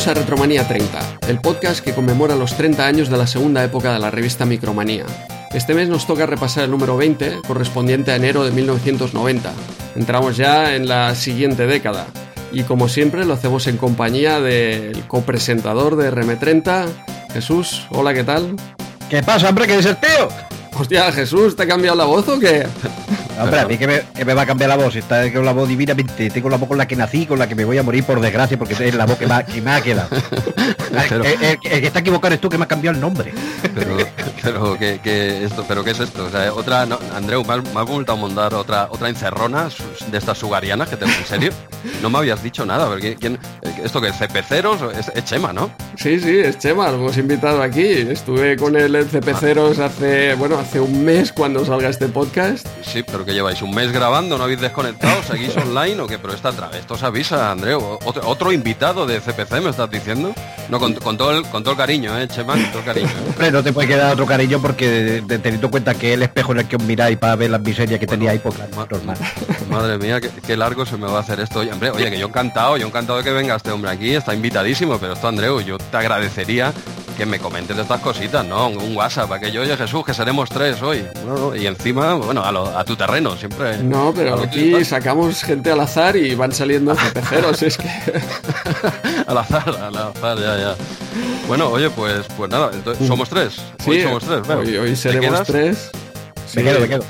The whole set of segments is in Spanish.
Bienvenidos a Retromanía 30, el podcast que conmemora los 30 años de la segunda época de la revista Micromanía. Este mes nos toca repasar el número 20, correspondiente a enero de 1990. Entramos ya en la siguiente década. Y como siempre lo hacemos en compañía del copresentador de RM30, Jesús. Hola, ¿qué tal? ¿Qué pasa, hombre? ¿Qué es el tío? Hostia, Jesús, ¿te ha cambiado la voz o qué? Hombre, a mí que me, va a cambiar la voz. Está con la voz divinamente. Tengo la voz con la que nací, con la que me voy a morir por desgracia, porque es la voz que, me ha quedado. el, que está equivocado es tú que me ha cambiado el nombre. Pero, pero ¿qué, esto, pero ¿qué es esto? O sea, otra, no, Andreu, me has, vuelto a montar otra, otra encerrona de estas sugarianas que te en serio. No me habías dicho nada, porque ¿quién, esto que es CP0 es, Chema, ¿no? Sí, sí, es Chema, lo hemos invitado aquí. Estuve con él en CP0 hace, bueno, hace un mes cuando salga este podcast. Sí, pero que lleváis un mes grabando, no habéis desconectado, seguís online o qué, pero esta esto os avisa, Andreu. Otro, invitado de CPC me estás diciendo. No, con, todo el con todo el cariño, eh, Chema, con todo el cariño. Hombre, no te puede quedar otro cariño porque teniendo en cuenta que el espejo en el que os miráis para ver las miserias que tenía ahí, pues normal. Madre mía, qué, largo se me va a hacer esto. Oye, hombre, oye, que yo encantado, yo encantado de que venga este hombre aquí, está invitadísimo, pero esto, Andreu, yo te agradecería que me comentes estas cositas, ¿no? Un WhatsApp, para que yo, oye Jesús, que seremos tres hoy. y encima, bueno, a, tu terreno, siempre. No, pero aquí sacamos gente al azar y van saliendo cepeceros, es que. al azar, al azar, ya, ya. Bueno, oye, pues, pues nada, entonces, somos tres. Sí, hoy somos tres. Hoy, hoy seremos tres. Me quedo, me quedo.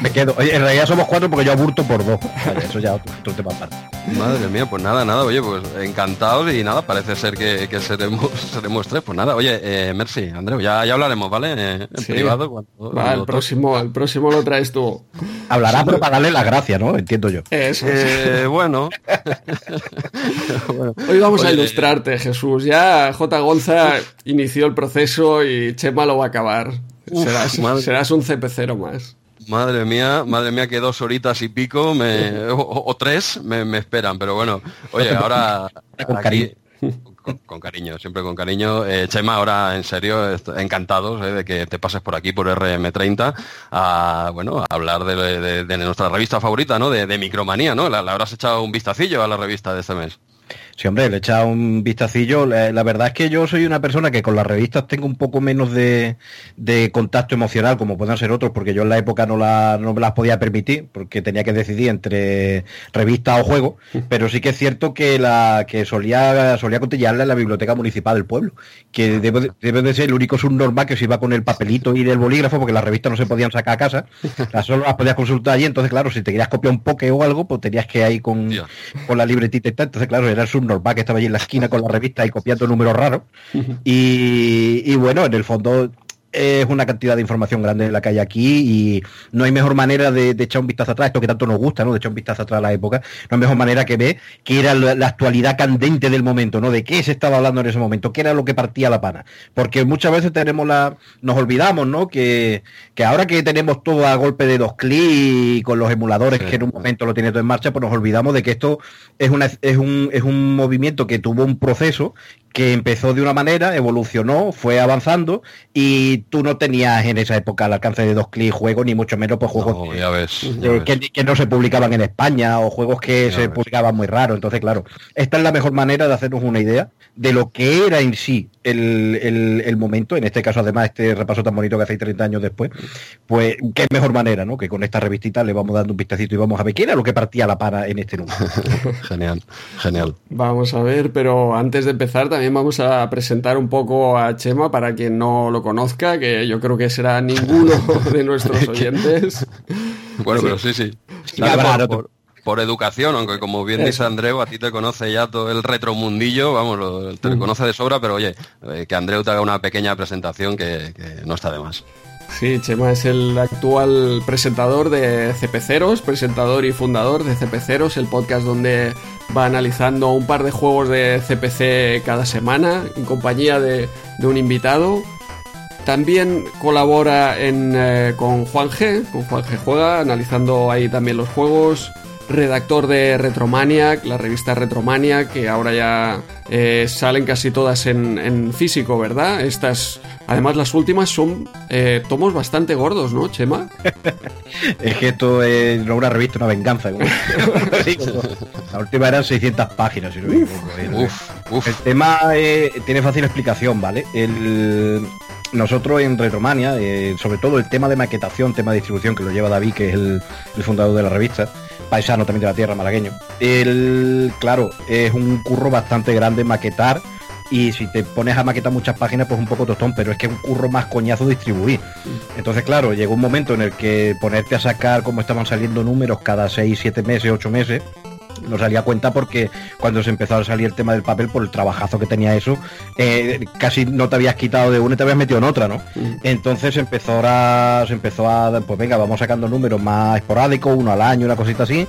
Me, quedo. Oye, en realidad somos cuatro porque yo aburto por dos. eso ya otro, otro tema aparte. Madre mía, pues nada, nada, oye, pues encantados y nada, parece ser que, seremos, seremos tres. Pues nada, oye, eh, merci, Andreu, ya, ya hablaremos, ¿vale? Eh, en privado. Va, el próximo, el próximo lo traes tú. Hablará, pero para darle la gracia, ¿no? Entiendo yo. Eso. Eh, bueno. Hoy vamos a ilustrarte, Jesús. Ya J. Gonza inició el proceso y Chema lo va a acabar serás, un CP0 más. Madre mía, madre mía que dos horitas y pico me, o, tres me, esperan, pero bueno, oye, ahora con cariño. Con, cariño, siempre con cariño. Eh, Chema, ahora en serio, encantados eh, de que te pases por aquí por RM30 a bueno a hablar de, nuestra revista favorita, ¿no? De, Micromanía, ¿no? ¿La, ¿La, habrás echado un vistacillo a la revista de este mes? Sí, hombre, le he echado un vistacillo. La, verdad es que yo soy una persona que con las revistas tengo un poco menos de, contacto emocional, como pueden ser otros, porque yo en la época no, la, no me las podía permitir, porque tenía que decidir entre revista o juego, pero sí que es cierto que la que solía, solía cotillarla en la biblioteca municipal del pueblo, que debe, de ser el único subnormal que se iba con el papelito y el bolígrafo, porque las revistas no se podían sacar a casa, las solo las podías consultar allí, entonces claro, si te querías copiar un poke o algo, pues tenías que ir con, con la libretita y tal, entonces claro, era el normal que estaba allí en la esquina con la revista y copiando números raros. y, y, bueno, en el fondo es una cantidad de información grande la que hay aquí y no hay mejor manera de, echar un vistazo atrás, esto que tanto nos gusta, ¿no? De echar un vistazo atrás a la época, no hay mejor manera que ver que era la, actualidad candente del momento, ¿no? De qué se estaba hablando en ese momento, qué era lo que partía la pana. Porque muchas veces tenemos la, nos olvidamos, ¿no? Que, que ahora que tenemos todo a golpe de dos clics con los emuladores que en un momento lo tiene todo en marcha, pues nos olvidamos de que esto es una, es un, es un movimiento que tuvo un proceso que empezó de una manera, evolucionó, fue avanzando y tú no tenías en esa época al alcance de dos clics juegos, ni mucho menos pues juegos Que, no se publicaban en España o juegos que se publicaban muy raro. Entonces, claro, esta es la mejor manera de hacernos una idea de lo que era en sí el, momento, en este caso además este repaso tan bonito que hace 30 años después, pues qué mejor manera, ¿no? Que con esta revistita le vamos dando un vistacito y vamos a ver qué era lo que partía la para en este número. genial, genial. Vamos a ver, pero antes de empezar también vamos a presentar un poco a Chema para quien no lo conozca, que yo creo que será ninguno de nuestros oyentes. bueno, pero sí, sí por educación, aunque como bien dice Andreu, a ti te conoce ya todo el retromundillo, vamos, te conoce de sobra, pero oye, eh, que Andreu te haga una pequeña presentación que, no está de más. Sí, Chema es el actual presentador de CPceros, presentador y fundador de CPceros, el podcast donde va analizando un par de juegos de CPC cada semana en compañía de, un invitado. También colabora en, eh, con Juan G, con Juan G Juega, analizando ahí también los juegos redactor de Retromaniac, la revista Retromaniac, que ahora ya eh, salen casi todas en, físico, ¿verdad? Estas, además las últimas son eh, tomos bastante gordos, ¿no, Chema? es que esto es no una revista, una venganza. la última eran 600 páginas, si no El tema tiene fácil explicación, ¿vale? El, nosotros en Retromania, eh, sobre todo el tema de maquetación, tema de distribución, que lo lleva David, que es el, fundador de la revista, paisano también de la tierra, malagueño. El, claro, es un curro bastante grande maquetar y si te pones a maquetar muchas páginas, pues un poco tostón, pero es que es un curro más coñazo distribuir. Entonces, claro, llegó un momento en el que ponerte a sacar cómo estaban saliendo números cada 6, 7 meses, 8 meses, no salía cuenta porque cuando se empezó a salir el tema del papel, por el trabajazo que tenía eso, eh, casi no te habías quitado de una y te habías metido en otra, ¿no? Mm. Entonces empezó ahora, se empezó a, pues venga, vamos sacando números más esporádicos, uno al año, una cosita así,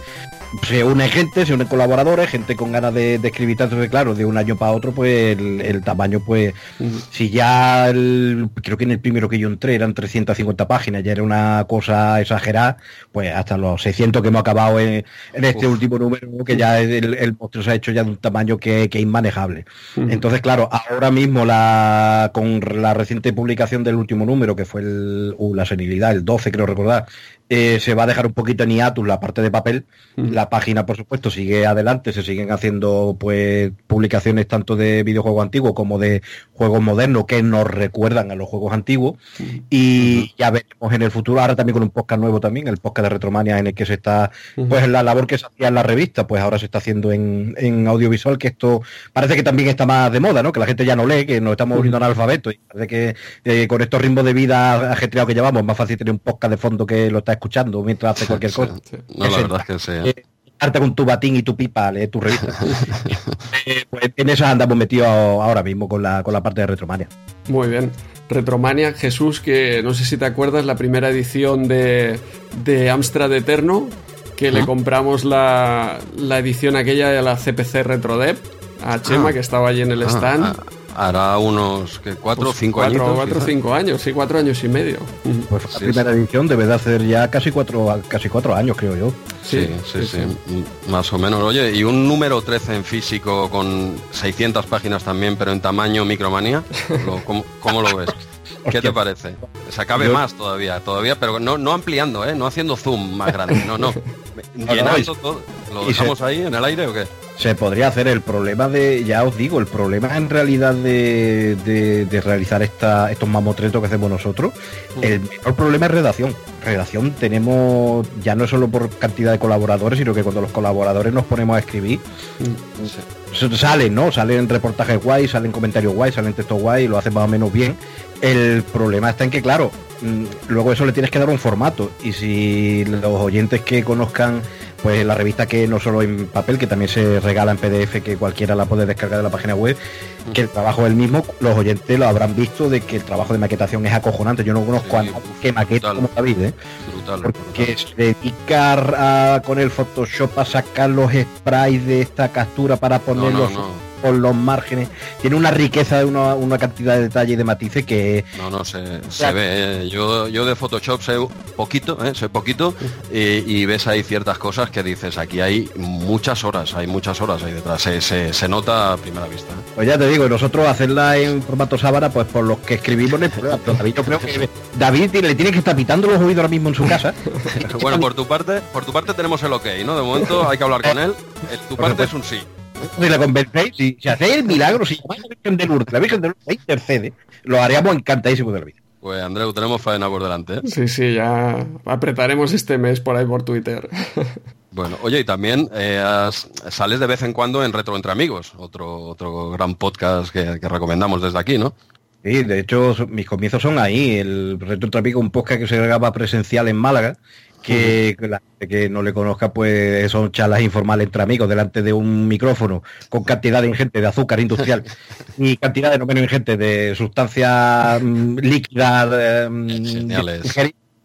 se une gente, se unen colaboradores, gente con ganas de, escribir tanto que claro, de un año para otro, pues el, tamaño, pues, si ya creo que en el primero que yo entré eran 350 páginas, ya era una cosa exagerada, pues hasta los 600 que hemos acabado en, este último número, que ya el, el, monstruo se ha hecho ya de un tamaño que, es inmanejable. Entonces, claro, ahora mismo la con la reciente publicación del último número, que fue el, uh, la senilidad, el 12 creo recordar, eh, se va a dejar un poquito en hiatus la parte de papel. La página, por supuesto, sigue adelante, se siguen haciendo pues publicaciones tanto de videojuegos antiguos como de juegos modernos que nos recuerdan a los juegos antiguos. Y ya veremos en el futuro, ahora también con un podcast nuevo también, el podcast de Retromania en el que se está, pues la labor que se hacía en la revista, pues ahora se está haciendo en, audiovisual, que esto parece que también está más de moda, ¿no? Que la gente ya no lee, que nos estamos volviendo analfabetos y parece que eh, con estos ritmos de vida ajetreados que llevamos, es más fácil tener un podcast de fondo que lo está escuchando mientras hace cualquier cosa. No, la verdad es que sea. Eh, con tu batín y tu pipa, leer tu revista. Eh, pues en eso andamos metidos ahora mismo con la, con la parte de Retromania. Muy bien. Retromania, Jesús, que no sé si te acuerdas, la primera edición de, de Amstrad Eterno, que le compramos la, la, edición aquella de la CPC RetroDev a Chema, ah. que estaba allí en el ah, stand. Ah, hará unos que cuatro o pues cinco años. Cuatro o cinco años, sí, cuatro años y medio. Pues la primera edición debe de hacer ya casi cuatro, casi cuatro años, creo yo. Sí sí, sí, Más o menos. Oye, y un número 13 en físico con 600 páginas también, pero en tamaño micromanía, ¿cómo, lo ves? ¿Qué te parece? Se acabe más todavía, todavía, pero no, no ampliando, ¿eh? No haciendo zoom más grande, no, no. Llenando todo. ¿Lo dejamos ahí en el aire o qué? se podría hacer el problema de, ya os digo, el problema en realidad de, de, realizar esta, estos mamotretos que hacemos nosotros, mm. el menor problema es redacción. Redacción tenemos, ya no solo por cantidad de colaboradores, sino que cuando los colaboradores nos ponemos a escribir, mm. salen, ¿no? Salen reportajes guay, salen comentarios guay, salen textos guay, lo hacen más o menos bien. El problema está en que, claro, mm, luego eso le tienes que dar un formato. Y si los oyentes que conozcan pues la revista que no solo en papel, que también se regala en PDF, que cualquiera la puede descargar de la página web, que el trabajo es el mismo, los oyentes lo habrán visto de que el trabajo de maquetación es acojonante. Yo no conozco a nadie que maqueta como David, ¿eh? porque se dedica con el Photoshop a sacar los sprays de esta captura para ponerlos por los márgenes. Tiene una riqueza de una, una, cantidad de detalle y de matices que... No, no, se, ve. ¿eh? Yo, yo de Photoshop sé poquito, ¿eh? sé poquito, y, ves ahí ciertas cosas que dices, aquí hay muchas horas, hay muchas horas ahí detrás. Se, se, nota a primera vista. ¿eh? Pues ya te digo, nosotros hacerla en formato sábana, pues por los que escribimos David, yo creo que David le tiene que estar pitando los oídos ahora mismo en su casa. bueno, por tu parte, por tu parte tenemos el ok, ¿no? De momento hay que hablar con él. Tu parte es un sí si la convencéis, si, hacéis el milagro, si llamáis a la Virgen de Lourdes, la Virgen de Lourdes intercede, lo haríamos encantadísimo de la vida. Pues Andreu, tenemos faena por delante. ¿eh? Sí, sí, ya apretaremos este mes por ahí por Twitter. Bueno, oye, y también eh, sales de vez en cuando en Retro Entre Amigos, otro, otro gran podcast que, recomendamos desde aquí, ¿no? Sí, de hecho, mis comienzos son ahí. El Retro Entre Amigos, un podcast que se graba presencial en Málaga que la gente que no le conozca, pues son charlas informales entre amigos delante de un micrófono con cantidad de ingente de azúcar industrial y cantidad de no menos ingente de sustancias mm, líquidas mm,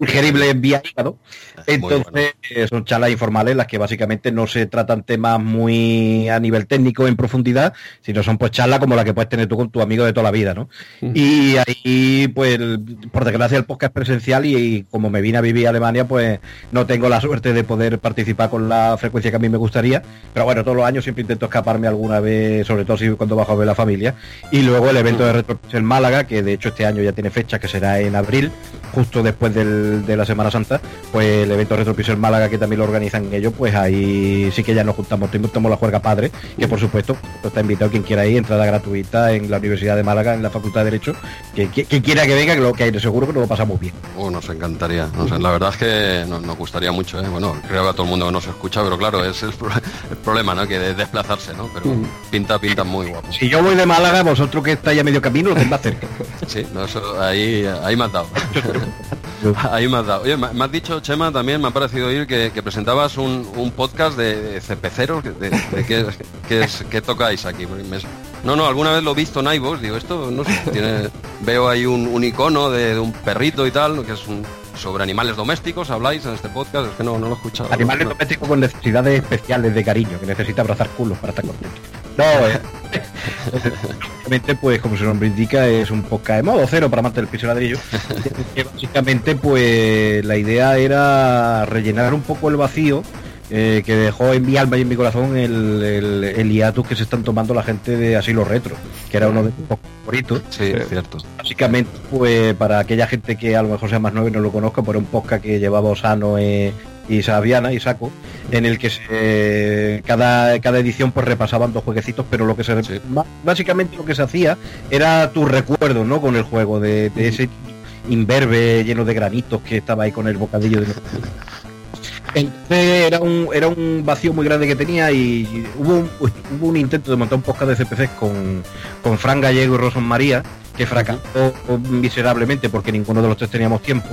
ingerible vía hígado. Entonces, son charlas informales las que básicamente no se tratan temas muy a nivel técnico en profundidad, sino son pues charlas como la que puedes tener tú con tu amigo de toda la vida, ¿no? Y ahí, pues, por desgracia, el podcast presencial y, como me vine a vivir a Alemania, pues no tengo la suerte de poder participar con la frecuencia que a mí me gustaría. Pero bueno, todos los años siempre intento escaparme alguna vez, sobre todo si cuando bajo a ver la familia. Y luego el evento de Retro en Málaga, que de hecho este año ya tiene fecha, que será en abril, justo después de la Semana Santa, pues el evento Retropixel Málaga, que también lo organizan ellos, pues ahí sí que ya nos juntamos, invitamos la juerga padre, que por supuesto está invitado quien quiera ir, entrada gratuita en la Universidad de Málaga, en la Facultad de Derecho, que, quiera que venga, que lo que hay, seguro que nos lo pasamos bien. Oh, nos encantaría, la verdad es que nos, gustaría mucho, ¿eh? bueno, creo que a todo el mundo nos escucha, pero claro, es el, problema, ¿no? Que de desplazarse, ¿no? Pero mm. pinta, pinta muy guapo. Si yo voy de Málaga, vosotros que estáis a medio camino, lo tenéis más cerca. sí, ahí, ahí me dado. ahí me has dado. Oye, me has dicho, Chema, también me ha parecido oír que, presentabas un, podcast de CPCeros, de, de, qué, tocáis aquí. no, no, alguna vez lo he visto en iVoox, digo, esto no sé, tiene, veo ahí un, icono de, un perrito y tal, que es un, sobre animales domésticos, habláis en este podcast, es que no, no lo he escuchado. Animales domésticos con necesidades especiales de cariño, que necesita abrazar culos para estar contento. No, eh, básicamente, pues como su nombre indica, es un podcast de modo cero para amarte del piso ladrillo. básicamente, pues la idea era rellenar un poco el vacío eh, que dejó en mi alma y en mi corazón el, el, hiatus que se están tomando la gente de Asilo Retro, que era uno de mis favoritos. Sí, es cierto. Básicamente, pues para aquella gente que a lo mejor sea más nueva y no lo conozca, pues era un podcast que llevaba Osano eh, y Sabiana y Saco, en el que cada, cada edición pues repasaban dos jueguecitos, pero lo que se básicamente lo que se hacía era tu recuerdo, ¿no? Con el juego, de, ese imberbe lleno de granitos que estaba ahí con el bocadillo de Entonces era un, era un vacío muy grande que tenía y hubo un, hubo un intento de montar un podcast de CPC con, con Fran Gallego y Roson María, que fracasó miserablemente porque ninguno de los tres teníamos tiempo.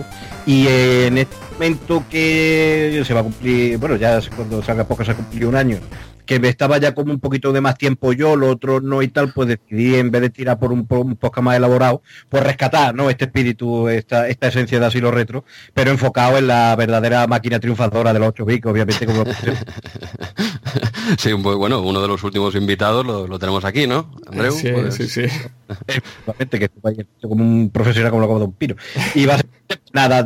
Y en este momento que se va a cumplir, bueno, ya cuando salga poco se ha cumplido un año, que me estaba ya como un poquito de más tiempo yo, lo otro no y tal, pues decidí en vez de tirar por un, por podcast más elaborado, pues rescatar, ¿no? Este espíritu, esta, esta esencia de asilo retro, pero enfocado en la verdadera máquina triunfadora de los 8 bits, obviamente como Sí, bueno, uno de los últimos invitados lo, tenemos aquí, ¿no? Andreu, sí, pues sí, sí. Que como un profesional como lo como de un pino. Y va a ser, nada,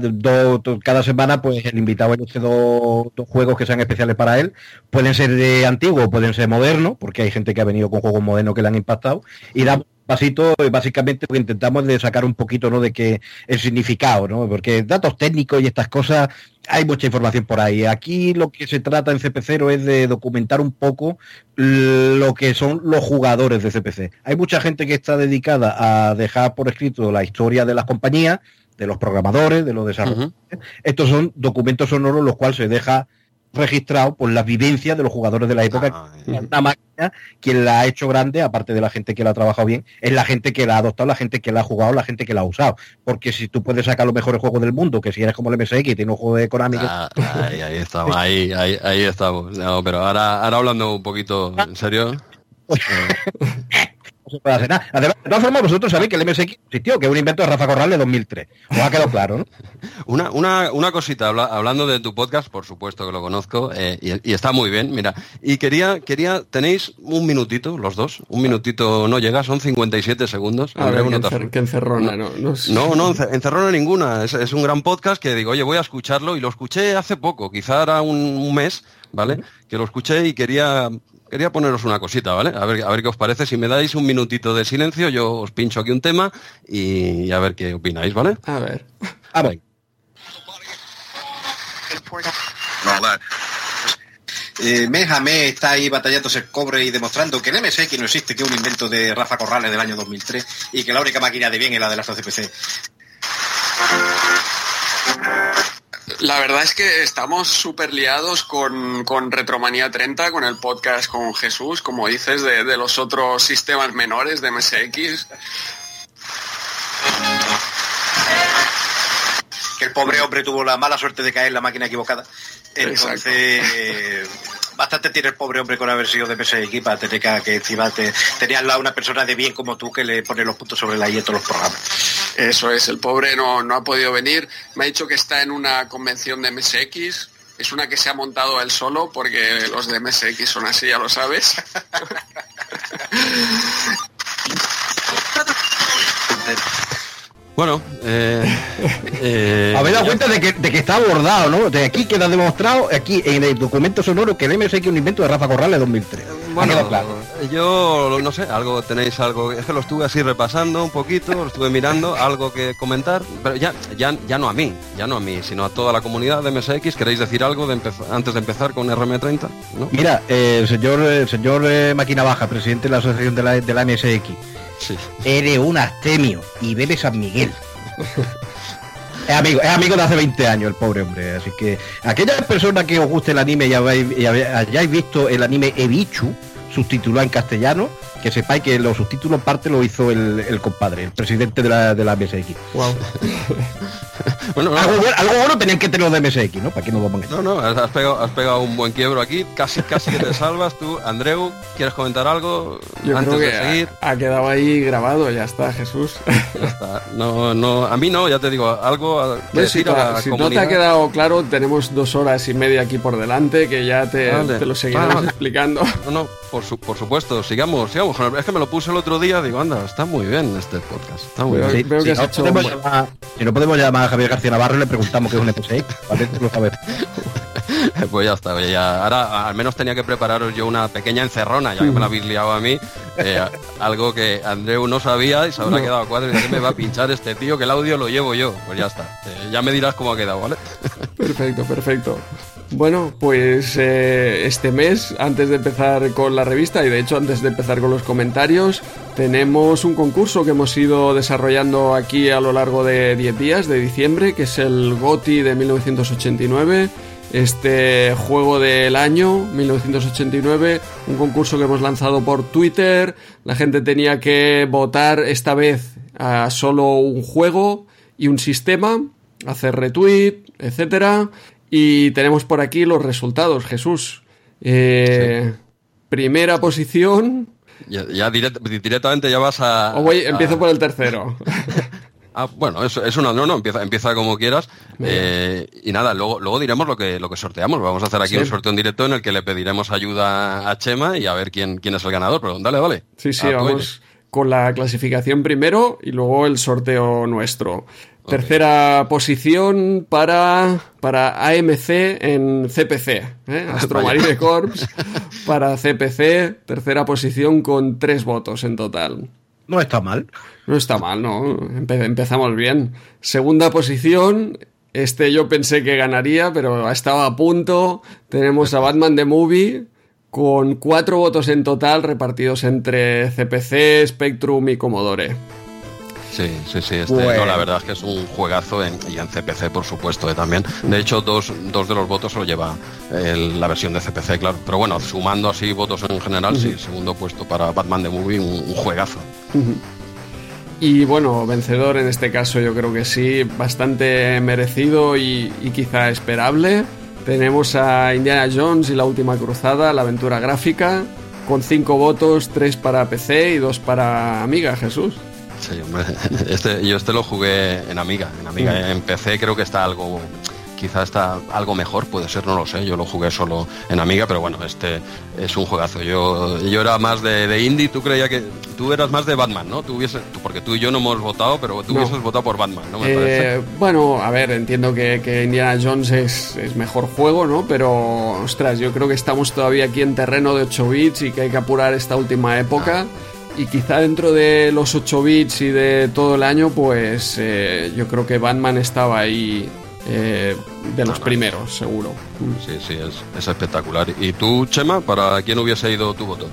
cada semana pues el invitado elige dos, dos juegos que sean especiales para él. Pueden ser de antiguo, pueden ser modernos, porque hay gente que ha venido con juegos modernos que le han impactado. Y damos pasito, básicamente lo que intentamos de sacar un poquito ¿no? de que el significado, ¿no? Porque datos técnicos y estas cosas, hay mucha información por ahí. Aquí lo que se trata en CP0 es de documentar un poco lo que son los jugadores de CPC. Hay mucha gente que está dedicada a dejar por escrito la historia de las compañías, de los programadores, de los desarrolladores. Estos son documentos sonoros los cuales se deja registrado por la vivencia de los jugadores de la época. Ah, una máquina, quien la ha hecho grande, aparte de la gente que la ha trabajado bien, es la gente que la ha adoptado, la gente que la ha jugado, la gente que la ha usado. Porque si tú puedes sacar los mejores juegos del mundo, que si eres como el MSX y tienes un juego de Konami... Ah, ahí, ahí, estamos, ahí, ahí, ahí estamos. pero ahora, ahora hablando un poquito en serio... se puede hacer nada. Además, de todas formas, vosotros sabéis que el MSX existió, que es un invento de Rafa Corral de 2003. Os ha quedado claro, ¿no? una, una, una cosita, hablando de tu podcast, por supuesto que lo conozco, eh, y, está muy bien, mira. Y quería, quería, tenéis un minutito, los dos, un minutito no llega, son 57 segundos. A ver, que, encerrona, no, no, no, encerrona ninguna. Es, un gran podcast que digo, oye, voy a escucharlo, y lo escuché hace poco, quizá era un mes, ¿vale? Que lo escuché y quería quería poneros una cosita, ¿vale? A ver, a ver qué os parece. Si me dais un minutito de silencio, yo os pincho aquí un tema y a ver qué opináis, ¿vale? A ver. A ver. Eh, está ahí batallándose el cobre y demostrando que el MSX no existe, que es un invento de Rafa Corrales del año 2003 y que la única máquina de bien es la de la CPC. La verdad es que estamos súper liados con, con, Retromanía 30, con el podcast con Jesús, como dices, de, de los otros sistemas menores de MSX. Que el pobre hombre tuvo la mala suerte de caer en la máquina equivocada. Entonces, bastante tiene el pobre hombre con haber sido de MSX para tener que, que encima te, tenías una persona de bien como tú que le pone los puntos sobre la I en todos los programas. Eso es, el pobre no, no ha podido venir. Me ha dicho que está en una convención de MSX. Es una que se ha montado él solo porque los de MSX son así, ya lo sabes. Bueno, eh, eh, Habéis dado cuenta de que, de que está abordado, ¿no? De aquí queda demostrado, aquí en el documento sonoro, que el MSX es un invento de Rafa Corrales de 2003. Ha Bueno, claro. yo no sé, algo tenéis algo, es que lo estuve así repasando un poquito, lo estuve mirando, algo que comentar, pero ya, ya, ya no a mí, ya no a mí, sino a toda la comunidad de MSX. ¿Queréis decir algo de empezar- antes de empezar con RM30? ¿No? Mira, eh, el señor, señor eh, Máquina Baja, presidente de la Asociación de la, de la MSX, Sí. eres un astemio y bebe San Miguel. Es amigo, es amigo de hace 20 años el pobre hombre, así que aquellas personas que os guste el anime y habéis, y hayáis visto el anime Ebichu, subtitulado en castellano, que sepáis que los subtítulos parte lo hizo el, el compadre, el presidente de la, de la MSX. Wow. Bueno, no, Algo, bueno, algo bueno tenían que tener los de MSX, ¿no? ¿Para qué nos vamos a no, no, has pegado, has pegado un buen quiebro aquí, casi, casi que te salvas tú. Andreu, ¿quieres comentar algo Yo antes creo de que seguir? ha, ha quedado ahí grabado, ya está, Jesús. Ya está. No, no, a mí no, ya te digo, algo que Pues si, decir a la si no te ha quedado claro, tenemos dos horas y media aquí por delante, que ya te, Vale. te lo seguiremos Vale. explicando. No, no, por, su- por supuesto, sigamos, sigamos. Es que me lo puse el otro día, digo, anda, está muy bien este podcast, está muy bien. que has no hecho podemos llamar- si no podemos llamar a Javier García Navarro y le preguntamos qué es un MSX, ¿vale? Tú lo sabes. Pues ya está, ya, ahora al menos tenía que prepararos yo una pequeña encerrona, ya que me la habéis liado a mí, eh, algo que Andreu no sabía y se habrá No. quedado cuadro y dice, ¿qué me va a pinchar este tío? Que el audio lo llevo yo. Pues ya está, Eh, ya me dirás cómo ha quedado, ¿vale? Perfecto, perfecto. Bueno, pues eh, este mes, antes de empezar con la revista y de hecho antes de empezar con los comentarios, tenemos un concurso que hemos ido desarrollando aquí a lo largo de 10 días de diciembre, que es el GOTI de 1989. Este juego del año 1989, un concurso que hemos lanzado por Twitter. La gente tenía que votar esta vez a solo un juego y un sistema, hacer retweet, etcétera. Y tenemos por aquí los resultados, Jesús. Eh, Primera posición. Ya, ya direct- directamente ya vas a... O voy, a- empiezo por el tercero. Ah, bueno, eso es una no, no, empieza, empieza como quieras. Eh, y nada, luego, luego diremos lo que, lo que sorteamos. Vamos a hacer aquí Sí. un sorteo en directo en el que le pediremos ayuda a Chema y a ver quién, quién es el ganador. Pero dale, dale. Sí, sí, A tu vamos con la clasificación primero y luego el sorteo nuestro. Tercera posición para, para AMC en CPC, ¿eh? Astromarine Corps para CPC. Tercera posición con tres votos en total. No está mal. No está mal, ¿no? Empe- empezamos bien. Segunda posición. Este yo pensé que ganaría, pero estaba a punto. Tenemos a Batman The Movie con cuatro votos en total repartidos entre CPC, Spectrum y Commodore. Sí, sí, sí. Este, Bueno. no, la verdad es que es un juegazo en, y en CPC, por supuesto, eh, también. De hecho, dos, dos de los votos lo lleva el- la versión de CPC, claro. Pero bueno, sumando así votos en general, sí, segundo puesto para Batman The Movie, un, un juegazo. Y bueno, vencedor en este caso yo creo que sí, bastante merecido y, y quizá esperable. Tenemos a Indiana Jones y la última cruzada, la aventura gráfica, con cinco votos, tres para PC y dos para Amiga, Jesús. Sí, hombre. Este, yo este lo jugué en Amiga. En Amiga, en PC creo que está algo. Quizá está algo mejor, puede ser, no lo sé. Yo lo jugué solo en Amiga, pero bueno, este es un juegazo. Yo, yo era más de, de indie, tú creías que. Tú eras más de Batman, ¿no? Tú hubiese, porque tú y yo no hemos votado, pero tú No. hubieses votado por Batman, ¿no? Me parece. Eh, bueno, a ver, entiendo que, que Indiana Jones es, es mejor juego, ¿no? Pero, ostras, yo creo que estamos todavía aquí en terreno de 8 bits y que hay que apurar esta última época. Y quizá dentro de los 8 bits y de todo el año, pues eh, yo creo que Batman estaba ahí eh, de los no. primeros, seguro. Sí, sí, es, es espectacular. ¿Y tú, Chema, para quién hubiese ido tu voto?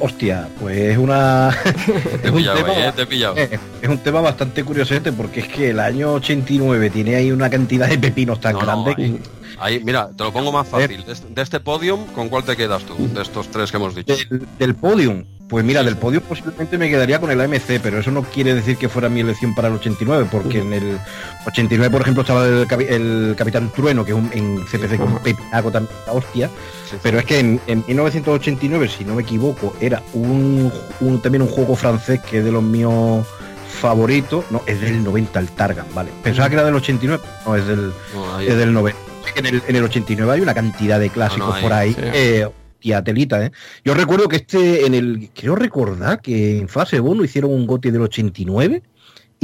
Hostia, pues es una. Te he un pillado, tema- ahí, ¿eh? Te he pillado. Eh, Es un tema bastante curiosete porque es que el año 89 tiene ahí una cantidad de pepinos tan No, no, grande que ahí, mira, te lo pongo más fácil. De este, de este podium, ¿con cuál te quedas tú? De estos tres que hemos dicho. del, del podium. Pues mira, del podium posiblemente me quedaría con el AMC, pero eso no quiere decir que fuera mi elección para el 89, porque en el 89, por ejemplo, estaba el, capi- el Capitán Trueno, que es un, en CPC con pepinaco también, la hostia. Pero es que en, en 1989, si no me equivoco, era un, un- también un juego francés que es de los míos favorito, no, es del 90 el Targan, vale. Pensaba que era del 89, no, es del, No, es del 90. En el, en el 89 hay una cantidad de clásicos No, no, ahí, por ahí. sí. eh, tía telita, ¿eh? Yo recuerdo que este, en el, creo recordar que en fase 1 hicieron un GOTI del 89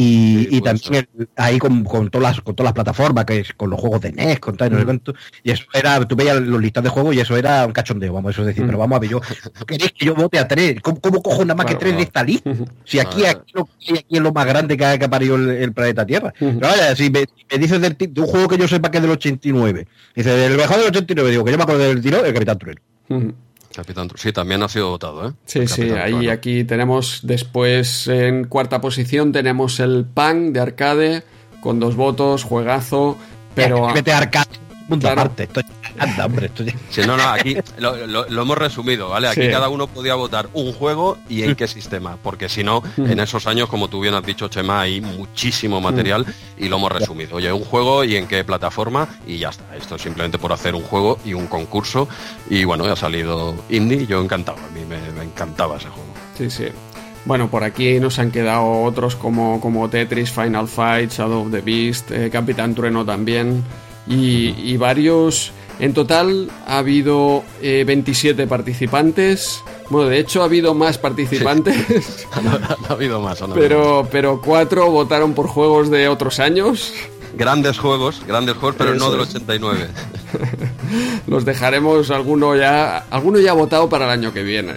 y, Sí, y también el- ahí con, con todas las con todas las plataformas, que es con los juegos de NES, con tal, y no sé Mm. cuánto, y eso era, tú veías los listas de juegos y eso era un cachondeo, vamos, eso es decir, Mm. pero vamos a ver, yo, ¿queréis que yo vote a tres? ¿Cómo, cómo cojo nada más que tres de esta lista? Si aquí, aquí, lo, aquí es lo más grande que ha, que ha parido el, el planeta Tierra. Ujú. Pero vaya, si me, dices del de un juego que yo sepa que es del 89, dice, del mejor del 89, digo, que yo me acuerdo del tiro, el Capitán Turero. Ujú. Capitán Sí, también ha sido votado, ¿eh? Sí, El sí, Capitán ahí Trueno. aquí tenemos después en cuarta posición tenemos el Pan de arcade con dos votos, juegazo, pero Vete a arcade, mundo Claro. aparte. Esto ya- anda, hombre, esto ya- Sí, no, no, aquí lo, lo- lo hemos resumido, ¿vale? Aquí Sí. cada uno podía votar un juego y en qué sistema, porque si no, Mm. en esos años, como tú bien has dicho, Chema, hay muchísimo material y lo hemos resumido. Oye, un juego y en qué plataforma y ya está. Esto es simplemente por hacer un juego y un concurso y bueno, ya ha salido indie yo encantado, a mí me, me encantaba ese juego. Sí, sí. Bueno, por aquí nos han quedado otros como, como Tetris, Final Fight, Shadow of the Beast, eh, Capitán Trueno también y, y varios. En total ha habido eh, 27 participantes. Bueno, de hecho ha habido más participantes, no, ha habido más, pero, pero cuatro votaron por juegos de otros años. Grandes juegos, grandes juegos, pero Eso no del es. 89. Los dejaremos alguno ya, alguno ya ha votado para el año que viene.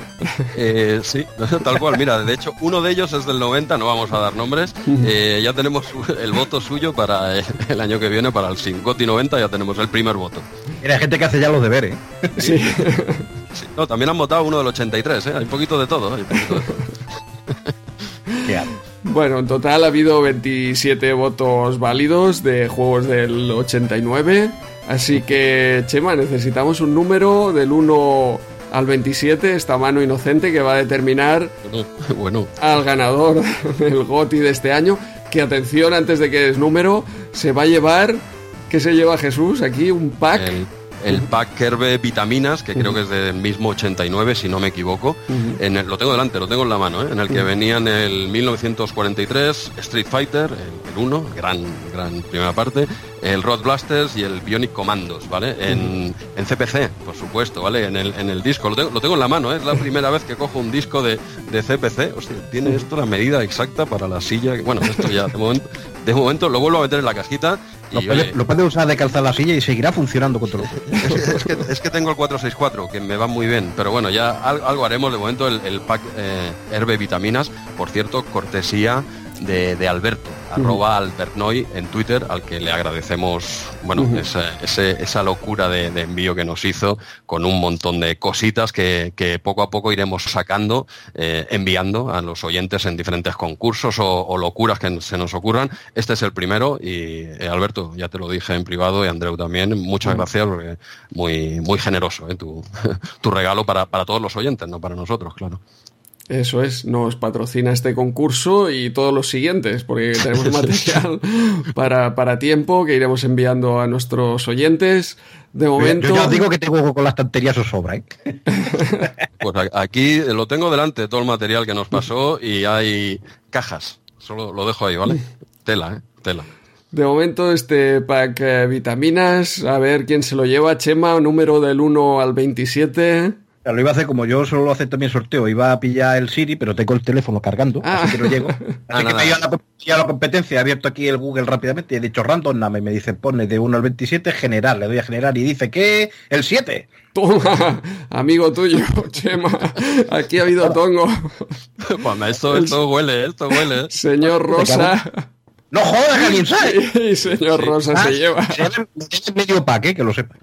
Eh, sí, tal cual. Mira, de hecho, uno de ellos es del 90, no vamos a dar nombres. Eh, ya tenemos el voto suyo para el, el año que viene, para el Singoti 90, ya tenemos el primer voto. Mira, gente que hace ya los deberes. ¿eh? Sí. Sí, no, también han votado uno del 83, ¿eh? hay un poquito de todo. hay un poquito de todo. ¿Qué hago? Bueno, en total ha habido 27 votos válidos de juegos del 89. Así que, Chema, necesitamos un número del 1 al 27, esta mano inocente que va a determinar Bueno, bueno, al ganador del GOTI de este año. Que atención, antes de que es número, se va a llevar. ¿Qué se lleva Jesús? Aquí un pack. el, el pack Kerbe Vitaminas, que creo que es del mismo 89, si no me equivoco. en el- lo tengo delante, lo tengo en la mano, ¿eh? en el que venían el 1943, Street Fighter, el, el 1, gran, gran primera parte, el Rod Blasters y el Bionic Commandos, ¿vale? En, en CPC, por supuesto, ¿vale? En el, en el disco, lo tengo, lo tengo en la mano, ¿eh? es la primera vez que cojo un disco de, de CPC. Hostia, tiene esto la medida exacta para la silla. Bueno, esto ya, de momento, de momento lo vuelvo a meter en la cajita. Lo puede, oye, lo puede usar de calzar la silla y seguirá funcionando con todo. es, que- es que, es que tengo el 464, que me va muy bien, pero bueno, ya al- algo haremos de momento el, el pack eh, Herbe Vitaminas, por cierto, cortesía de, de Alberto, arroba Albertnoy en Twitter, al que le agradecemos, bueno, esa, ese- esa locura de, de envío que nos hizo con un montón de cositas que, que poco a poco iremos sacando, eh, enviando a los oyentes en diferentes concursos o, o locuras que se nos ocurran. Este es el primero y eh, Alberto, ya te lo dije en privado y Andreu también, muchas gracias porque muy, muy generoso eh, tu, tu regalo para, para todos los oyentes, no para nosotros, claro. Eso es, nos patrocina este concurso y todos los siguientes, porque tenemos material para, para tiempo que iremos enviando a nuestros oyentes. De momento. Yo ya os digo que tengo con la estantería eso sobra, ¿eh? Pues aquí lo tengo delante, todo el material que nos pasó y hay cajas. Solo lo dejo ahí, ¿vale? Tela, ¿eh? Tela. De momento, este pack eh, vitaminas, a ver quién se lo lleva. Chema, número del 1 al 27. Lo iba a hacer como yo solo hacer también sorteo, iba a pillar el Siri, pero tengo el teléfono cargando, Ah. así que no llego. Ah, Así que nada. me he ido a a la competencia, he abierto aquí el Google rápidamente y he dicho random name y me dice pone de 1 al 27 general, le doy a general y dice que el 7. Toma, amigo tuyo, Chema. Aquí ha habido tongo. Pues esto, esto huele, esto huele. Señor Rosa. No jodas, sabe. Y señor Rosa Ah, se lleva. se medio ¿eh? que lo sepa.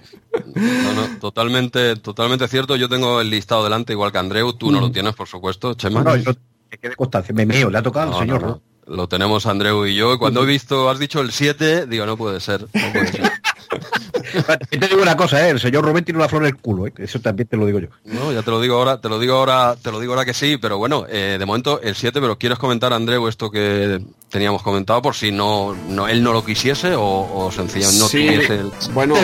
No, no, totalmente, totalmente cierto. Yo tengo el listado delante igual que Andreu. Tú no lo tienes, por supuesto, Chema. No, yo que quede constancia, me meo, le ha tocado No, al señor. no, ¿no? no. Lo tenemos Andreu y yo. Y cuando he visto, has dicho el 7, digo, no puede ser. No puede ser. Te digo una cosa, ¿eh? el señor Rubén tiene una flor en el culo, ¿eh? eso también te lo digo yo. No, ya te lo digo ahora, te lo digo ahora, te lo digo ahora que sí, pero bueno, eh, de momento el 7, pero ¿quieres comentar, Andreu, esto que teníamos comentado por si no, no él no lo quisiese o, o sencillamente no Sí, tuviese el... bueno,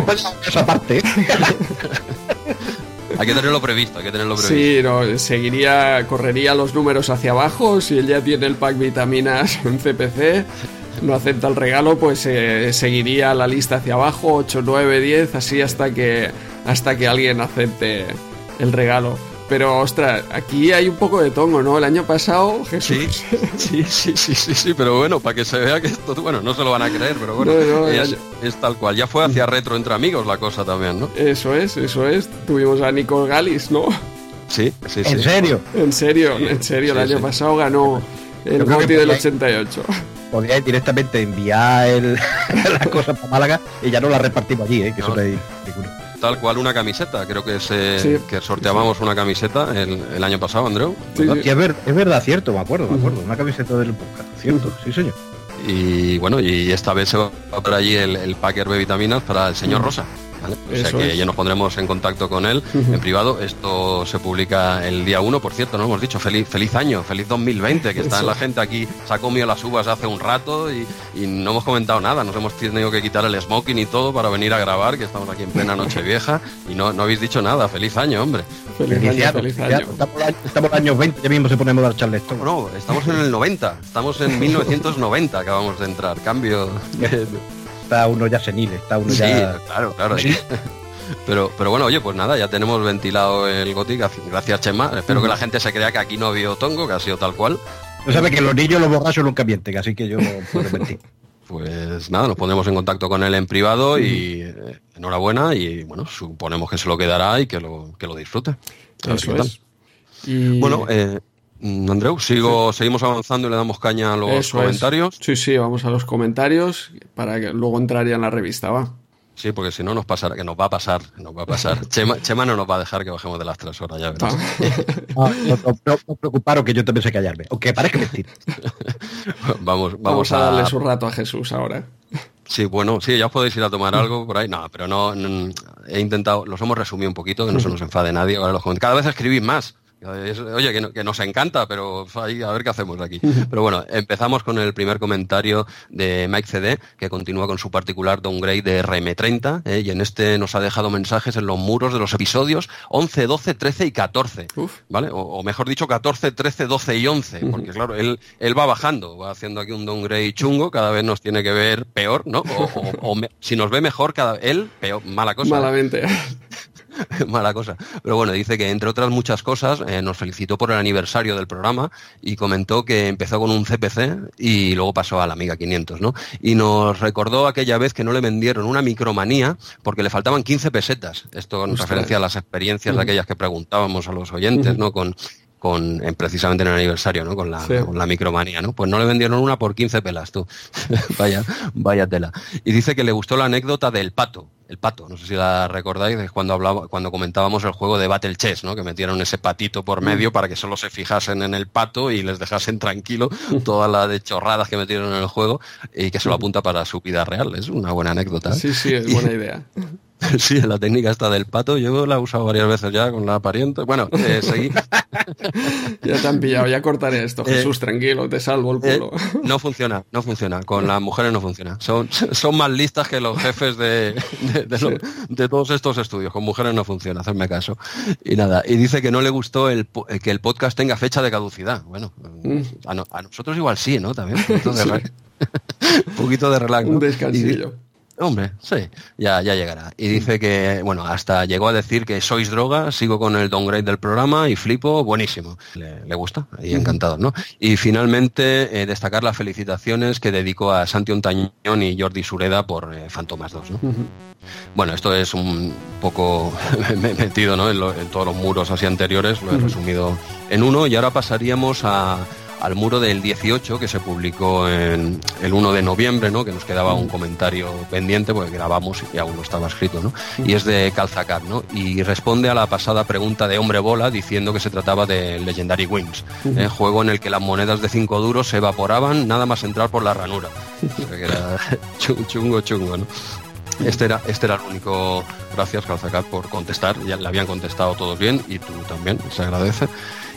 Esa parte, ¿eh? hay que tenerlo previsto, hay que tenerlo previsto. Sí, no, seguiría, correría los números hacia abajo. Si él ya tiene el pack vitaminas en CPC, no acepta el regalo, pues eh, seguiría la lista hacia abajo, 8, 9, 10, así hasta que, hasta que alguien acepte el regalo. Pero, ostras, aquí hay un poco de tongo, ¿no? El año pasado, Jesús. Sí, sí, sí, sí, sí, pero bueno, para que se vea que esto, bueno, no se lo van a creer, pero bueno, No, no, es, tal cual. Ya fue hacia retro entre amigos la cosa también, ¿no? Eso es, eso es. Tuvimos a Nicole Galis, ¿no? Sí, sí, sí. ¿En serio? En serio, en serio, el año sí. pasado ganó el Yo creo que GOTY del podía- 88. Podríais directamente enviar el, la cosa para Málaga y ya no la repartimos allí, ¿eh? que No. eso. Tal cual una camiseta, creo que se, Sí. que sorteábamos una camiseta el, el año pasado, Andreu. Sí, es, ver- es verdad, cierto, me acuerdo, me acuerdo. Una camiseta del podcast, cierto, sí señor. Y bueno, y esta vez se va a por allí el, el Packer B vitaminas para el señor Rosa. ¿Vale? O sea que es. ya nos pondremos en contacto con él en privado. Esto se publica el día 1, por cierto, no hemos dicho. Feliz, feliz año, feliz 2020, que está la gente aquí, se ha comido las uvas hace un rato y, y no hemos comentado nada. Nos hemos tenido que quitar el smoking y todo para venir a grabar, que estamos aquí en plena noche vieja y no, no habéis dicho nada. Feliz año, hombre. Feliz año, Iniciado, feliz año. Estamos, en años 20, ya mismo se ponemos a dar charleston. No, estamos en el 90, estamos en 1990, acabamos de entrar. Cambio Está uno ya senil, está uno Sí, ya... claro, claro. Pero, pero bueno, oye, pues nada, ya tenemos ventilado el Gothic, gracias- Chema. Espero que la gente se crea que aquí no ha habido tongo, que ha sido tal cual. No sabe que los niños los borrachos nunca mienten, así que yo no puedo mentir. Pues nada, nos pondremos en contacto con él en privado y eh, enhorabuena y bueno, suponemos que se lo quedará y que lo, que lo disfrute. Eso es. Y- Bueno, eh, Andreu, sigo, seguimos avanzando y le damos caña a los Eso es. comentarios. Sí, sí, vamos a los comentarios para que luego entraría en la revista, va. Sí, porque si no nos pasará, que nos va a pasar, nos va a pasar. Chema, Chema no nos va a dejar que bajemos de las tres horas, ya verás. Ah, no, no, no, no preocuparos que yo también sé callarme, aunque parezca mentir. Vamos, vamos, Vamos a darle su rato a Jesús ahora. Sí, bueno, sí, ya os podéis ir a tomar algo por ahí. No, pero no, no, he intentado, los hemos resumido un poquito, que no se nos enfade nadie. Ahora los Cada vez escribís más. Vez- Oye, que, no- que nos encanta, pero ahí a ver qué hacemos aquí. Pero bueno, empezamos con el primer comentario de Mike CD, que continúa con su particular downgrade de RM30, ¿eh? y en este nos ha dejado mensajes en los muros de los episodios 11, 12, 13 y 14. Uf. ¿Vale? O, o mejor dicho, 14, 13, 12 y 11, porque claro, él, él va bajando, va haciendo aquí un downgrade chungo, cada vez nos tiene que ver peor, ¿no? O, o- o me- si nos ve mejor, cada él, peor, mala cosa. Malamente. mala cosa. Pero bueno, dice que entre otras muchas cosas, eh, nos felicitó por el aniversario del programa y comentó que empezó con un CPC y luego pasó a la Amiga 500, ¿no? Y nos recordó aquella vez que no le vendieron una micromanía porque le faltaban 15 pesetas. Esto en referencia a las experiencias de aquellas que preguntábamos a los oyentes, ¿no? Con, con en- precisamente en el aniversario, ¿no? Con la, Sí. con la micromanía, ¿no? Pues no le vendieron una por 15 pelas, tú. vaya, vaya tela. Y dice que le gustó la anécdota del pato. El pato, no sé si la recordáis, es cuando hablaba, cuando comentábamos el juego de Battle Chess, ¿no? Que metieron ese patito por medio para que solo se fijasen en el pato y les dejasen tranquilo toda la de chorradas que metieron en el juego y que se lo apunta para su vida real. Es una buena anécdota. ¿eh? Sí, sí, es buena idea. Sí, la técnica esta del pato, yo la he usado varias veces ya con la pariente. Bueno, eh, seguí. Ya te han pillado, ya cortaré esto. Eh, Jesús, tranquilo, te salvo el Eh, culo. no funciona, no funciona. Con las mujeres no funciona. Son, son más listas que los jefes de, de, de lo- de todos estos estudios. Con mujeres no funciona, hacerme caso. Y nada, y dice que no le gustó el, po- que el podcast tenga fecha de caducidad. Bueno, Mm. a, no- a nosotros igual sí, ¿no? También. Un poquito de, re- un poquito de relax. ¿no? Un descansillo. Hombre, sí, ya, ya llegará. Y dice que, bueno, hasta llegó a decir que sois droga, sigo con el downgrade del programa y flipo, buenísimo. Le, le gusta y encantado, ¿no? Y finalmente, eh, destacar las felicitaciones que dedicó a Santi Ontañón y Jordi Sureda por eh, Fantomas 2, ¿no? Bueno, esto es un poco metido ¿no? en, lo- en todos los muros así anteriores, lo he resumido en uno y ahora pasaríamos a- al muro del 18 que se publicó en el 1 de noviembre, ¿no? que nos quedaba un comentario pendiente porque grabamos y aún no estaba escrito, ¿no? y es de Calzacat, ¿no? y responde a la pasada pregunta de Hombre Bola diciendo que se trataba de Legendary Wings, ¿eh? juego en el que las monedas de 5 duros se evaporaban nada más entrar por la ranura. O sea que era chu- chungo, chungo, ¿no? Este era, este era el único, gracias Calzacat por contestar, ya le habían contestado todos bien y tú también, se agradece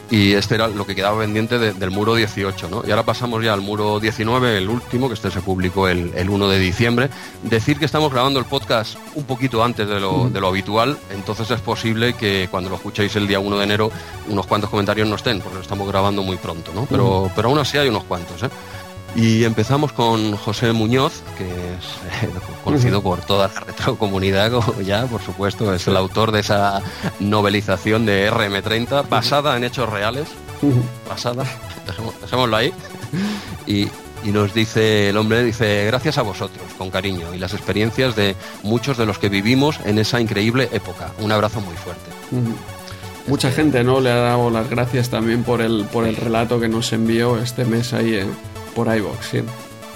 y este era lo que quedaba pendiente del muro 18, ¿no? Y ahora pasamos ya al muro 19, el último, que este se publicó el, 1 de diciembre. Decir que estamos grabando el podcast un poquito antes de lo, de lo, habitual, entonces es posible que cuando lo escuchéis el día 1 de enero unos cuantos comentarios no estén, porque lo estamos grabando muy pronto, ¿no? Pero, pero aún así hay unos cuantos, ¿eh? Y empezamos con José Muñoz, que es eh, conocido por toda la retrocomunidad, ya, por supuesto, es el autor de esa novelización de RM30, basada en hechos reales, basada, dejémoslo ahí, y, nos dice el hombre, dice, gracias a vosotros, con cariño, y las experiencias de muchos de los que vivimos en esa increíble época. Un abrazo muy fuerte. Mucha gente no le ha dado las gracias también por el, por el relato que nos envió este mes ahí en por iVox, sí.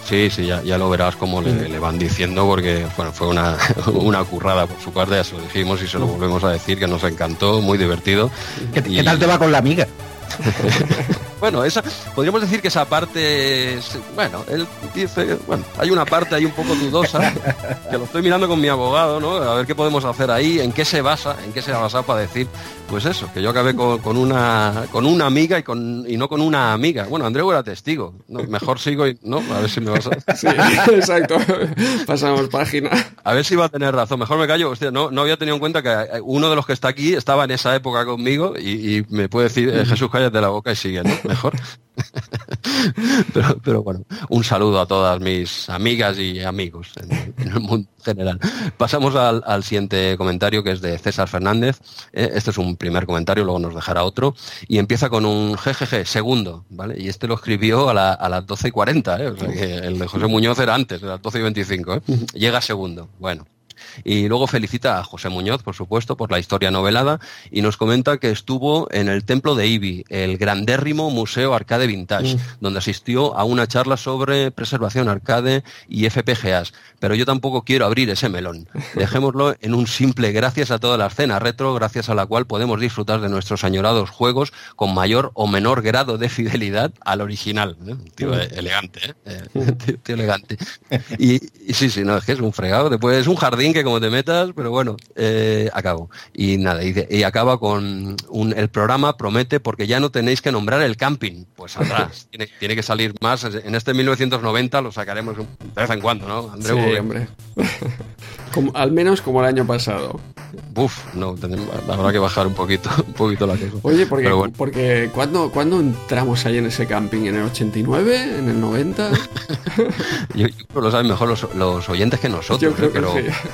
Sí, sí, ya, ya lo verás como le, van diciendo, porque bueno, fue una, una currada por su parte, ya se lo dijimos y se lo volvemos a decir, que nos encantó, muy divertido. ¿Qué, ¿qué tal te va con la amiga? bueno, esa, podríamos decir que esa parte, bueno, él dice, bueno, hay una parte ahí un poco dudosa, que lo estoy mirando con mi abogado, ¿no? A ver qué podemos hacer ahí, en qué se basa, en qué se basa para decir, pues eso, que yo acabé con, una con una amiga y con y no con una amiga. Bueno, Andreu era testigo. mejor sigo y no, a ver si me vas a. Sí, exacto. Pasamos página. A ver si va a tener razón. Mejor me callo. Hostia, no, no había tenido en cuenta que uno de los que está aquí estaba en esa época conmigo y, me puede decir, eh, Jesús, cállate la boca y sigue, ¿no? Mejor. pero, pero, bueno, un saludo a todas mis amigas y amigos en, el mundo general. Pasamos al, siguiente comentario que es de César Fernández. Eh, este es un primer comentario, luego nos dejará otro. Y empieza con un GGG, segundo, ¿vale? Y este lo escribió a, las 12 y 40, ¿eh? o sea que el de José Muñoz era antes, a las 12 y 25, ¿eh? Llega segundo. Bueno, y luego felicita a José Muñoz, por supuesto, por la historia novelada y nos comenta que estuvo en el templo de Ibi, el grandérrimo Museo Arcade Vintage, mm. donde asistió a una charla sobre preservación arcade y FPGAs. Pero yo tampoco quiero abrir ese melón. Dejémoslo en un simple gracias a toda la escena retro, gracias a la cual podemos disfrutar de nuestros añorados juegos con mayor o menor grado de fidelidad al original. ¿eh? Tío mm. elegante, ¿eh? tío, elegante. Y, sí, sí, no, es que es un fregado. Después es un jardín que como te metas, pero bueno, eh, acabo. Y nada, y, acaba con el programa promete porque ya no tenéis que nombrar el camping. Pues atrás, tiene, que salir más. En este 1990 lo sacaremos de vez en cuando, ¿no? Andreu, sí, hombre. al menos como el año pasado. Uf, no, habrá que bajar un poquito, un poquito la cosa. Oye, porque, porque ¿cuándo, ¿cuándo, entramos ahí en ese camping? ¿En el 89? ¿En el 90? yo, lo saben mejor los, oyentes que nosotros. Yo creo que sí.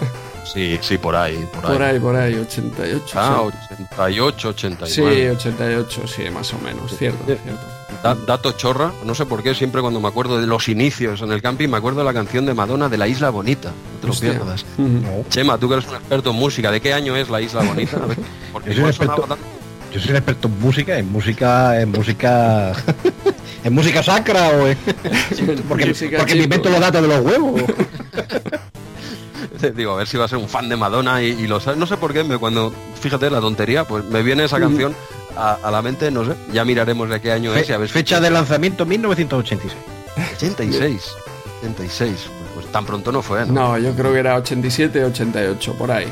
Sí, sí, por ahí, por ahí. Por ahí, por ahí, 88. Ah, 88, 89. Sí, 88, sí, más o menos, cierto, cierto. dato chorra, no sé por qué, siempre cuando me acuerdo de los inicios en el camping, me acuerdo de la canción de Madonna de la Isla Bonita. No te lo pierdas. Chema, tú que eres un experto en música, ¿de qué año es la Isla Bonita? yo, soy experto, yo soy un experto en música, en música, en música. ¿En música sacra o en... porque, porque me invento los datos de los huevos? Digo, a ver si va a ser un fan de Madonna y, lo sabe. No sé por qué, me, cuando, fíjate la tontería, pues me viene esa canción a, la mente, no sé. Ya miraremos de qué año es. a ver fecha de lanzamiento 1986. 86. 86. Pues tan pronto no fue, ¿no? No, yo creo que era 87, 88, por ahí.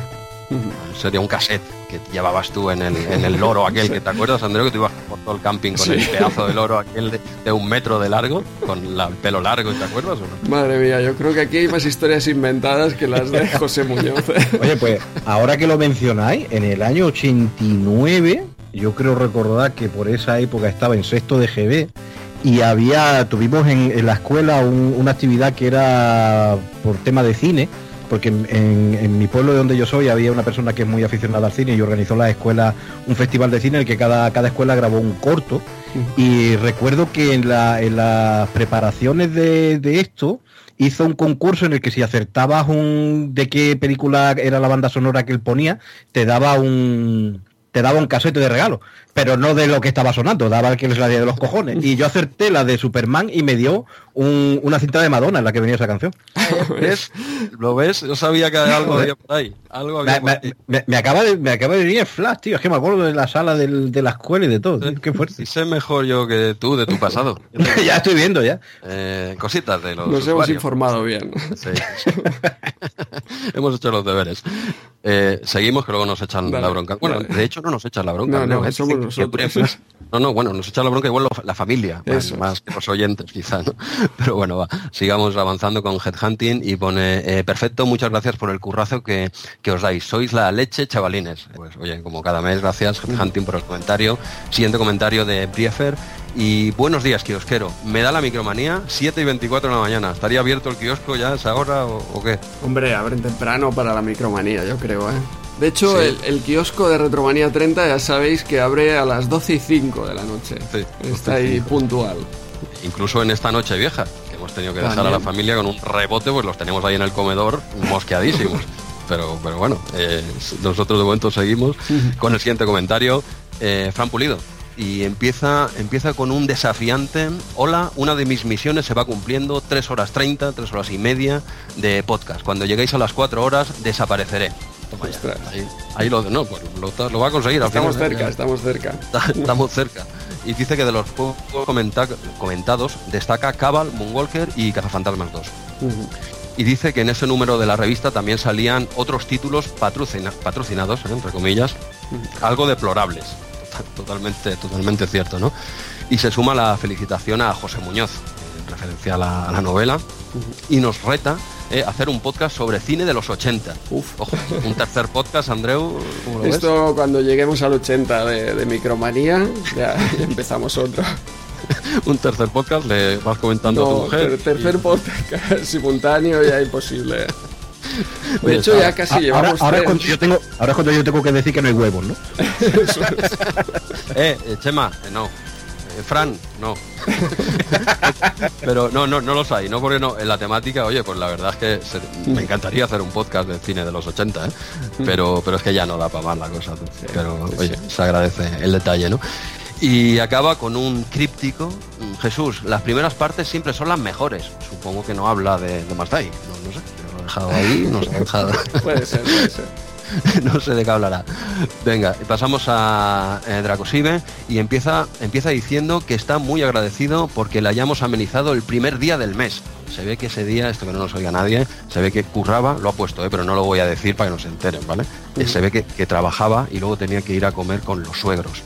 Sería un cassette que llevabas tú en el, en el loro aquel, que te acuerdas, Andreu, que tú ibas por todo el camping con el pedazo de loro aquel de, un metro de largo, con el pelo largo, ¿te acuerdas o no? Madre mía, yo creo que aquí hay más historias inventadas que las de José Muñoz. Oye, pues ahora que lo mencionáis, en el año 89, yo creo recordar que por esa época estaba en sexto de GB y había, tuvimos en, la escuela una actividad que era por tema de cine porque en, mi pueblo de donde yo soy había una persona que es muy aficionada al cine y organizó la escuela un festival de cine en el que cada, cada escuela grabó un corto. Y recuerdo que en, las preparaciones de, esto hizo un concurso en el que si acertabas un de qué película era la banda sonora que él ponía te daba un te daba un casete de regalo, pero no de lo que estaba sonando, daba el que les la de los cojones. Y yo acerté la de Superman y me dio una cinta de Madonna en la que venía esa canción. ¿Ves? ¿Lo ves? Yo sabía que algo había por ahí. Algo me, acaba de, me acaba de venir el flash, tío. Es que me acuerdo de la sala de la escuela y de todo. Qué fuerte. Y sé mejor yo que tú de tu pasado. ya estoy viendo, ya. Eh, cositas de los. Nos hemos informado bien. hemos hecho los deberes. Eh, seguimos que luego nos echan la bronca. Bueno, de hecho no nos echan la bronca. No, no, somos nosotros. No, no, bueno, nos echan la bronca igual la familia, más, que los oyentes quizá, ¿no? Pero bueno, va, sigamos avanzando con Headhunting y pone, eh, perfecto, muchas gracias por el currazo que, que, os dais. Sois la leche, chavalines. Pues oye, como cada mes, gracias Headhunting por el comentario. Siguiente comentario de Briefer. Y buenos días, kiosquero. Me da la micromanía, 7 y 24 de la mañana. ¿Estaría abierto el kiosco ya a esa hora o, qué? Hombre, abren temprano para la micromanía, yo creo, ¿eh? De hecho, el, kiosco de Retromanía 30 ya sabéis que abre a las 12 y 5 de la noche. Está ahí puntual. Incluso en esta noche vieja, que hemos tenido que dejar a la familia con un rebote, pues los tenemos ahí en el comedor mosqueadísimos. pero, pero bueno, eh, nosotros de momento seguimos con el siguiente comentario. Eh, Fran Pulido, y empieza, empieza con un desafiante, hola, una de mis misiones se va cumpliendo, 3 horas 30, 3 horas y media de podcast. Cuando lleguéis a las 4 horas desapareceré. Ahí, lo, no, pues lo, va a conseguir. Estamos cerca, estamos cerca. estamos cerca. Y dice que de los juegos comentados destaca Cabal, Moonwalker y Cazafantasmas 2. Y dice que en ese número de la revista también salían otros títulos patrocinados, ¿eh? entre comillas, algo deplorables totalmente, totalmente cierto, ¿no? Y se suma la felicitación a José Muñoz, en referencia a la, novela, y nos reta eh, hacer un podcast sobre cine de los 80. Uf. un tercer podcast, Andreu. Esto cuando lleguemos al 80 de, Micromanía, ya, empezamos otro. un tercer podcast, le vas comentando a tu mujer. tercer podcast simultáneo ya imposible. De hecho, ya casi llevamos. Ahora, cuando yo tengo, ahora es cuando yo tengo que decir que no hay huevos, ¿no? Eh, eh, Chema, eh, no. Fran, no. Pero no, no, no los hay, no porque no. En la temática, oye, pues la verdad es que me encantaría hacer un podcast de cine de los 80, ¿eh? pero, pero es que ya no da para más la cosa. Pero oye, se agradece el detalle, ¿no? Y acaba con un críptico. Jesús, las primeras partes siempre son las mejores. Supongo que no habla de, de no, no sé dejado ahí, nos ha dejado. puede ser, puede ser. no sé de qué hablará. Venga, pasamos a eh, Dracosive y empieza, empieza diciendo que está muy agradecido porque le hayamos amenizado el primer día del mes. Se ve que ese día, esto que no nos oiga nadie, se ve que curraba, lo ha puesto, eh, pero no lo voy a decir para que nos enteren, ¿vale? Eh, se ve que, trabajaba y luego tenía que ir a comer con los suegros.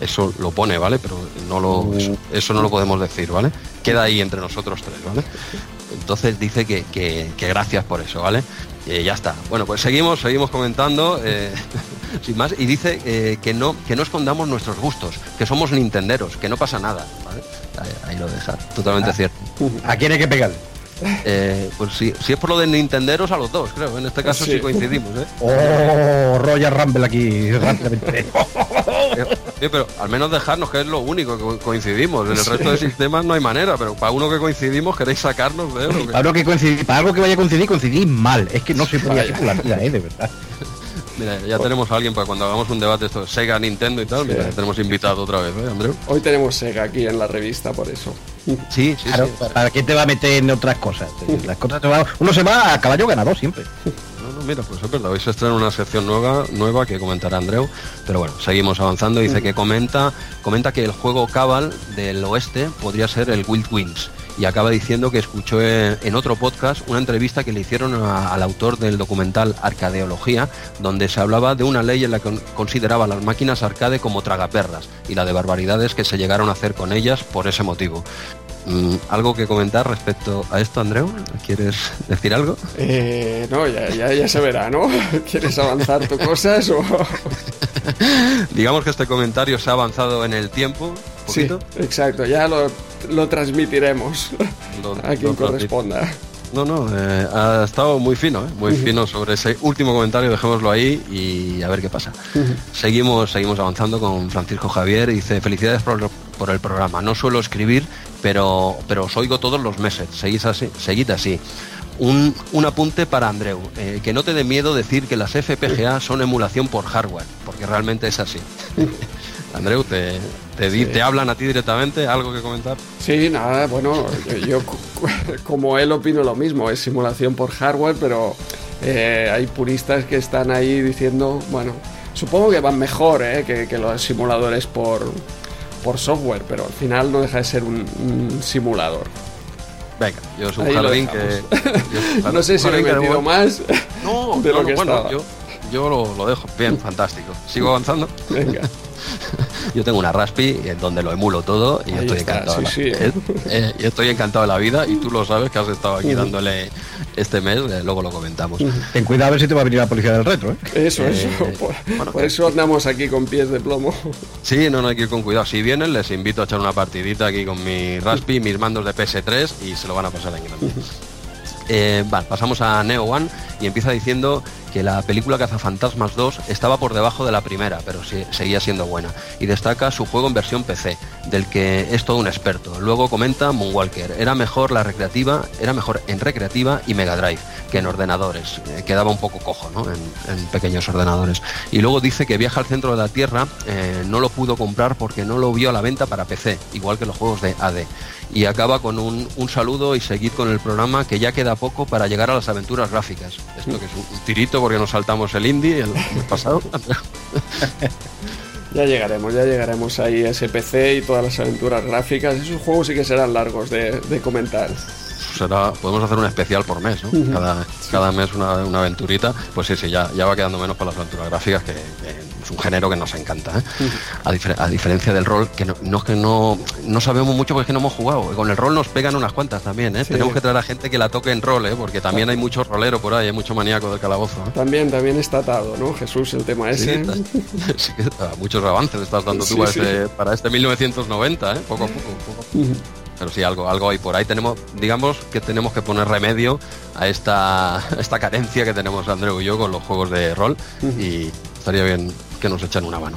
Eso lo pone, ¿vale? Pero no lo, eso no lo podemos decir, ¿vale? Queda ahí entre nosotros tres, ¿vale? Entonces dice que, gracias por eso, ¿vale? Y ya está. Bueno, pues seguimos, seguimos comentando, eh, sin más, y dice eh, que, no, que no escondamos nuestros gustos, que somos nintenderos, que no pasa nada, ¿vale? Ahí, lo deja, totalmente ah. cierto. ¿A quién hay que pegar? Eh, pues si, si es por lo de Nintenderos a los dos, creo. En este caso sí, coincidimos. ¿eh? Oh, Royal Rumble aquí. Sí, pero al menos dejarnos que es lo único que coincidimos. En el resto de sistemas no hay manera, pero para uno que coincidimos queréis sacarnos de Para, algo que para algo que vaya a coincidir, coincidís mal. Es que no se podía hacer la vida, ¿eh? De verdad. Mira, ya tenemos a alguien para cuando hagamos un debate esto Sega, Nintendo y tal. Mira, tenemos invitado otra vez, ¿eh, Andreu? Hoy tenemos Sega aquí en la revista, por eso. Sí, sí, claro, ¿Para qué te va a meter en otras cosas? Las cosas uno se va a caballo ganador siempre. No, no, mira, pues es verdad. Hoy se estrena una sección nueva, nueva que comentará Andreu. Pero bueno, seguimos avanzando. Dice que comenta, comenta que el juego Cabal del oeste podría ser el Wild Wings y acaba diciendo que escuchó en otro podcast una entrevista que le hicieron al autor del documental Arcadeología, donde se hablaba de una ley en la que consideraba las máquinas arcade como tragaperras y la de barbaridades que se llegaron a hacer con ellas por ese motivo. Mm, ¿Algo que comentar respecto a esto, Andreu? ¿Quieres decir algo? Eh, no, ya, ya, se verá, ¿no? ¿Quieres avanzar tu cosas o...? Digamos que este comentario se ha avanzado en el tiempo. Sí, exacto, ya lo, lo transmitiremos a quien corresponda. No, no, eh, ha estado muy fino, ¿eh? muy fino sobre ese último comentario, dejémoslo ahí y a ver qué pasa. Seguimos, seguimos avanzando con Francisco Javier, dice felicidades por, por, el programa. No suelo escribir, pero, pero os oigo todos los meses, seguid así, seguid así. un, un apunte para Andreu, eh, que no te dé miedo decir que las FPGA son emulación por hardware, porque realmente es así. Andreu, ¿te, te, hablan a ti directamente? ¿Algo que comentar? Sí, nada, bueno, yo, yo como él opino lo mismo, es simulación por hardware, pero eh, hay puristas que están ahí diciendo, bueno, supongo que van mejor eh, que, que los simuladores por, por software, pero al final no deja de ser un, un simulador. Venga, yo soy Ahí un lo jardín que... No sé si me he metido más No, de no, lo que bueno, estaba. yo, yo lo, lo dejo. Bien, fantástico. Sigo avanzando. Venga. Yo tengo una Raspi en donde lo emulo todo y Ahí estoy está, encantado. de la- sí, eh, eh, y estoy encantado de la vida y tú lo sabes que has estado aquí dándole este mes, eh, luego lo comentamos. Ten cuidado a ver si te va a venir la policía del retro, ¿eh? Eso, Eh, eso. Por, bueno, por eso andamos aquí con pies de plomo. Sí, no, no hay que ir con cuidado. Si vienen, les invito a echar una partidita aquí con mi Raspi, mis mandos de PS3 y se lo van a pasar en grande. Eh, vale, pasamos a Neo One y empieza diciendo que la película Cazafantasmas 2 estaba por debajo de la primera, pero sí- seguía siendo buena. Y destaca su juego en versión PC, del que es todo un experto. Luego comenta Moonwalker, era mejor la recreativa, era mejor en recreativa y Mega Drive que en ordenadores. Eh, quedaba un poco cojo, ¿no? En, en pequeños ordenadores. Y luego dice que Viaja al centro de la Tierra eh, no lo pudo comprar porque no lo vio a la venta para PC, igual que los juegos de AD. Y acaba con un, un saludo y seguir con el programa que ya queda poco para llegar a las aventuras gráficas. Esto que es un tirito porque nos saltamos el indie el mes pasado. Ya llegaremos, ya llegaremos ahí a ese PC y todas las aventuras gráficas. Esos juegos sí que serán largos de, de comentar. Será, podemos hacer un especial por mes, ¿no? Cada, cada mes una, una aventurita. Pues sí, sí, ya, ya va quedando menos para las aventuras gráficas, que, un género que nos encanta. ¿eh? A, difer- a diferencia del rol, que no, no es que no, no sabemos mucho porque es que no hemos jugado. Con el rol nos pegan unas cuantas también, ¿eh? Sí. Tenemos que traer a gente que la toque en rol, ¿eh? Porque también hay mucho rolero por ahí, hay mucho maníaco del calabozo. ¿eh? También, también está atado, ¿no? Jesús, el tema Sí, ese. está- sí que está- muchos avances estás dando tú para. Este, para este 1990, ¿eh? Poco a poco, poco. Pero sí, algo, algo hay por ahí. Tenemos, digamos que tenemos que poner remedio a esta, a esta carencia que tenemos Andreu y yo con los juegos de rol y estaría bien que nos echen una mano.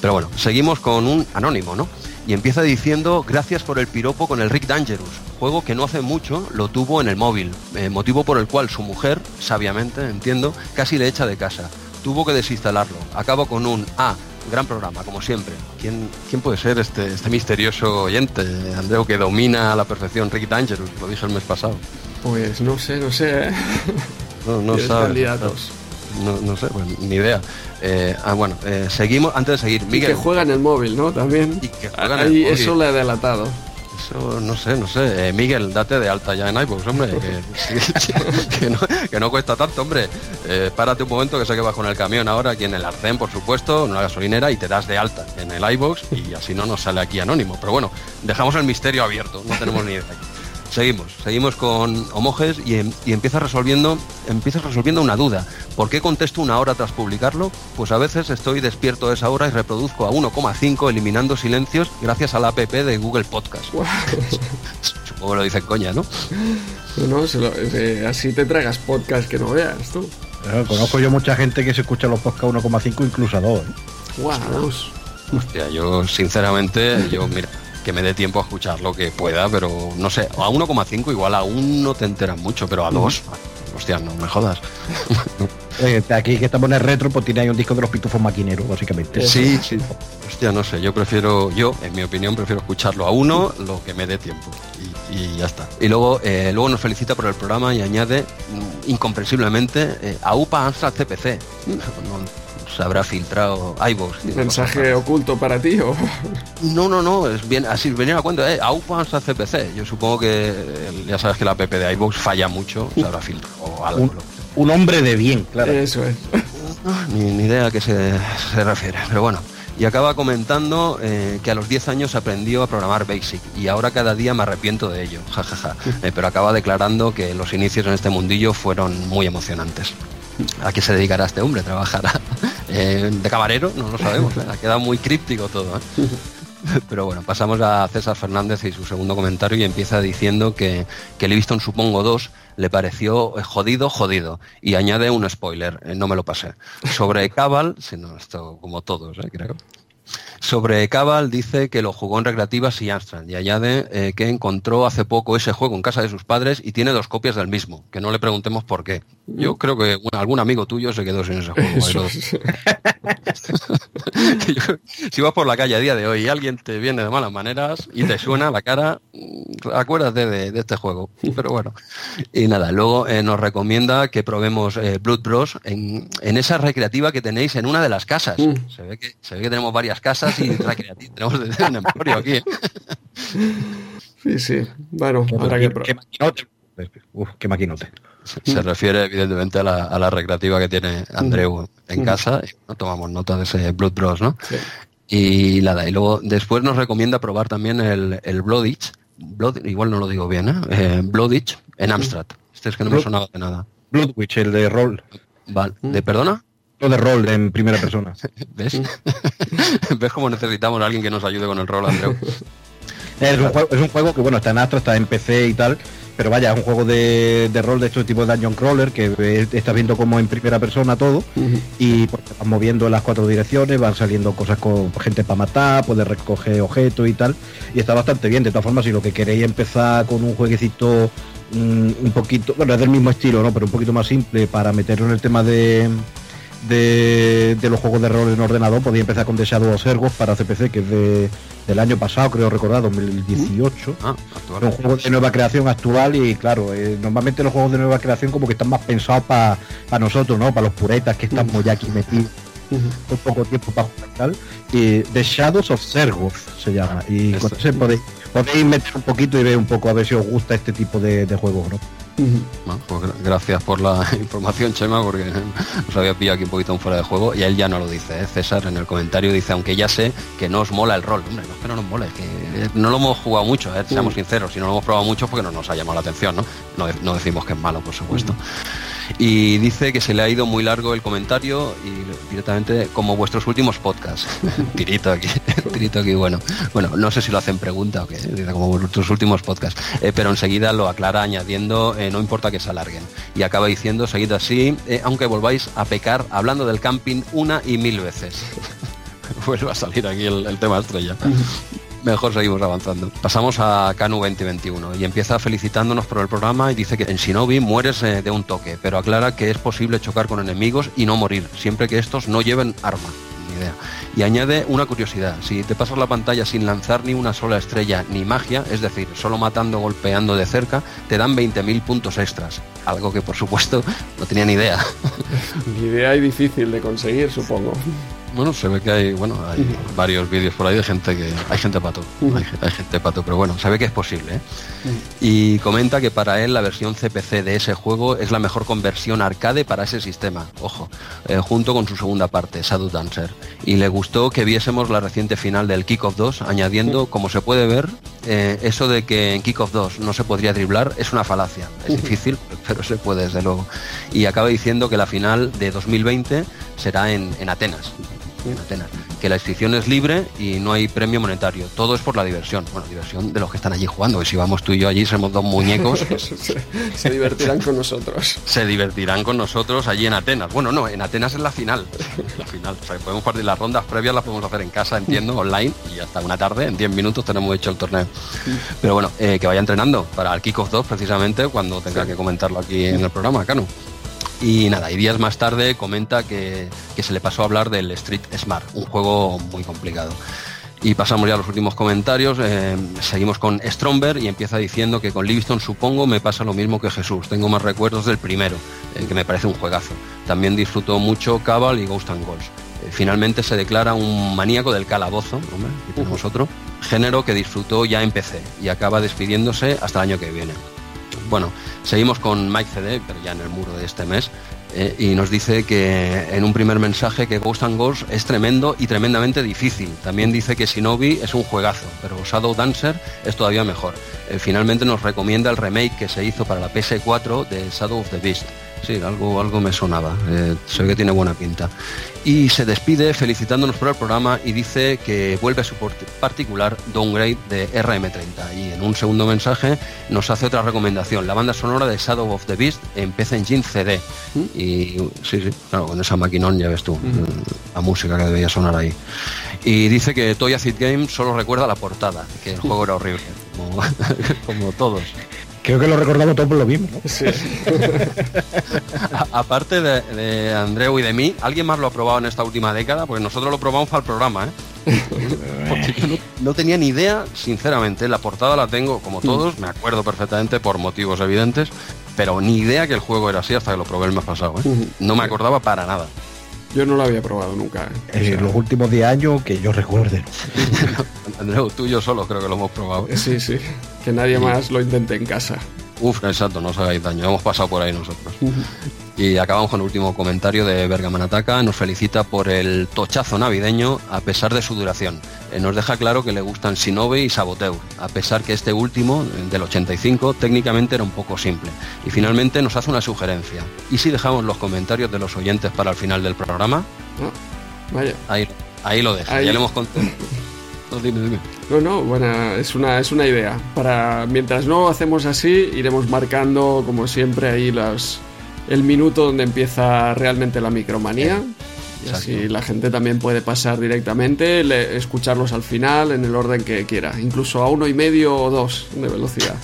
Pero bueno, seguimos con un anónimo, ¿no? Y empieza diciendo, gracias por el piropo con el Rick Dangerous, juego que no hace mucho lo tuvo en el móvil, eh, motivo por el cual su mujer, sabiamente, entiendo, casi le echa de casa. Tuvo que desinstalarlo. Acabo con un A, gran programa, como siempre. ¿Quién, quién puede ser este, este misterioso oyente, Andreu, que domina a la perfección Rick Dangerous? Lo dije el mes pasado. Pues no sé, no sé. ¿eh? No, no ¿Tienes sabes. candidatos? No, no sé, pues, ni idea. Eh, ah, bueno, eh, seguimos, antes de seguir, Y Miguel. que juega en el móvil, ¿no? También. Y que juega en el Ahí móvil. eso le ha delatado. Eso no sé, no sé. Eh, Miguel, date de alta ya en iVoox, hombre. Que, que no, que no cuesta tanto, hombre. Eh, párate un momento que sé que vas con el camión ahora aquí en el Arcén, por supuesto, en una gasolinera y te das de alta en el iVoox y así no nos sale aquí anónimo. Pero bueno, dejamos el misterio abierto, no tenemos ni idea. Seguimos, seguimos con Homoges y, em- y empiezas resolviendo, empiezas resolviendo una duda. ¿Por qué contesto una hora tras publicarlo? Pues a veces estoy despierto a esa hora y reproduzco a 1,5 eliminando silencios gracias a la app de Google Podcast. Supongo que lo dicen coña, ¿no? No, no, se lo- eh, así te tragas podcast que no veas tú. Conozco yo mucha gente que se escucha los podcasts 1,5 incluso a 2. ¿eh? Guau. Hostia, yo sinceramente, yo mira, que me dé tiempo a escuchar lo que pueda, pero no sé, a 1,5 igual aún no te enteras mucho, pero a 2, hostia, no me jodas. Eh, aquí que estamos en el retro, pues tiene ahí un disco de los pitufos maquineros, básicamente. Sí, sí. Hostia, no sé, yo prefiero, yo, en mi opinión, prefiero escucharlo a uno, lo que me dé tiempo. Y, y ya está. Y luego, eh, luego nos felicita por el programa y añade, mm, incomprensiblemente, eh, a UPA Amstrad CPC. No, se habrá filtrado iVoox. ¿Mensaje oculto para ti o...? No, no, no, es bien, así venía a cuenta, eh, hasta CPC. Yo supongo que eh, ya sabes que la app de iVoox falla mucho, se habrá filtrado algo. Un, un hombre de bien, claro. Eso es. Ah, Ni, ni idea a qué se, se refiere, pero bueno. Y acaba comentando eh, que a los 10 años aprendió a programar BASIC y ahora cada día me arrepiento de ello, jajaja. Eh, pero acaba declarando que los inicios en este mundillo fueron muy emocionantes. ¿A qué se dedicará este hombre? ¿Trabajará eh, de camarero? No lo sabemos, ¿eh? ha quedado muy críptico todo. ¿eh? Pero bueno, pasamos a César Fernández y su segundo comentario y empieza diciendo que, que Livingston Supongo 2 le pareció jodido, jodido. Y añade un spoiler, no me lo pasé. Sobre Cabal, si no, esto como todos, creo. Sobre Cabal dice que lo jugó en recreativas y Amstrad y añade eh, que encontró hace poco ese juego en casa de sus padres y tiene dos copias del mismo, que no le preguntemos por qué. Yo creo que bueno, algún amigo tuyo se quedó sin ese juego. si vas por la calle a día de hoy y alguien te viene de malas maneras y te suena la cara, mm, acuérdate de, este juego. Pero bueno, y nada, luego eh, nos recomienda que probemos eh, Blood Bros en, esa recreativa que tenéis en una de las casas. Mm. Se, ve que, se ve que tenemos varias casas y tenemos un emporio aquí. ¿eh? Sí, sí. Bueno, habrá que Qué maquinote. Uf, qué maquinote. Se, refiere evidentemente a la, recreativa que tiene Andreu en casa y no tomamos nota de ese Blood Bros, ¿no? Y nada, y luego después nos recomienda probar también el, el Blooditch, Blood, igual no lo digo bien, ¿eh? eh Blooditch en Amstrad. Este es que no me sonaba de nada. Bloodwitch, el de rol. Vale, ¿de perdona? De rol en primera persona. ¿Ves? ¿Ves cómo necesitamos a alguien que nos ayude con el rol, Andreu? Es un, juego, es un juego que bueno, está en Astro, está en PC y tal, pero vaya, es un juego de, rol de este tipo de Dungeon Crawler que estás viendo como en primera persona todo y pues, vas moviendo en las cuatro direcciones, van saliendo cosas con gente para matar, puedes recoger objetos y tal, y está bastante bien. De todas formas, si lo que queréis empezar con un jueguecito mm, un poquito, bueno, es del mismo estilo, ¿no? Pero un poquito más simple para meterlo en el tema de de, los juegos de rol en ordenador, podía empezar con The Shadow of para CPC, que es de, del año pasado, creo recordar, 2018. Ah, un juego de nueva creación actual y claro, eh, normalmente los juegos de nueva creación como que están más pensados para nosotros, ¿no? Para los puretas que estamos ya aquí metidos. con poco tiempo para jugar tal y The Shadows of se llama y con ese podéis, podéis meter un poquito y ver un poco a ver si os gusta este tipo de, de juegos ¿no? Pues gracias por la información, Chema, porque nos había pillado aquí un poquito fuera de juego y él ya no lo dice. ¿eh? César en el comentario dice, aunque ya sé que no os mola el rol. Hombre, no es que no nos mola, es que no lo hemos jugado mucho, ¿eh? seamos sinceros. Si no lo hemos probado mucho, porque no nos ha llamado la atención, ¿no? No, decimos que es malo, por supuesto. Y dice que se le ha ido muy largo el comentario y directamente como vuestros últimos podcasts. tirito aquí, tirito aquí, bueno. Bueno, no sé si lo hacen pregunta o qué, como vuestros últimos podcasts. Eh, pero enseguida lo aclara añadiendo, eh, no importa que se alarguen. Y acaba diciendo, seguid así, eh, aunque volváis a pecar hablando del camping una y mil veces. Vuelve a salir aquí el, el tema estrella mejor seguimos avanzando. Pasamos a Canu 2021 y empieza felicitándonos por el programa y dice que en Shinobi mueres eh, de un toque, pero aclara que es posible chocar con enemigos y no morir, siempre que estos no lleven arma. Ni idea. Y añade una curiosidad, si te pasas la pantalla sin lanzar ni una sola estrella ni magia, es decir, solo matando golpeando de cerca, te dan 20.000 puntos extras. Algo que por supuesto no tenía ni idea. ni idea y difícil de conseguir, supongo. Bueno, se ve que hay, bueno, hay varios vídeos por ahí de gente que hay gente pato, hay, gente pato, pero bueno, se ve que es posible. ¿eh? Y comenta que para él la versión CPC de ese juego es la mejor conversión arcade para ese sistema, ojo, eh, junto con su segunda parte, Shadow Dancer. Y le gustó que viésemos la reciente final del Kick of 2, añadiendo, como se puede ver, eh, eso de que en Kick of 2 no se podría driblar es una falacia. Es difícil, pero se puede, desde luego. Y acaba diciendo que la final de 2020 será en, en Atenas que la inscripción es libre y no hay premio monetario. Todo es por la diversión. Bueno, diversión de los que están allí jugando. Y si vamos tú y yo allí, somos dos muñecos. se, divertirán con nosotros. Se divertirán con nosotros allí en Atenas. Bueno, no, en Atenas es la final. La final. O sea, podemos partir las rondas previas, las podemos hacer en casa, entiendo, online. Y hasta una tarde, en 10 minutos, tenemos hecho el torneo. Pero bueno, eh, que vaya entrenando para el Kickoff 2, precisamente, cuando tenga que comentarlo aquí en el programa, Cano. Y nada, y días más tarde comenta que, se le pasó a hablar del Street Smart, un juego muy complicado. Y pasamos ya a los últimos comentarios. Eh, seguimos con Stromberg y empieza diciendo que con Livingston supongo me pasa lo mismo que Jesús. Tengo más recuerdos del primero, eh, que me parece un juegazo. También disfrutó mucho Cabal y Ghost and Goals. Eh, finalmente se declara un maníaco del calabozo, hombre, tenemos otro, género que disfrutó ya en PC y acaba despidiéndose hasta el año que viene. Bueno, seguimos con Mike CD, pero ya en el muro de este mes, eh, y nos dice que en un primer mensaje que Ghost and Ghost es tremendo y tremendamente difícil. También dice que Shinobi es un juegazo, pero Shadow Dancer es todavía mejor. Eh, finalmente nos recomienda el remake que se hizo para la PS4 de Shadow of the Beast. sí, algo, algo me sonaba. Eh, sé que tiene buena pinta. Y se despide felicitándonos por el programa y dice que vuelve a su particular downgrade de RM30. Y en un segundo mensaje nos hace otra recomendación, la banda sonora de Shadow of the Beast en PC Engine CD. Y sí, sí, claro, con esa maquinón ya ves tú, la música que debía sonar ahí. Y dice que Toy Acid Game solo recuerda la portada, que el juego era horrible, como, como todos. Creo que lo recordamos todos por lo mismo. aparte de, Andreu y de mí, ¿alguien más lo ha probado en esta última década? Pues nosotros lo probamos para el programa, ¿eh? Porque yo no, tenía ni idea, sinceramente. La portada la tengo, como mm. todos, me acuerdo perfectamente por motivos evidentes, pero ni idea que el juego era así hasta que lo probé el mes pasado. ¿eh? Mm. No me acordaba para nada. Yo no lo había probado nunca. ¿eh? En los últimos 10 años que yo recuerde. Andreu, tú y yo solo creo que lo hemos probado. Sí, sí. Que nadie más lo intente en casa. Uf, exacto, no os hagáis daño. Hemos pasado por ahí nosotros. Y acabamos con el último comentario de Bergamanataka. Nos felicita por el tochazo navideño a pesar de su duración. Eh, nos deja claro que le gustan Sinobe y Saboteur, a pesar que este último, del 85, técnicamente era un poco simple. Y finalmente nos hace una sugerencia. ¿Y si dejamos los comentarios de los oyentes para el final del programa? Vaya. Ahí, ahí lo deja, ya le hemos contado. No, no, bueno, es una, es una idea. Para, mientras no hacemos así, iremos marcando, como siempre, ahí las, el minuto donde empieza realmente la micromanía. Y así la gente también puede pasar directamente, escucharlos al final en el orden que quiera, incluso a uno y medio o dos de velocidad.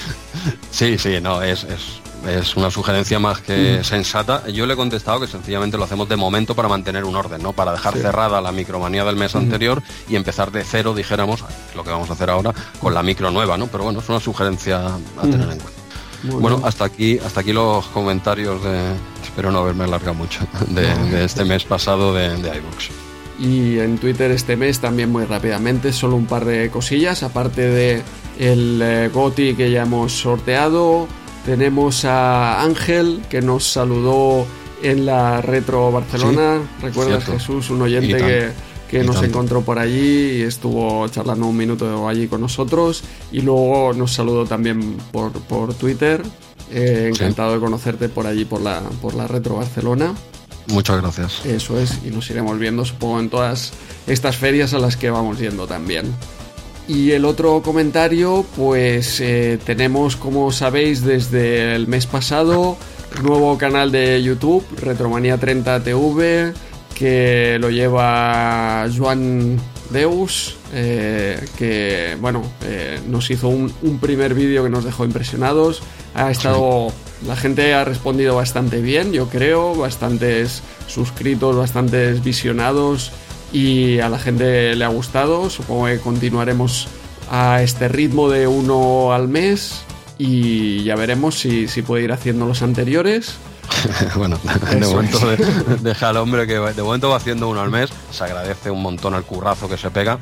sí, sí, no, es, es, una sugerencia más que mm. sensata. Yo le he contestado que sencillamente lo hacemos de momento para mantener un orden, ¿no? Para dejar cerrada la micromanía del mes anterior y empezar de cero, dijéramos, lo que vamos a hacer ahora, con la micro nueva, ¿no? Pero bueno, es una sugerencia a tener en cuenta bueno, hasta aquí, hasta aquí los comentarios de, espero no haberme alargado mucho, de, este mes pasado de, de iVoox. Y en Twitter este mes también muy rápidamente, solo un par de cosillas, aparte de el eh, GOTI que ya hemos sorteado, tenemos a Ángel que nos saludó en la Retro Barcelona, ¿recuerdas Jesús? Un oyente que que nos encontró por allí y estuvo charlando un minuto allí con nosotros y luego nos saludó también por, por Twitter. Eh, encantado de conocerte por allí, por la, por la Retro Barcelona. Muchas gracias. Eso es, y nos iremos viendo, supongo, en todas estas ferias a las que vamos yendo también. Y el otro comentario, pues eh, tenemos, como sabéis, desde el mes pasado, nuevo canal de YouTube, Retromanía 30 TV que lo lleva Joan Deus, eh, que bueno, eh, nos hizo un, primer vídeo que nos dejó impresionados. Ha estado, la gente ha respondido bastante bien, yo creo, bastantes suscritos, bastantes visionados y a la gente le ha gustado. Supongo que continuaremos a este ritmo de uno al mes y ya veremos si, si puede ir haciendo los anteriores. bueno, de momento deja al hombre que de momento va haciendo uno al mes, se agradece un montón al currazo que se pega.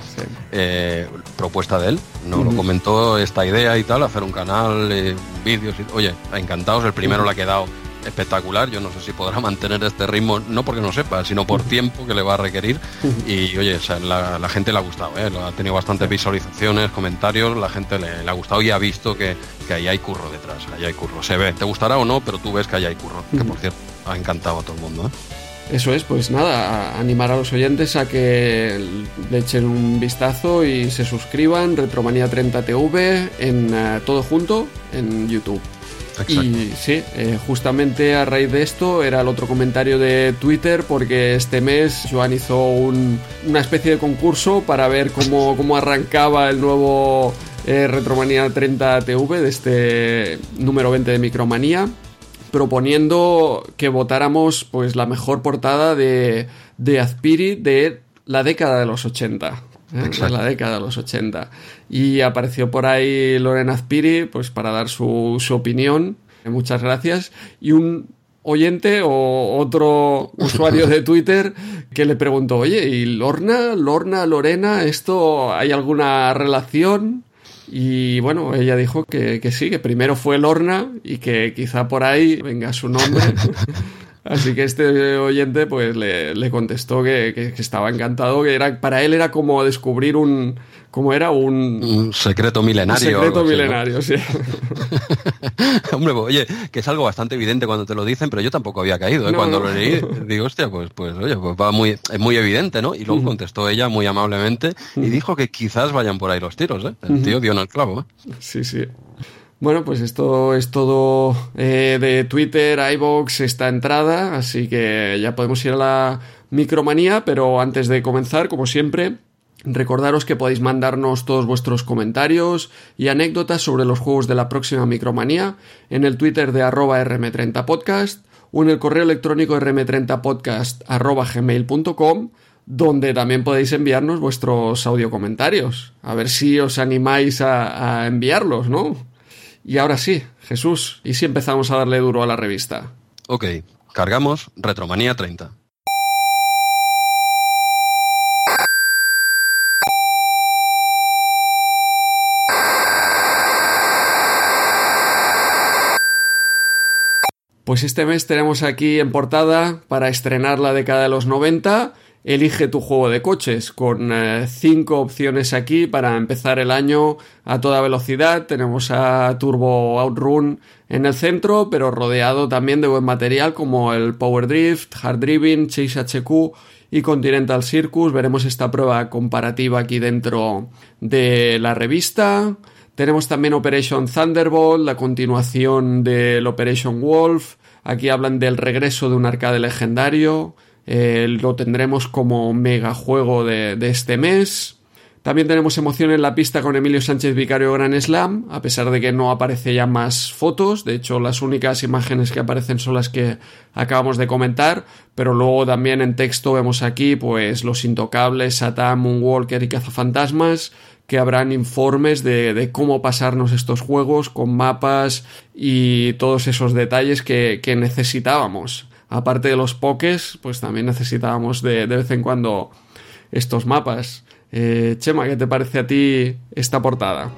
Eh, propuesta de él, nos lo comentó esta idea y tal, hacer un canal, eh, vídeos, y, oye, encantados, el primero le ha quedado espectacular. Yo no sé si podrá mantener este ritmo, no porque no sepa, sino por tiempo que le va a requerir. Y oye, la, gente le ha gustado, ¿eh? ha tenido bastantes visualizaciones, comentarios, la gente le, ha gustado y ha visto que, ahí hay curro detrás, ahí hay curro. Se ve, te gustará o no, pero tú ves que ahí hay curro, que por cierto ha encantado a todo el mundo. ¿eh? Eso es, pues nada, animar a los oyentes a que le echen un vistazo y se suscriban, Retromanía 30 TV, en eh, todo junto en YouTube. Y sí, eh, justamente a raíz de esto era el otro comentario de Twitter porque este mes Joan hizo una especie de concurso para ver cómo, cómo arrancaba el nuevo eh, Retromanía 30 TV de este número 20 de Micromanía proponiendo que votáramos pues la mejor portada de, de Azpiri de la década de los 80 en la década de los 80. Y apareció por ahí Lorena Azpiri pues, para dar su, su opinión. Muchas gracias. Y un oyente o otro usuario de Twitter que le preguntó, oye, ¿y Lorna, Lorna, Lorena, esto hay alguna relación? Y bueno, ella dijo que, que sí, que primero fue Lorna y que quizá por ahí venga su nombre. Así que este oyente pues le, contestó que, estaba encantado, que era para él era como descubrir un como era un, secreto milenario. Un secreto milenario, sí. Hombre, pues, oye, que es algo bastante evidente cuando te lo dicen, pero yo tampoco había caído. ¿eh? cuando lo leí, digo, hostia, pues, pues oye, pues va muy, es muy evidente, ¿no? Y luego contestó ella muy amablemente y dijo que quizás vayan por ahí los tiros, ¿eh? El tío dio en el clavo. ¿eh? Sí, sí. Bueno, pues esto es todo eh, de Twitter, iBox, esta entrada, así que ya podemos ir a la micromanía, pero antes de comenzar, como siempre, recordaros que podéis mandarnos todos vuestros comentarios y anécdotas sobre los juegos de la próxima micromanía en el Twitter de arroba rm30podcast o en el correo electrónico rm30podcast arroba gmail.com donde también podéis enviarnos vuestros audio comentarios. A ver si os animáis a, a enviarlos, ¿no? Y ahora sí, Jesús, ¿y si empezamos a darle duro a la revista? Ok, cargamos Retromanía 30. Pues este mes tenemos aquí en portada para estrenar la década de los 90 elige tu juego de coches con eh, cinco opciones aquí para empezar el año a toda velocidad. Tenemos a Turbo Outrun en el centro, pero rodeado también de buen material como el Power Drift, Hard Driving, Chase HQ y Continental Circus. Veremos esta prueba comparativa aquí dentro de la revista. Tenemos también Operation Thunderbolt, la continuación del Operation Wolf. Aquí hablan del regreso de un arcade legendario. Eh, lo tendremos como mega juego de, este mes. También tenemos emoción en la pista con Emilio Sánchez Vicario Gran Slam, a pesar de que no aparece ya más fotos. De hecho, las únicas imágenes que aparecen son las que acabamos de comentar. Pero luego también en texto vemos aquí, pues, los intocables, Satan, Moonwalker y Cazafantasmas, que habrán informes de, cómo pasarnos estos juegos con mapas y todos esos detalles que necesitábamos aparte de los pokés, pues también necesitábamos de, de vez en cuando estos mapas. Eh, Chema, ¿qué te parece a ti esta portada?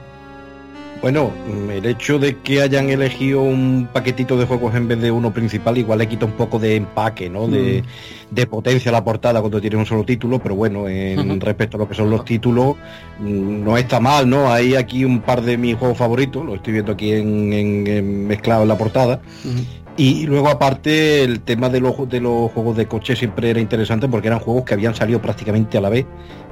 Bueno, el hecho de que hayan elegido un paquetito de juegos en vez de uno principal igual le quita un poco de empaque, ¿no? De, mm. potencia a la portada cuando tiene un solo título, pero bueno, en respecto a lo que son los títulos, mm, no está mal, ¿no? Hay aquí un par de mis juegos favoritos, lo estoy viendo aquí en, mezclado en la portada. Y luego aparte el tema de los, de los juegos de coche siempre era interesante porque eran juegos que habían salido prácticamente a la vez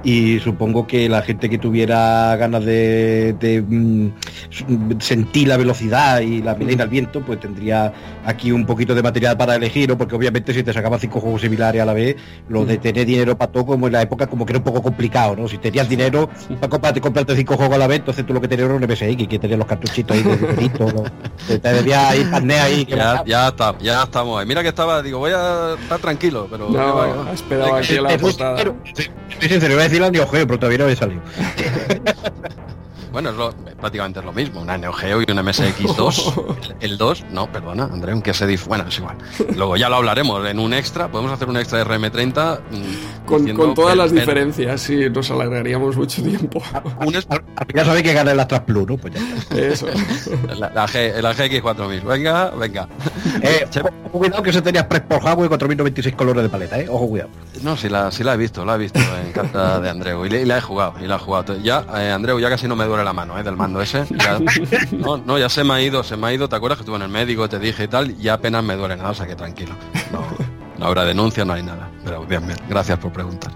y supongo que la gente que tuviera ganas de, mm, sentir la velocidad y la melena al viento, pues tendría aquí un poquito de material para elegir, porque obviamente si te sacabas cinco juegos similares a la vez, lo de tener dinero para todo, como en la época, como que era un poco complicado, ¿no? Si tenías dinero para comprarte, comprarte cinco juegos a la vez, entonces tú lo que tenías era un MSX, que tenías los cartuchitos ahí de ¿no? te, ir ahí. Que ya, ya, está, ya estamos. Mira que estaba, digo, voy a estar tranquilo, pero... No, esperaba aquí la portada. Estoy sincero, voy a decir la pero todavía no había salido. Bueno, es lo, prácticamente es lo mismo, una Neo Geo y un MSX2. El, 2, no, perdona, André, aunque se dice, bueno, es igual. Luego ya lo hablaremos en un extra, podemos hacer un extra de RM30 mm, con, con todas las diferencias, sí, nos alargaríamos mucho tiempo. ya sabéis que gana el Astra Plus, ¿no? Pues ya Eso. La, la, G, la GX4000, venga, venga. Eh, ojo, cuidado que se tenía Press por Huawei 4026 colores de paleta, ¿eh? Ojo, cuidado. No, sí la, sí la he visto, la he visto en carta de Andreu y, la he jugado, y la he jugado. Ya, eh, Andreu, ya casi no me duele la mano, ¿eh? Del mando ese. no, no, ya se me ha ido, se me ha ido, ¿te acuerdas que estuve en el médico, te dije y tal? Y ya apenas me duele nada, o sea que tranquilo. No. No habrá denuncia, no hay nada. Pero bien, bien. Gracias por preguntar.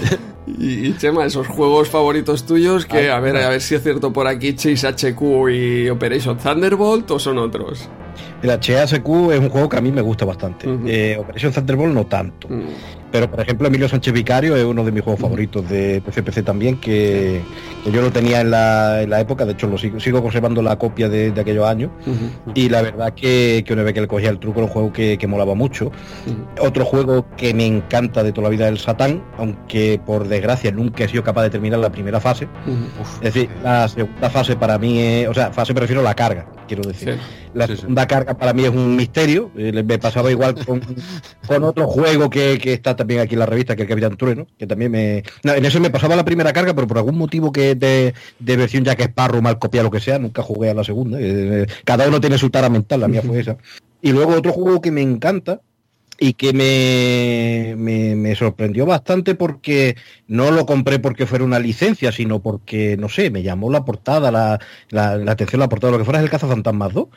y, Chema, esos juegos favoritos tuyos, que a ver, a ver si es cierto por aquí Chase HQ y Operation Thunderbolt o son otros. El HSQ es un juego que a mí me gusta bastante. Eh, Operation Thunderbolt no tanto. Mm. Pero, por ejemplo, Emilio Sánchez Vicario es uno de mis juegos favoritos de PC-PC también, que, yo lo tenía en la, en la, época, de hecho lo sigo, sigo conservando la copia de, aquellos años, y la verdad que, que una vez que le cogía el truco era un juego que, que molaba mucho. Otro juego que me encanta de toda la vida es el Satán, aunque por desgracia nunca he sido capaz de terminar la primera fase. es decir, la segunda fase para mí es, o sea, fase me refiero a la carga, quiero decir. La segunda carga para mí es un misterio, eh, me pasaba igual con, con otro juego que, que está también aquí en la revista, que el Capitán Trueno, que también me... en eso me pasaba la primera carga, pero por algún motivo que de, de versión ya que es parro, mal copia, lo que sea, nunca jugué a la segunda. Eh, cada uno tiene su tara mental, la mía fue esa. Y luego otro juego que me encanta, y que me, me, sorprendió bastante porque no lo compré porque fuera una licencia, sino porque, no sé, me llamó la portada, la, la, atención la portada, lo que fuera es el Cazafantasmas 2,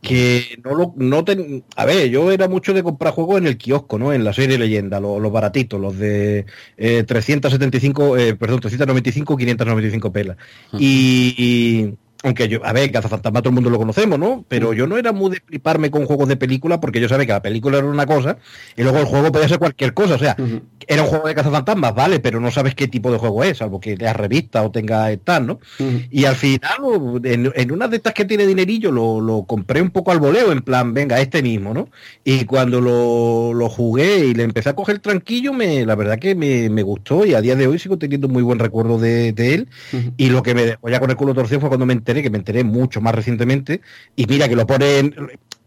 que no lo, no ten, a ver, yo era mucho de comprar juegos en el kiosco, ¿no? En la serie leyenda, los, baratitos, los de 375, eh, eh, perdón, 395, 595 pelas. y aunque yo, a ver, Cazafantasma todo el mundo lo conocemos, ¿no? Pero yo no era muy de fliparme con juegos de película porque yo sabía que la película era una cosa y luego el juego podía ser cualquier cosa. O sea, era un juego de cazafantasmas, vale, pero no sabes qué tipo de juego es, salvo que leas revista o tenga tal, ¿no? Y al final, en, una de estas que tiene dinerillo, lo, compré un poco al voleo, en plan, venga, este mismo, ¿no? Y cuando lo, jugué y le empecé a coger tranquillo, me, la verdad que me, gustó y a día de hoy sigo teniendo muy buen recuerdo de, él. Y lo que me dejó ya con el culo torcido fue cuando me enteré que me enteré mucho más recientemente, y mira que lo ponen,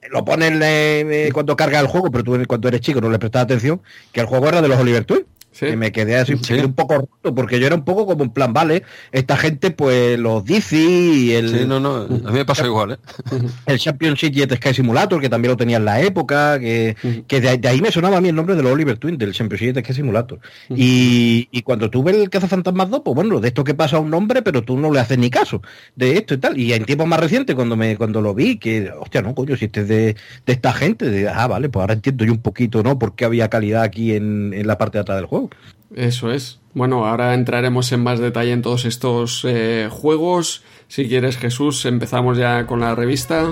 lo ponen eh, cuando carga el juego, pero tú cuando eres chico no le prestas atención, que el juego era de los Oliver Twist. Que me quedé así un poco roto, porque yo era un poco como en plan, vale, esta gente pues los dice y el... Sí, no, no, a mí me pasa igual, ¿eh? El Championship Jet Sky Simulator, que también lo tenía en la época, que, que de, ahí me sonaba a mí el nombre de los Oliver Twin, del Championship Jet Sky Simulator. y, y, cuando tuve el Cazafantasmas 2, pues bueno, de esto que pasa un nombre, pero tú no le haces ni caso de esto y tal. Y en tiempos más recientes, cuando me cuando lo vi, que, hostia, no, coño, si este es de, de esta gente, de, ah, vale, pues ahora entiendo yo un poquito, ¿no? Por qué había calidad aquí en, en la parte de atrás del juego. Eso es. Bueno, ahora entraremos en más detalle en todos estos eh, juegos. Si quieres, Jesús, empezamos ya con la revista.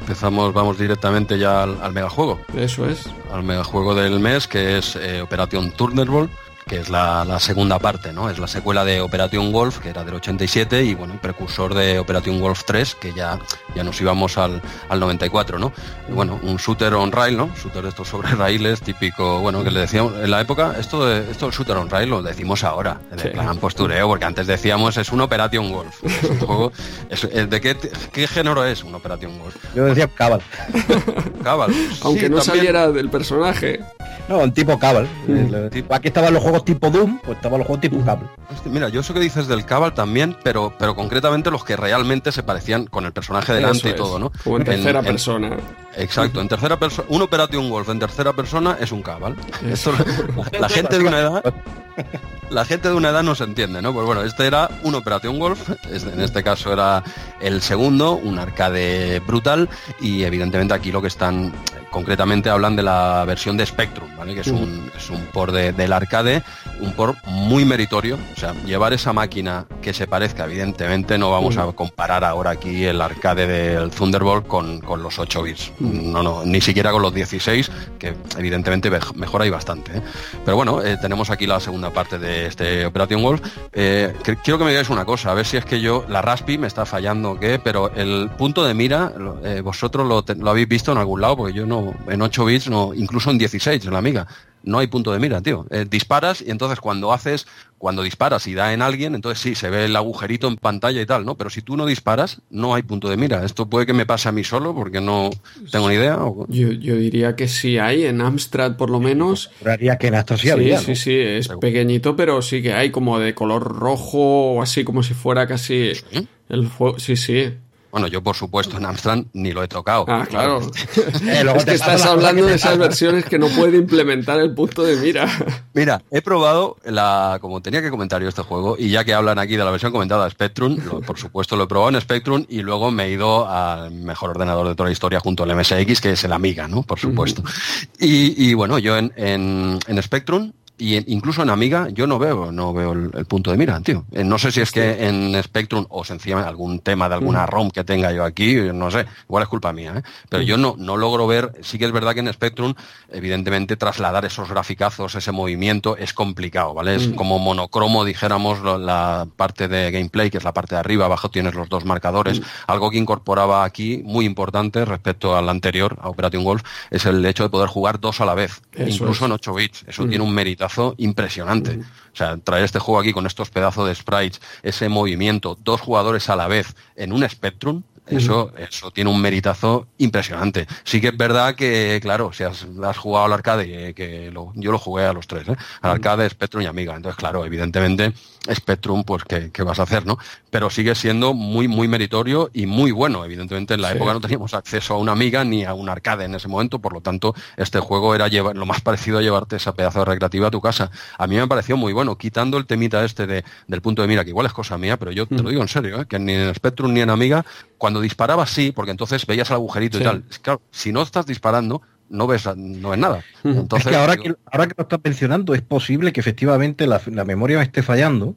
Empezamos, vamos directamente ya al, megajuego. Eso es. Al megajuego del mes, que es eh, Operación Thunderbolt que es la, segunda parte, ¿no? Es la secuela de Operation Wolf, que era del 87, y bueno, precursor de Operation Wolf 3, que ya, ya nos íbamos al, al 94, ¿no? bueno, un shooter on rail, ¿no? Shooter de estos sobre raíles, típico, bueno, que le decíamos en la época, esto de esto del shooter on rail lo decimos ahora, de plan postureo, porque antes decíamos es un Operation Wolf. ¿De qué, qué, género es un Operation Wolf? Yo decía Cabal. Cabal. Aunque no saliera del personaje. No, un tipo Cabal. Mm. Aquí estaban los juegos tipo Doom, pues estaban los juegos tipo Cabal. Mira, yo sé que dices del Cabal también, pero, pero concretamente los que realmente se parecían con el personaje delante y todo, ¿no? Como en tercera persona. Exacto, en tercera persona, un Operation Wolf en tercera persona es un Cabal. Esto, la, gente de una edad la gente de una edad no se entiende, ¿no? Pues bueno, este era un Operation Wolf, en este caso era el segundo, un arcade brutal, y evidentemente aquí lo que están concretamente hablan de la versión de Spectrum, ¿vale? que es un, es un port del arcade, un port muy meritorio. O sea, llevar esa máquina que se parezca, evidentemente, no vamos a comparar ahora aquí el arcade del Thunderbolt con, los 8 bits. No, no, ni siquiera con los 16, que evidentemente mejora y bastante. ¿eh? Pero bueno, eh, tenemos aquí la segunda parte de este Operation Wolf. Eh, quiero que me digáis una cosa, a ver si es que yo, la Raspi me está fallando o qué, pero el punto de mira, vosotros lo, habéis visto en algún lado, porque yo no, en 8 bits, no, incluso en 16 en la amiga. No hay punto de mira, tío. Eh, disparas y entonces cuando haces, cuando disparas y da en alguien, entonces sí, se ve el agujerito en pantalla y tal, ¿no? Pero si tú no disparas, no hay punto de mira. Esto puede que me pase a mí solo porque no tengo ni idea. Yo, diría que sí hay, en Amstrad por lo menos. Juraría que en Amstrad sí había. Sí, sí, es pequeñito, pero sí que hay como de color rojo o así como si fuera casi... El fuego, sí, sí. Bueno, yo por supuesto en Amstrad ni lo he tocado. Ah, claro. Eh, es que estás hablando de esas versiones que no puede implementar el punto de mira. Mira, he probado la, como tenía que comentar yo este juego, y ya que hablan aquí de la versión comentada Spectrum, por supuesto lo he probado en Spectrum y luego me he ido al mejor ordenador de toda la historia junto al MSX, que es el Amiga, ¿no? Por supuesto. y, bueno, yo en, en, en Spectrum y incluso en Amiga yo no veo, no veo el, punto de mira, tío. Eh, no sé si es que en Spectrum o sencillamente algún tema de alguna mm. ROM que tenga yo aquí, no sé, igual es culpa mía, ¿eh? pero yo no, no logro ver, sí que es verdad que en Spectrum, evidentemente trasladar esos graficazos, ese movimiento es complicado, ¿vale? Es mm. como monocromo, dijéramos, la parte de gameplay, que es la parte de arriba, abajo tienes los dos marcadores, mm. algo que incorporaba aquí, muy importante respecto al anterior, a Operation Wolf, es el hecho de poder jugar dos a la vez, incluso en 8 bits, eso tiene un mérito impresionante. O sea, traer este juego aquí con estos pedazos de sprites, ese movimiento, dos jugadores a la vez en un Spectrum, Eso, eso tiene un meritazo impresionante. Sí que es verdad que, claro, si has, jugado al arcade, que yo lo jugué a los tres, ¿eh? al arcade, Spectrum y Amiga. Entonces, claro, evidentemente, Spectrum, pues, ¿qué, vas a hacer, no? Pero sigue siendo muy, muy meritorio y muy bueno. Evidentemente, en la época no teníamos acceso a una Amiga ni a un arcade en ese momento, por lo tanto, este juego era llevar, lo más parecido a llevarte esa pedazo de recreativa a tu casa. A mí me pareció muy bueno, quitando el temita este de, del punto de mira, que igual es cosa mía, pero yo te lo digo en serio, ¿eh? que ni en Spectrum ni en Amiga, cuando disparabas sí, porque entonces veías el agujerito y tal. Claro, si no estás disparando, no ves, no ves nada. Entonces, es que ahora, que ahora que lo estás mencionando, es posible que efectivamente la, la memoria me esté fallando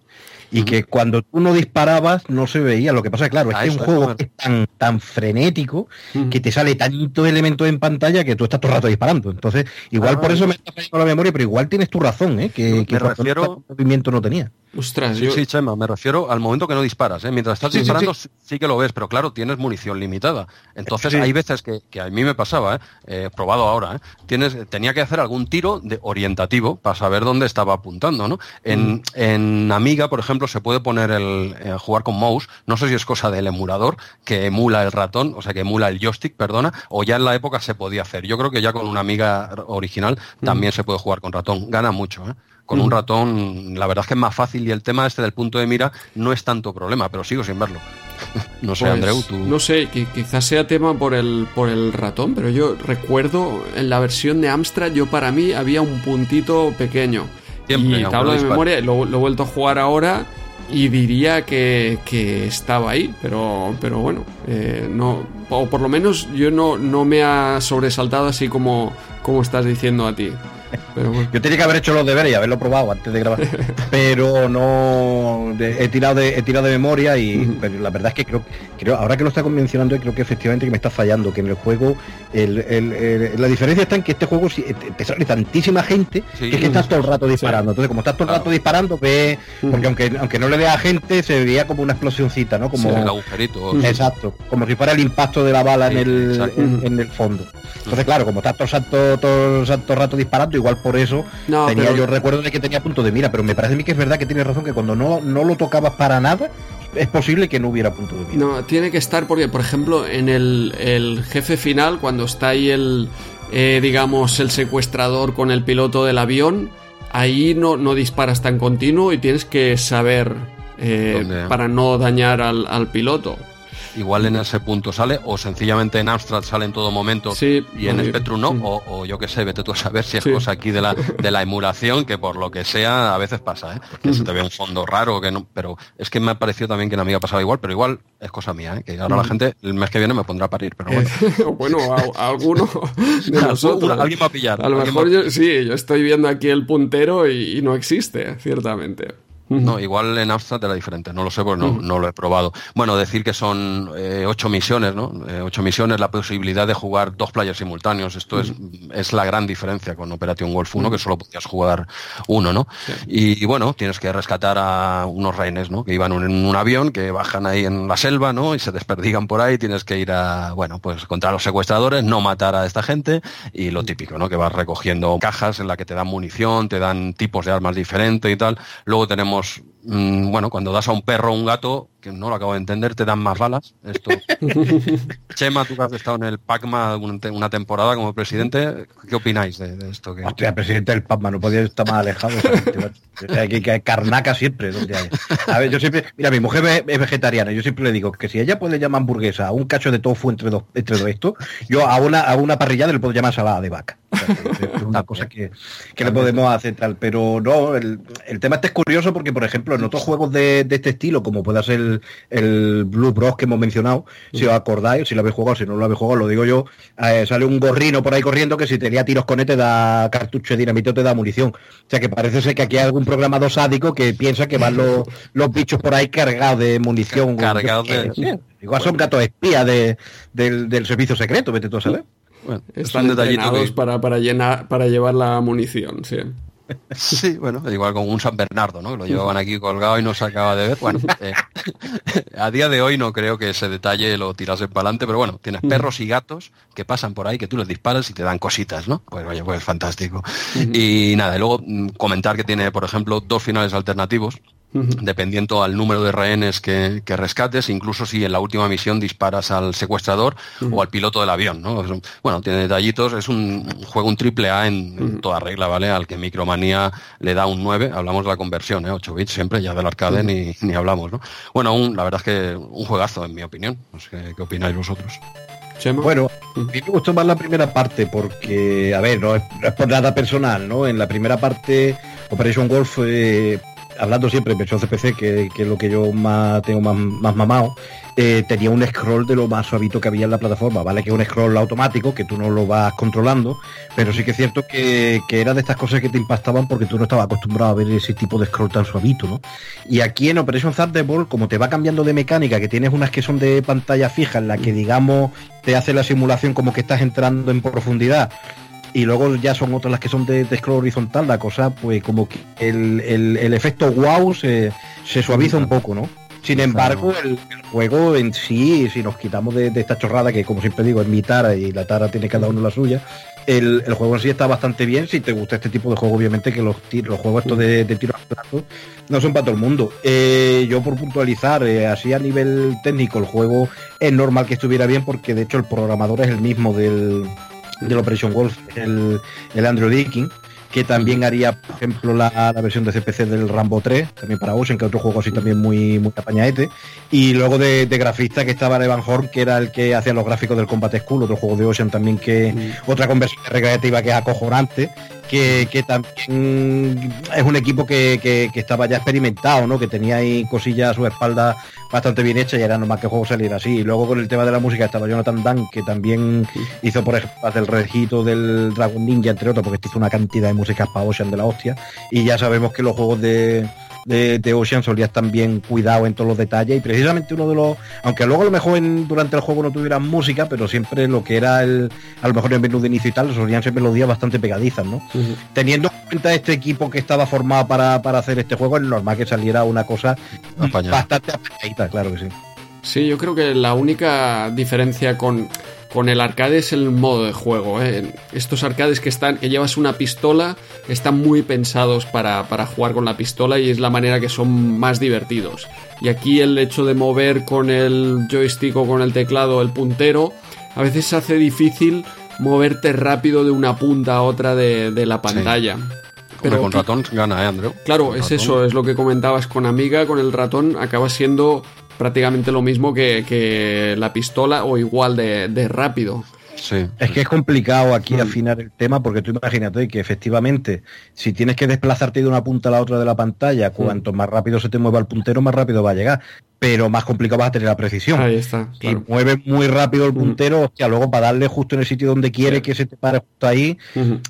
y que cuando tú no disparabas no se veía. Lo que pasa, claro, es que es un juego es tan, tan frenético que te sale tanto elemento en pantalla que tú estás todo el rato disparando. Entonces, igual ah, por eso me está fallando la memoria, pero igual tienes tu razón, ¿eh? que, que refiero... movimiento no tenía. Ostras, sí, sí, Chema, me refiero al momento que no disparas. ¿eh? Mientras estás disparando sí, que lo ves, pero claro, tienes munición limitada. Entonces hay veces que, a mí me pasaba, ¿eh? ¿eh? probado ahora, ¿eh? Tienes, tenía que hacer algún tiro de orientativo para saber dónde estaba apuntando. ¿no? En, mm. en Amiga, por ejemplo, se puede poner el eh, jugar con mouse. No sé si es cosa del emulador que emula el ratón, o sea, que emula el joystick, perdona, o ya en la época se podía hacer. Yo creo que ya con una Amiga original mm. también se puede jugar con ratón. Gana mucho, ¿eh? con un ratón, la verdad es que es más fácil y el tema este del punto de mira no es tanto problema, pero sigo sin verlo. no sé, pues, Andreu, tú. No sé, quizás sea tema por el, por el ratón, pero yo recuerdo en la versión de Amstrad, yo para mí había un puntito pequeño. Y te hablo de memoria, lo, he vuelto a jugar ahora y diría que, estaba ahí, pero, pero bueno, eh, no, o por lo menos yo no, no me ha sobresaltado así como, como estás diciendo a ti. Yo tenía que haber hecho los deberes y haberlo probado antes de grabar. pero no he tirado de, he tirado de memoria y la verdad es que creo, creo, ahora que lo está mencionando, creo que efectivamente que me está fallando, que en el juego la diferencia está en que este juego te sale tantísima gente que es que estás todo el rato disparando. Entonces, como estás todo el rato disparando, ve, porque aunque, aunque no le dé a gente, se veía como una explosioncita, ¿no? Como el agujerito. Exacto, como si fuera el impacto de la bala en el, en, el fondo. Entonces, claro, como estás todo el santo, todo el rato disparando, igual por eso tenía yo recuerdo de que tenía punto de mira, pero me parece a mí que es verdad que tienes razón que cuando no, no lo tocabas para nada, es posible que no hubiera punto de mira. No, tiene que estar porque, por ejemplo, en el, jefe final, cuando está ahí el, eh, digamos, el secuestrador con el piloto del avión, ahí no, no disparas tan continuo y tienes que saber eh, para no dañar al, al piloto igual en ese punto sale, o sencillamente en Amstrad sale en todo momento y en Spectrum no, o, yo qué sé, vete tú a saber si es cosa aquí de la, de la emulación, que por lo que sea a veces pasa, ¿eh? que se te ve un fondo raro, que no, pero es que me ha parecido también que en Amiga pasaba igual, pero igual es cosa mía, ¿eh? que ahora la gente el mes que viene me pondrá a parir, pero bueno. bueno, a, alguno de nosotros. Alguien va a pillar. A lo mejor yo, sí, yo estoy viendo aquí el puntero y no existe, ciertamente. No, igual en Amstrad era diferente, no lo sé, porque no, lo he probado. Bueno, decir que son eh, ocho misiones, ¿no? Eh, ocho misiones, la posibilidad de jugar dos players simultáneos, esto es, es la gran diferencia con Operation Wolf 1, que solo podías jugar uno, ¿no? Y, bueno, tienes que rescatar a unos reines, ¿no? Que iban en un avión, que bajan ahí en la selva, ¿no? Y se desperdigan por ahí, tienes que ir a, bueno, pues contra los secuestradores, no matar a esta gente, y lo típico, ¿no? Que vas recogiendo cajas en la que te dan munición, te dan tipos de armas diferentes y tal. Luego tenemos digamos, Mm, bueno, cuando das a un perro o un gato, que no lo acabo de entender, te dan más balas. Esto. Chema, tú que has estado en el PACMA una temporada como presidente, ¿qué opináis de, esto? Que... Hostia, presidente del PACMA, no podía estar más alejado. hay que, carnaca siempre. A ver, yo siempre, mira, mi mujer es vegetariana, yo siempre le digo que si ella puede llamar hamburguesa a un cacho de tofu entre dos, entre dos esto, yo a una, a una parrillada le puedo llamar salada de vaca. es una cosa que, que le podemos hacer tal, pero no, el, el, tema este es curioso porque, por ejemplo, en otros juegos de, de este estilo, como pueda ser el, Blue Bros que hemos mencionado, si os acordáis, si lo habéis jugado, si no lo habéis jugado, lo digo yo, eh, sale un gorrino por ahí corriendo que si tenía tiros con él te da cartucho de dinamito, te da munición. O sea que parece ser que aquí hay algún programado sádico que piensa que van los, los bichos por ahí cargados de munición. Cargados de... Igual son gatos espías de, del, servicio secreto, vete tú a saber. Están entrenados para, para, llenar, para llevar la munición, sí. Sí, bueno, igual con un San Bernardo, ¿no? Lo llevaban aquí colgado y no se acaba de ver. Bueno, eh, a día de hoy no creo que ese detalle lo tirase para adelante, pero bueno, tienes perros y gatos que pasan por ahí, que tú les disparas y te dan cositas, ¿no? Pues vaya, pues fantástico. Y nada, y luego mm, comentar que tiene, por ejemplo, dos finales alternativos dependiendo al número de rehenes que, rescates, incluso si en la última misión disparas al secuestrador o al piloto del avión, ¿no? bueno, tiene detallitos, es un, juego un triple A en, toda regla, ¿vale? Al que Micromanía le da un 9, hablamos de la conversión, ¿eh? 8 bits siempre, ya del arcade ni, ni, hablamos, ¿no? Bueno, la verdad es que un juegazo, en mi opinión. No sé qué opináis vosotros. Bueno, a mí me gustó más la primera parte porque, a ver, no es, por nada personal, ¿no? En la primera parte, Operation Wolf eh, hablando siempre en versión CPC, que, que, es lo que yo más tengo más, más mamado, eh, tenía un scroll de lo más suavito que había en la plataforma, ¿vale? Que es un scroll automático, que tú no lo vas controlando, pero sí que es cierto que, que era de estas cosas que te impactaban porque tú no estabas acostumbrado a ver ese tipo de scroll tan suavito, ¿no? Y aquí en Operation Thunderbolt, como te va cambiando de mecánica, que tienes unas que son de pantalla fija, en la que digamos te hace la simulación como que estás entrando en profundidad, y luego ya son otras las que son de, scroll horizontal, la cosa, pues como que el, el, efecto wow se, se, suaviza un poco, ¿no? Sin embargo, el, juego en sí, si nos quitamos de, esta chorrada, que como siempre digo, es mi tara y la tara tiene cada uno la suya, el, juego en sí está bastante bien. Si te gusta este tipo de juego, obviamente que los, los juegos estos de, de tiro a plato no son para todo el mundo. Eh, yo por puntualizar, eh, así a nivel técnico, el juego es normal que estuviera bien porque de hecho el programador es el mismo del, del Operation Wolf, el, el Andrew Dicking, que también haría, por ejemplo, la, versión de CPC del Rambo 3, también para Ocean, que otro juego así también muy, muy apañaete. Y luego de, grafista que estaba Evan Horn, que era el que hacía los gráficos del Combat School, otro juego de Ocean también que, mm. otra conversión recreativa que es acojonante que, también es un equipo que, estaba ya experimentado, ¿no? Que tenía ahí cosillas a su espalda bastante bien hechas y era nomás que juego saliera así. Y luego con el tema de la música estaba Jonathan Dunn, que también hizo, por ejemplo, el regito del Dragon Ninja, entre otros, porque hizo una cantidad de músicas para Ocean de la hostia. Y ya sabemos que los juegos de de, Ocean solía estar bien cuidado en todos los detalles y precisamente uno de los, aunque luego a lo mejor durante el juego no tuvieran música, pero siempre lo que era el, a lo mejor el menú de inicio y tal, solían ser melodías bastante pegadizas, ¿no? Teniendo en cuenta este equipo que estaba formado para, hacer este juego, es normal que saliera una cosa bastante apañadita, claro que sí. Sí, yo creo que la única diferencia con con el arcade es el modo de juego. ¿eh? Estos arcades que están, que llevas una pistola, están muy pensados para, para, jugar con la pistola y es la manera que son más divertidos. Y aquí el hecho de mover con el joystick o con el teclado el puntero, a veces se hace difícil moverte rápido de una punta a otra de, la pantalla. Pero con ratón gana, ¿eh, Andrew? Claro, es eso, es lo que comentabas con Amiga, con el ratón acaba siendo prácticamente lo mismo que, la pistola o igual de, rápido. Sí. Es que es complicado aquí mm. afinar el tema porque tú imagínate que efectivamente si tienes que desplazarte de una punta a la otra de la pantalla, mm. cuanto más rápido se te mueva el puntero, más rápido va a llegar pero más complicado vas a tener la precisión. Ahí está. Y mueve muy rápido el puntero, hostia, luego para darle justo en el sitio donde quiere que se te pare justo ahí,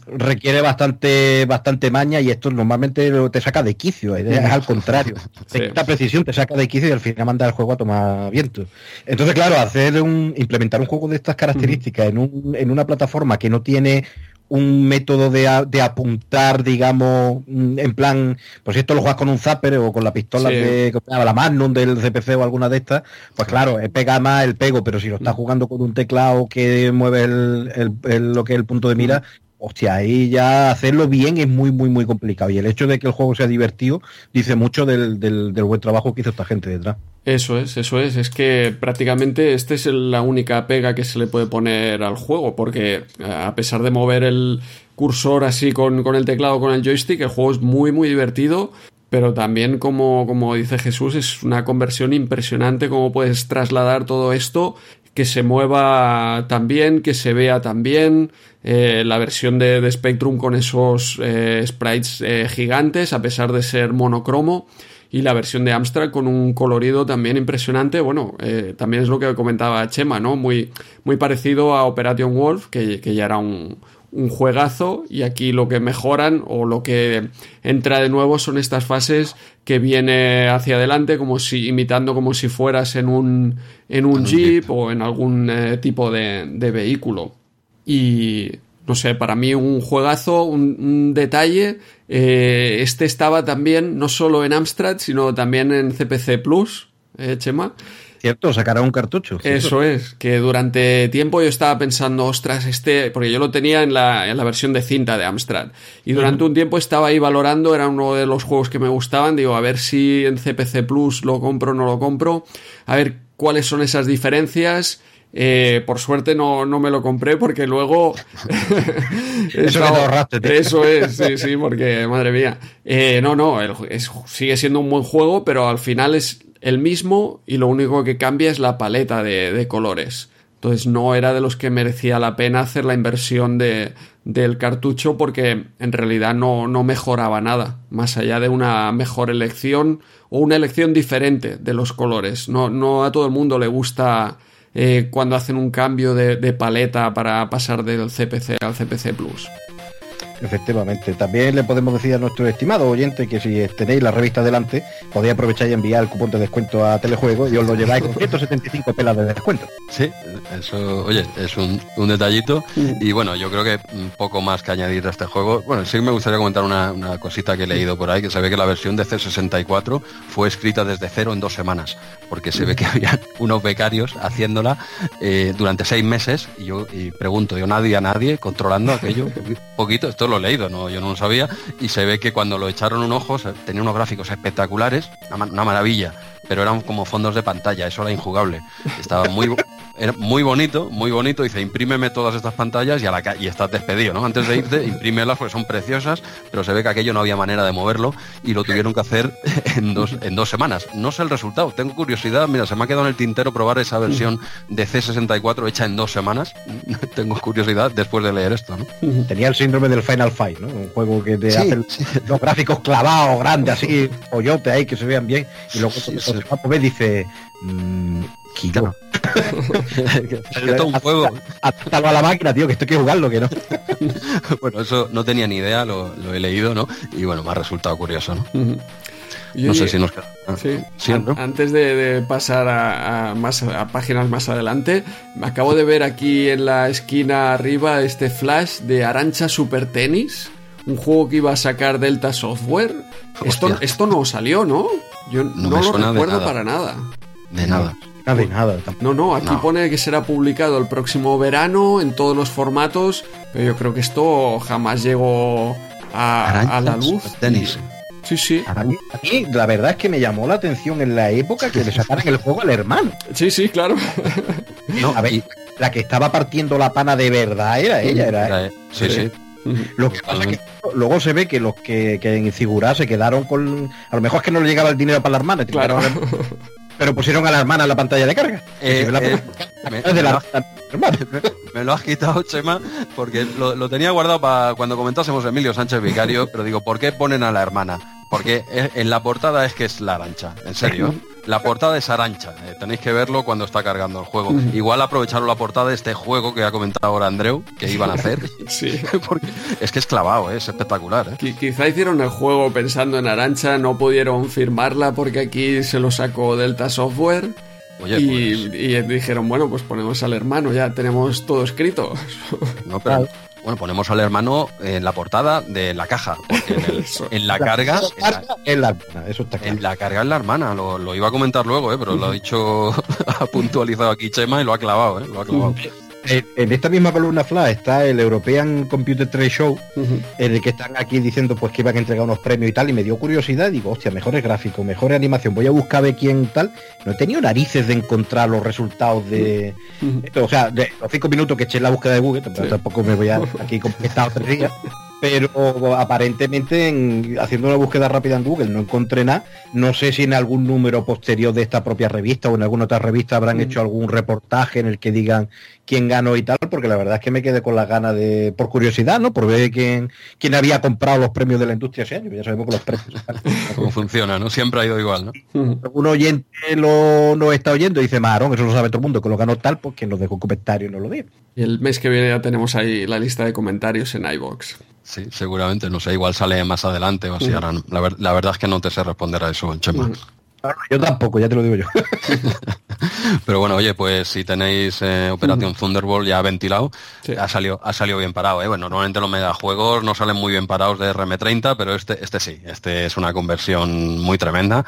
requiere bastante, bastante maña y esto normalmente te saca de quicio, es al contrario. Esta precisión te saca de quicio y al final manda el juego a tomar viento. Entonces, claro, hacer un, implementar un juego de estas características en, un, en una plataforma que no tiene un método de, apuntar, digamos, mm, en plan, pues si esto lo juegas con un zapper o con la pistola de la Magnum del CPC o alguna de estas, pues claro, pega más el pego, pero si lo estás mm. jugando con un teclado que mueve el, lo que es el punto de mira, hostia, ahí ya hacerlo bien es muy, muy, muy complicado. Y el hecho de que el juego sea divertido dice mucho del, del, buen trabajo que hizo esta gente detrás. Eso es, eso es. Es que prácticamente esta es la única pega que se le puede poner al juego, porque eh, a pesar de mover el cursor así con, con el teclado, con el joystick, el juego es muy, muy divertido. Pero también, como, como dice Jesús, es una conversión impresionante cómo puedes trasladar todo esto que se mueva también, que se vea también. Eh, la versión de, Spectrum con esos eh, sprites eh, gigantes, a pesar de ser monocromo. Y la versión de Amstrad con un colorido también impresionante. Bueno, también es lo que comentaba Chema, ¿no? Muy, muy parecido a Operation Wolf, que, que ya era un, un juegazo y aquí lo que mejoran o lo que entra de nuevo son estas fases que viene hacia adelante como si imitando como si fueras en un en un jeep, o en algún eh, tipo de, vehículo. Y no sé para mí un juegazo un, detalle eh, este estaba también no solo en Amstrad sino también en CPC Plus eh, Chema Cierto, sacará un cartucho. Eso es, que durante tiempo yo estaba pensando, ostras, este, porque yo lo tenía en la, en la versión de cinta de Amstrad, y durante un tiempo estaba ahí valorando, era uno de los juegos que me gustaban, digo, a ver si en CPC Plus lo compro o no lo compro, a ver cuáles son esas diferencias. Eh, por suerte no, no, me lo compré porque luego... eso, ahorraste, eso es, sí, sí, porque madre mía. Eh, no, no, es, sigue siendo un buen juego, pero al final es el mismo y lo único que cambia es la paleta de, colores. Entonces no era de los que merecía la pena hacer la inversión de, del cartucho porque en realidad no, no, mejoraba nada, más allá de una mejor elección o una elección diferente de los colores. No, no a todo el mundo le gusta eh, cuando hacen un cambio de, de paleta para pasar del CPC al CPC Plus. Efectivamente. También le podemos decir a nuestro estimado oyente que si tenéis la revista delante, podéis aprovechar y enviar el cupón de descuento a Telejuego y os lo lleváis con 175 pelas de descuento. Sí, eso, oye, es un, detallito. Y bueno, yo creo que un poco más que añadir a este juego. Bueno, sí me gustaría comentar una, cosita que he leído por ahí, que se ve que la versión de C64 fue escrita desde cero en dos semanas, porque se ve que había unos becarios haciéndola eh, durante seis meses y yo y pregunto, yo nadie a nadie controlando aquello poquito. Esto lo he leído, no, yo no lo sabía, y se ve que cuando lo echaron un ojo tenía unos gráficos espectaculares, una maravilla pero eran como fondos de pantalla, eso era injugable. Estaba muy, era muy bonito, muy bonito. Dice, imprímeme todas estas pantallas y, a la y estás despedido, ¿no? Antes de irte, imprímelas porque son preciosas, pero se ve que aquello no había manera de moverlo y lo tuvieron que hacer en dos, en dos semanas. No sé el resultado, tengo curiosidad. Mira, se me ha quedado en el tintero probar esa versión de C64 hecha en dos semanas. tengo curiosidad después de leer esto, ¿no? Tenía el síndrome del Final Fight, ¿no? Un juego que te hace los gráficos clavados, grandes, así, pollote ahí, que se vean bien, y luego el dice, mmm, Kilo. todo un juego. a la máquina, tío, que esto hay que jugarlo, que no. bueno, eso no tenía ni idea, lo, he leído, ¿no? Y bueno, me ha resultado curioso, ¿no? no sé si nos queda. Sí, Antes de, pasar a, más, a páginas más adelante, me acabo de ver aquí en la esquina arriba este flash de Arancha Super Tennis, un juego que iba a sacar Delta Software. Esto, esto no salió, ¿no? Yo no, lo recuerdo para nada. De nada. Nada. No, no, aquí pone que será publicado el próximo verano en todos los formatos, pero yo creo que esto jamás llegó a, la luz. Tenis. Sí, sí. A mí, la verdad es que me llamó la atención en la época que le sacaran el juego al hermano. Sí, sí, claro. No, a ver, la que estaba partiendo la pana de verdad era ella, era. Sí, sí. luego se ve que los que, que en figura se quedaron con. A lo mejor es que no le llegaba el dinero para la hermana. Claro. Pero pusieron a la hermana en la pantalla de carga. me, lo has quitado, Chema, porque lo, lo tenía guardado para cuando comentásemos Emilio Sánchez Vicario, pero digo, ¿por qué ponen a la hermana? Porque en la portada es que es la arancha, en serio. La portada es arancha, eh, tenéis que verlo cuando está cargando el juego. Igual aprovecharon la portada de este juego que ha comentado ahora Andreu, que iban a hacer. sí. Porque es que es clavado, eh, es espectacular. Eh. Quizá hicieron el juego pensando en arancha, no pudieron firmarla porque aquí se lo sacó Delta Software. Oye, y, pues- y, dijeron, bueno, pues ponemos al hermano, ya tenemos todo escrito. No, pero bueno, ponemos al hermano en la portada de la caja, porque en, la carga... En la, eso está En la carga es la hermana, lo, iba a comentar luego, ¿eh? pero lo ha dicho, ha puntualizado aquí Chema y lo ha clavado, ¿eh? lo ha clavado. En esta misma columna flash está el European Computer Trade Show, en el que están aquí diciendo pues que iban a entregar unos premios y tal, y me dio curiosidad, digo, hostia, mejores gráficos, mejor animación, voy a buscar a ver quién tal. No he tenido narices de encontrar los resultados de. O sea, de los cinco minutos que eché en la búsqueda de Google, tampoco me voy a aquí con tres días pero aparentemente haciendo una búsqueda rápida en Google no encontré nada. No sé si en algún número posterior de esta propia revista o en alguna otra revista habrán mm. hecho algún reportaje en el que digan quién ganó y tal, porque la verdad es que me quedé con las ganas de, por curiosidad, ¿no? Por ver quién, quién había comprado los premios de la industria ese año, ya sabemos que los premios. Cómo funciona, ¿no? Siempre ha ido igual, ¿no? Un oyente lo, no está oyendo y dice, Marón, eso lo sabe todo el mundo, que lo ganó tal, pues quien nos dejó comentarios no lo diga. Y el mes que viene ya tenemos ahí la lista de comentarios en iBox. Sí, seguramente, no sé, igual sale más adelante o así. Ahora, la, verdad es que no te sé responder a eso, Chema. Yo tampoco, ya te lo digo yo. Pero bueno, oye, pues si tenéis eh, Operación Thunderbolt ya ventilado, ha salido ha salido bien parado. ¿eh? Bueno, normalmente los megajuegos no salen muy bien parados de RM30, pero este este sí, este es una conversión muy tremenda.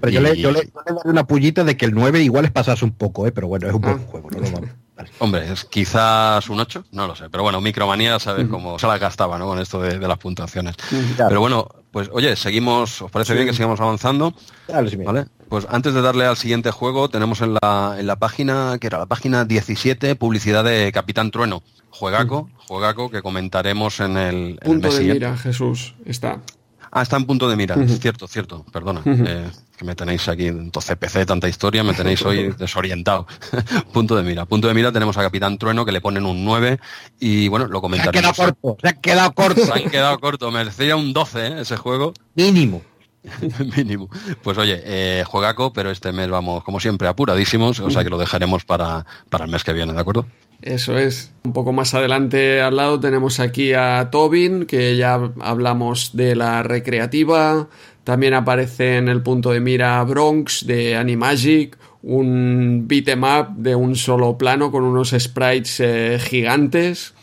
Pero yo, le, yo, le, una pullita de que el 9 igual es pasarse un poco, ¿eh? pero bueno, es un buen ah. juego, no lo vamos. Hombre, es quizás un 8, no lo sé. Pero bueno, Micromanía, sabes cómo se la gastaba, ¿no? Con esto de, las puntuaciones. Pero bueno, pues oye, seguimos, ¿os parece bien que sigamos avanzando? ¿Vale? Pues antes de darle al siguiente juego, tenemos en la, en la página, que era la página 17, publicidad de Capitán Trueno. Juegaco, juegaco que comentaremos en el... Punto de mira, Jesús, está. Ah, está en punto de mira, cierto, cierto, perdona. Eh, que me tenéis aquí, entonces PC, tanta historia, me tenéis hoy desorientado. punto de mira. Punto de mira tenemos a Capitán Trueno que le ponen un 9 y bueno, lo comentaremos. Se ha quedado corto, se ha quedado corto. Se han quedado corto, merecía un 12 ¿eh? ese juego. Mínimo. Mínimo. Pues oye, eh, juegaco, pero este mes vamos, como siempre, apuradísimos, o sea que lo dejaremos para, para el mes que viene, ¿de acuerdo? Eso es. Un poco más adelante al lado tenemos aquí a Tobin, que ya hablamos de la recreativa. También aparece en el punto de mira Bronx de Animagic, un beat'em up de un solo plano con unos sprites eh, gigantes.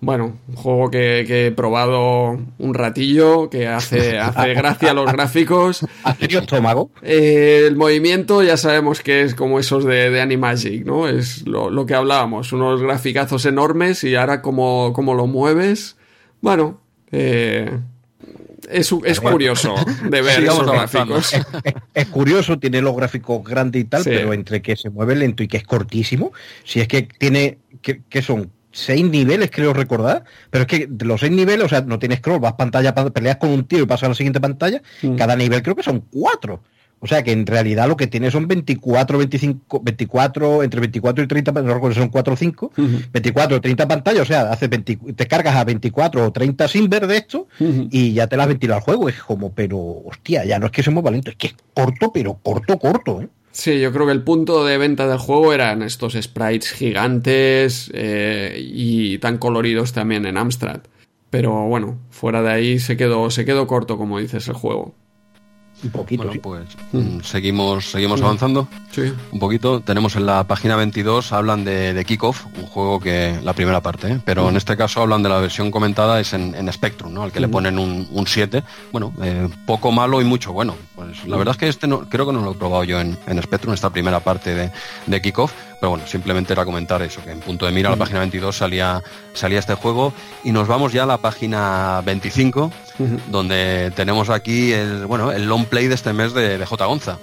Bueno, un juego que, he probado un ratillo, que hace, hace gracia a los gráficos. ¿Ha estómago? Eh, el movimiento ya sabemos que es como esos de, de Animagic, ¿no? Es lo, que hablábamos, unos graficazos enormes y ahora como, lo mueves. Bueno, eh, es, es curioso de ver esos gráficos. Es, curioso, tiene los gráficos grandes y tal, pero entre que se mueve lento y que es cortísimo, si es que tiene, que son seis niveles, creo recordar, pero es que de los seis niveles, o sea, no tienes scroll, vas pantalla, peleas con un tío y pasas a la siguiente pantalla, mm. cada nivel creo que son cuatro. O sea que en realidad lo que tiene son 24, 25, 24, entre 24 y 30, no recuerdo si son 4 o 5, 24 o 30 pantallas, o sea, hace te cargas a 24 o 30 Silver de esto y ya te las ventilado el juego. Es como, pero, hostia, ya no es que se mueva lento, es que es corto, pero corto, corto, ¿eh? Sí, yo creo que el punto de venta del juego eran estos sprites gigantes eh, y tan coloridos también en Amstrad. Pero bueno, fuera de ahí se quedó, se quedó corto, como dices, el juego. Un poquito. Bueno, pues mm, seguimos, seguimos avanzando. Sí. Un poquito. Tenemos en la página 22, hablan de, de Kickoff, un juego que, la primera parte, ¿eh? pero en este caso hablan de la versión comentada, es en, en Spectrum, ¿no? Al que le ponen un, un 7. Bueno, eh, poco malo y mucho bueno. Pues la verdad es que este no, creo que no lo he probado yo en, en Spectrum, esta primera parte de, de Kickoff pero bueno, simplemente era comentar eso, que en punto de mira, la página 22 salía, salía este juego. Y nos vamos ya a la página 25, donde tenemos aquí el, bueno, el long play de este mes de, de J. Gonza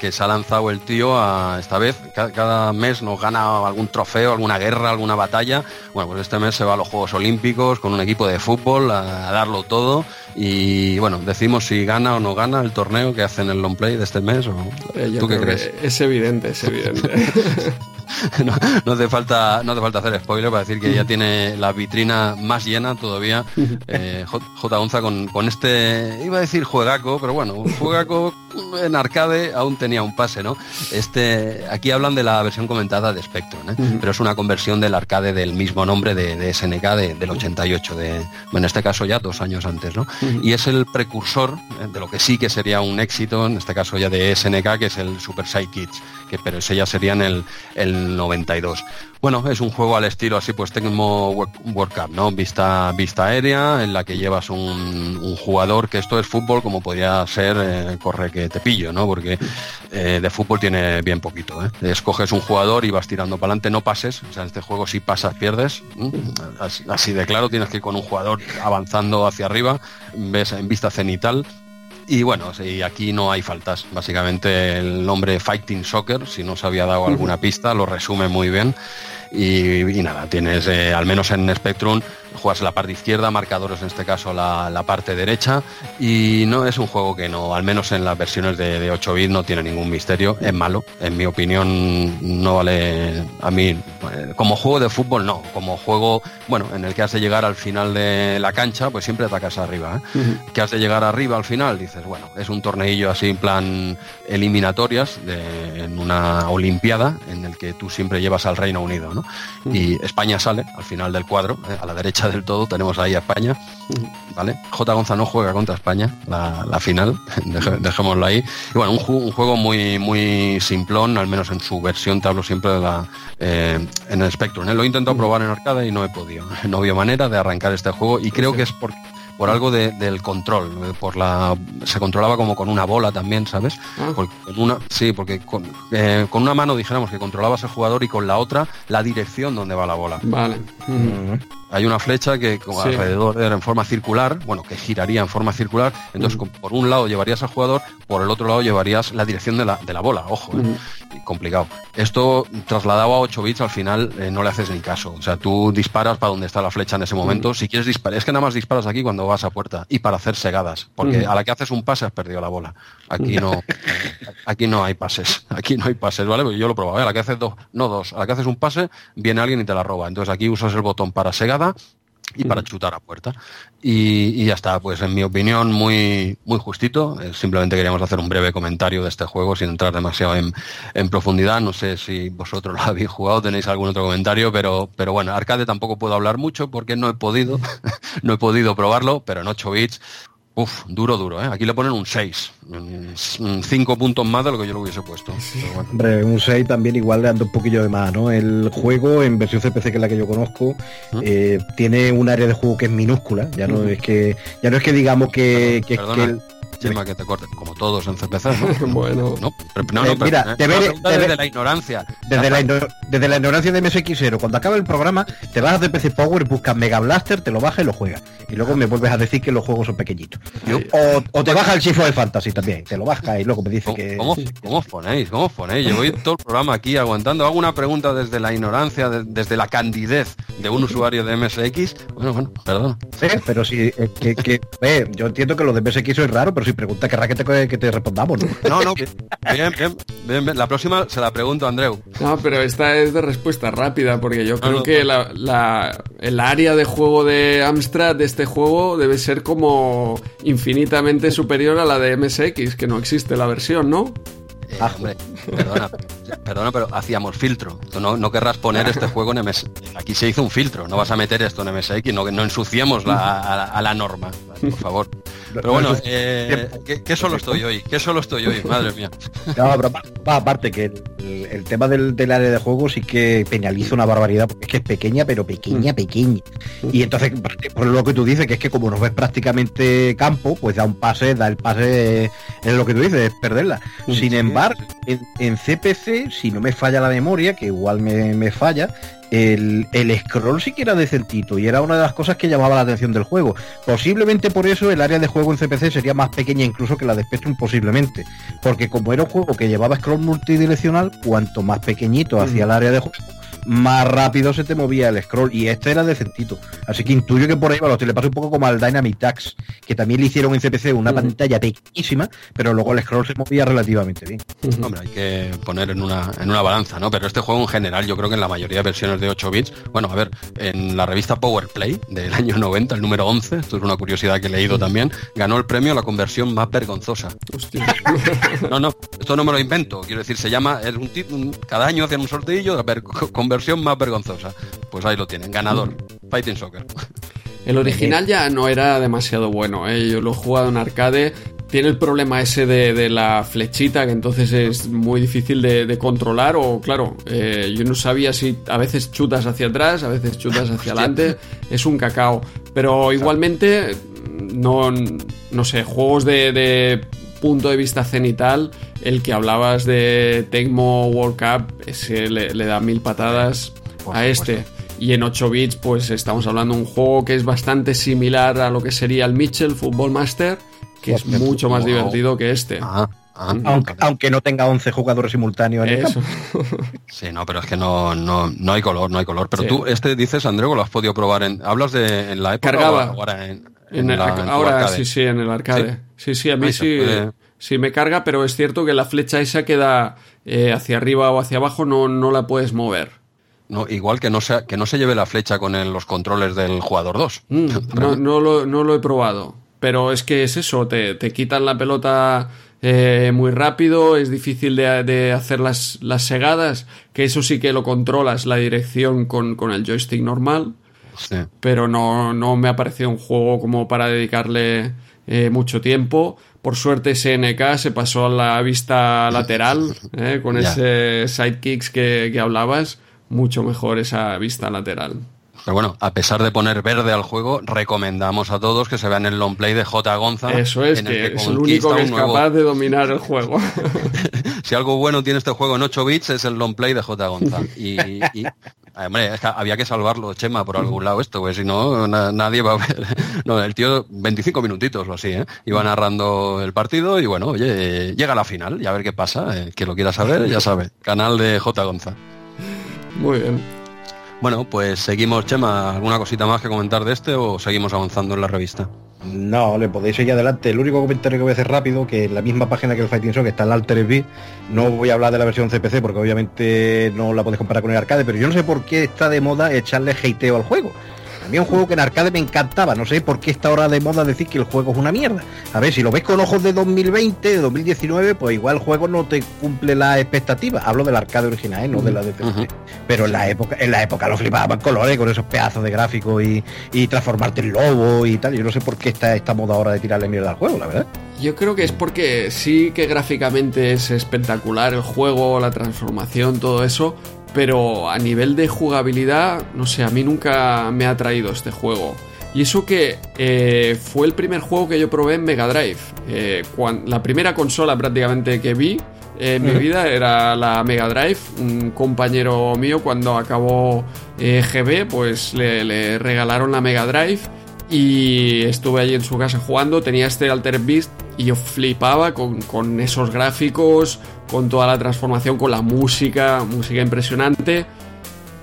que se ha lanzado el tío a, esta vez, cada, mes nos gana algún trofeo, alguna guerra, alguna batalla. Bueno, pues este mes se va a los Juegos Olímpicos con un equipo de fútbol a, darlo todo y bueno, decimos si gana o no gana el torneo que hacen el long play de este mes o eh, ¿tú qué crees? Es evidente, es evidente. no, hace falta, no hace falta hacer spoiler para decir que ya tiene la vitrina más llena todavía eh, J. Onza con, con este, iba a decir juegaco, pero bueno, un juegaco en arcade aún tenía un pase, ¿no? Este, aquí hablan de la versión comentada de Spectrum, ¿eh? pero es una conversión del arcade del mismo nombre de, SNK del 88, de, en este caso ya dos años antes, ¿no? Y es el precursor ¿eh? de lo que sí que sería un éxito, en este caso ya de SNK, que es el Super Side Kids, que, pero ese ya sería en el, el 92. Bueno, es un juego al estilo así, pues Tecmo World Cup, ¿no? Vista, vista aérea, en la que llevas un, jugador, que esto es fútbol, como podría ser eh, corre que te pillo, ¿no? Porque eh, de fútbol tiene bien poquito, ¿eh? Escoges un jugador y vas tirando para adelante, no pases, o sea, en este juego si pasas pierdes, así de claro, tienes que ir con un jugador avanzando hacia arriba, ves en vista cenital, y bueno, sí, aquí no hay faltas. Básicamente el nombre Fighting Soccer, si no se había dado alguna pista, lo resume muy bien. Y, nada, tienes, eh, al menos en Spectrum, juegas la parte izquierda, marcadores en este caso la, parte derecha. Y no es un juego que no, al menos en las versiones de, 8 bits, no tiene ningún misterio. Es malo, en mi opinión, no vale a mí. Eh, como juego de fútbol, no. Como juego, bueno, en el que has de llegar al final de la cancha, pues siempre atacas arriba. ¿eh? Que has de llegar arriba al final, dices, bueno, es un torneillo así en plan eliminatorias de, en una olimpiada en el el que tú siempre llevas al Reino Unido, ¿no? Y España sale al final del cuadro, eh, a la derecha del todo tenemos ahí a España, ¿vale? J. Gonza no juega contra España, la, final, dejémoslo ahí. Y bueno, un, juego muy, muy simplón, al menos en su versión te hablo siempre de la, eh, en el Spectrum. ¿eh? Lo he intentado probar en arcade y no he podido. No había manera de arrancar este juego y creo que es porque por algo del control, por la se controlaba como con una bola también, ¿sabes? Ah. una, sí, porque eh, con, una mano dijéramos que controlabas al jugador y con la otra la dirección donde va la bola. Vale. Hay una flecha que alrededor era en forma circular, bueno, que giraría en forma circular, entonces por un lado llevarías al jugador, por el otro lado llevarías la dirección de la, de la bola, ojo, ¿eh? complicado. Esto trasladado a 8 bits al final eh, no le haces ni caso, o sea, tú disparas para donde está la flecha en ese momento, si quieres disparar, es que nada más disparas aquí cuando vas a puerta y para hacer segadas, porque a la que haces un pase has perdido la bola. Aquí no, aquí no hay pases, aquí no hay pases, ¿vale? Porque yo lo probaba, ¿eh? a la que haces dos, no dos, a la que haces un pase, viene alguien y te la roba. Entonces aquí usas el botón para segada y para chutar a puerta. Y, ya está, pues en mi opinión muy, muy justito. Eh, simplemente queríamos hacer un breve comentario de este juego sin entrar demasiado en, en, profundidad. No sé si vosotros lo habéis jugado, tenéis algún otro comentario, pero, pero bueno, arcade tampoco puedo hablar mucho porque no he podido, no he podido probarlo, pero en 8 bits Uf, duro, duro, ¿eh? Aquí le ponen un 6. 5 puntos más de lo que yo lo hubiese puesto. Hombre, un 6 también igual le anda un poquillo de más, ¿no? El juego en versión CPC, que es la que yo conozco, ¿Mm? eh, tiene un área de juego que es minúscula. Ya no ¿Mm? es que ya no es que digamos que, que, que que te corte, como todos en CPC. bueno. No, no, eh, mira, desde la ignorancia. Desde la, desde la ignorancia de MSX0, cuando acaba el programa, te vas a CPC Power, buscas Mega Blaster, te lo bajas y lo juegas. Y luego me vuelves a decir que los juegos son pequeñitos. o, te baja el Chief de Fantasy también, te lo bajas y luego me dice que. ¿Cómo, ¿Cómo os ponéis? ¿Cómo os ponéis? Llevo todo el programa aquí aguantando. Hago una pregunta desde la ignorancia, desde la candidez de un usuario de MSX. Bueno, bueno, perdón. Sí, pero sí, eh, que, que yo entiendo que lo de MSX es raro, pero si pregunta querrá que te, que te respondamos, ¿no? No, bien, bien, bien, La próxima se la pregunto a Andreu. No, pero esta es de respuesta rápida, porque yo creo que la, la, el área de juego de Amstrad de este juego debe ser como infinitamente superior a la de MSX, que no existe la versión, ¿no? Eh, ah, hombre, perdona, perdona, pero hacíamos filtro. no, no querrás poner este juego en MSX. Aquí se hizo un filtro, no vas a meter esto en MSX, no, no ensuciemos la, a, la norma, por favor. Pero bueno, eh, ¿qué, solo estoy hoy? ¿Qué solo estoy hoy? Madre mía. No, pero va, aparte que el, tema del, área de juego sí que penaliza una barbaridad, porque es que es pequeña, pero pequeña, mm. pequeña. Y entonces, por lo que tú dices, que es que como no ves prácticamente campo, pues da un pase, da el pase, es lo que tú dices, es perderla. Sin embargo, en, CPC, si no me falla la memoria, que igual me, falla, el, scroll sí que era decentito y era una de las cosas que llamaba la atención del juego. Posiblemente por eso el área de juego en CPC sería más pequeña incluso que la de Spectrum posiblemente. Porque como era un juego que llevaba scroll multidireccional, cuanto más pequeñito hacia el área de juego, más rápido se te movía el scroll y este era decentito. Así que intuyo que por ahí va, te le pasa un poco como al Dynamic Tax, que también le hicieron en CPC una pantalla pequeñísima, pero luego el scroll se movía relativamente bien. Hombre, hay que poner en una, en una balanza, ¿no? Pero este juego en general, yo creo que en la mayoría de versiones de 8 bits, bueno, a ver, en la revista Power Play del año 90, el número 11, esto es una curiosidad que he leído también, ganó el premio a la conversión más vergonzosa. Hostia. no, no, esto no me lo invento, quiero decir, se llama, es un, cada año hacen un sorteillo de conversión versión más vergonzosa. Pues ahí lo tienen, ganador, Fighting Soccer. El original ya no era demasiado bueno, ¿eh? yo lo he jugado en arcade. Tiene el problema ese de, la flechita, que entonces es muy difícil de, controlar. O, claro, eh, yo no sabía si a veces chutas hacia atrás, a veces chutas hacia adelante. Es un cacao. Pero igualmente, no, no sé, juegos de punto de vista cenital, el que hablabas de Tecmo World Cup, ese le, da mil patadas a este. Y en 8 bits, pues estamos hablando de un juego que es bastante similar a lo que sería el Mitchell Football Master, que es mucho más divertido que este. Ah, ah. aunque, no tenga 11 jugadores simultáneos en Eso. Sí, no, pero es que no, no, no hay color, no hay color. Pero tú, este dices, Andreu, lo has podido probar en. ¿Hablas de en la época Cargaba. ahora en, ahora sí, sí, en el arcade. Sí, sí, a mí sí, sí me carga, pero es cierto que la flecha esa queda eh, hacia arriba o hacia abajo, no, no la puedes mover. No, igual que no, se, que no se lleve la flecha con los controles del jugador 2. Mm, no, no, lo, no, lo, he probado. Pero es que es eso, te, te quitan la pelota eh, muy rápido, es difícil de, hacer las, las, segadas, que eso sí que lo controlas la dirección con, con el joystick normal. Pero no, no, me ha parecido un juego como para dedicarle eh, mucho tiempo. Por suerte SNK se pasó a la vista lateral, eh, con ese sidekicks que, que hablabas, mucho mejor esa vista lateral. Pero bueno, a pesar de poner verde al juego, recomendamos a todos que se vean el long play de J. Gonza. Eso es, que, es el único que es capaz de dominar el juego. si algo bueno tiene este juego en 8 bits es el long play de J. Gonza. Y, hombre, había que salvarlo, Chema, por algún lado esto, pues si no, nadie va a ver. No, el tío, 25 minutitos o así, ¿eh? Iba narrando el partido y bueno, oye, llega a la final y a ver qué pasa. Eh, que lo quiera saber, ya sabe. Canal de J. Gonza. Muy bien. Bueno, pues seguimos, Chema. ¿Alguna cosita más que comentar de este o seguimos avanzando en la revista? No, le podéis seguir adelante. El único comentario que voy a hacer rápido, que en la misma página que el Fighting Show, que está el Alter V, no voy a hablar de la versión CPC porque obviamente no la podéis comparar con el arcade, pero yo no sé por qué está de moda echarle hateo al juego. A mí un juego que en arcade me encantaba, no sé por qué está ahora de moda decir que el juego es una mierda. A ver, si lo ves con ojos de 2020, de 2019, pues igual el juego no te cumple la expectativa. Hablo del arcade original, ¿eh? no de la de Pero en la época, en la época lo flipaban colores con esos pedazos de gráficos y, y, transformarte en lobo y tal. Yo no sé por qué está esta moda ahora de tirarle mierda al juego, la verdad. Yo creo que es porque sí que gráficamente es espectacular el juego, la transformación, todo eso, pero a nivel de jugabilidad, no sé, a mí nunca me ha traído este juego. Y eso que eh, fue el primer juego que yo probé en Mega Drive. Eh, la primera consola prácticamente que vi en mi vida era la Mega Drive. Un compañero mío cuando acabó eh, GB pues le, regalaron la Mega Drive y estuve allí en su casa jugando. Tenía este Alter Beast y yo flipaba con, con esos gráficos, con toda la transformación, con la música, música impresionante.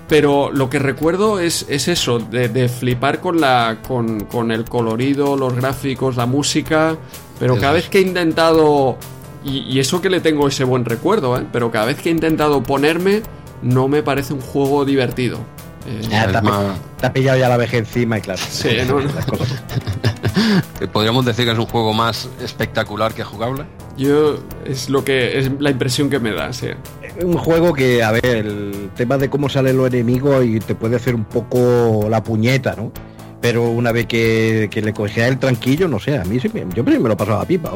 Pero lo que recuerdo es, es eso, de, flipar con, la, con, el colorido, los gráficos, la música. Pero cada vez que he intentado, y, eso que le tengo ese buen recuerdo, ¿eh? pero cada vez que he intentado ponerme, no me parece un juego divertido. Eh, te, ha, pillado ya la vejez encima y claro. Sí, no, no. Podríamos decir que es un juego más espectacular que jugable. Yo es lo que es la impresión que me da, sí. Un juego que, a ver, el tema de cómo salen los enemigos y te puede hacer un poco la puñeta, ¿no? Pero una vez que, le cogía el tranquillo, no sé, a mí sí, yo me lo pasaba a pipa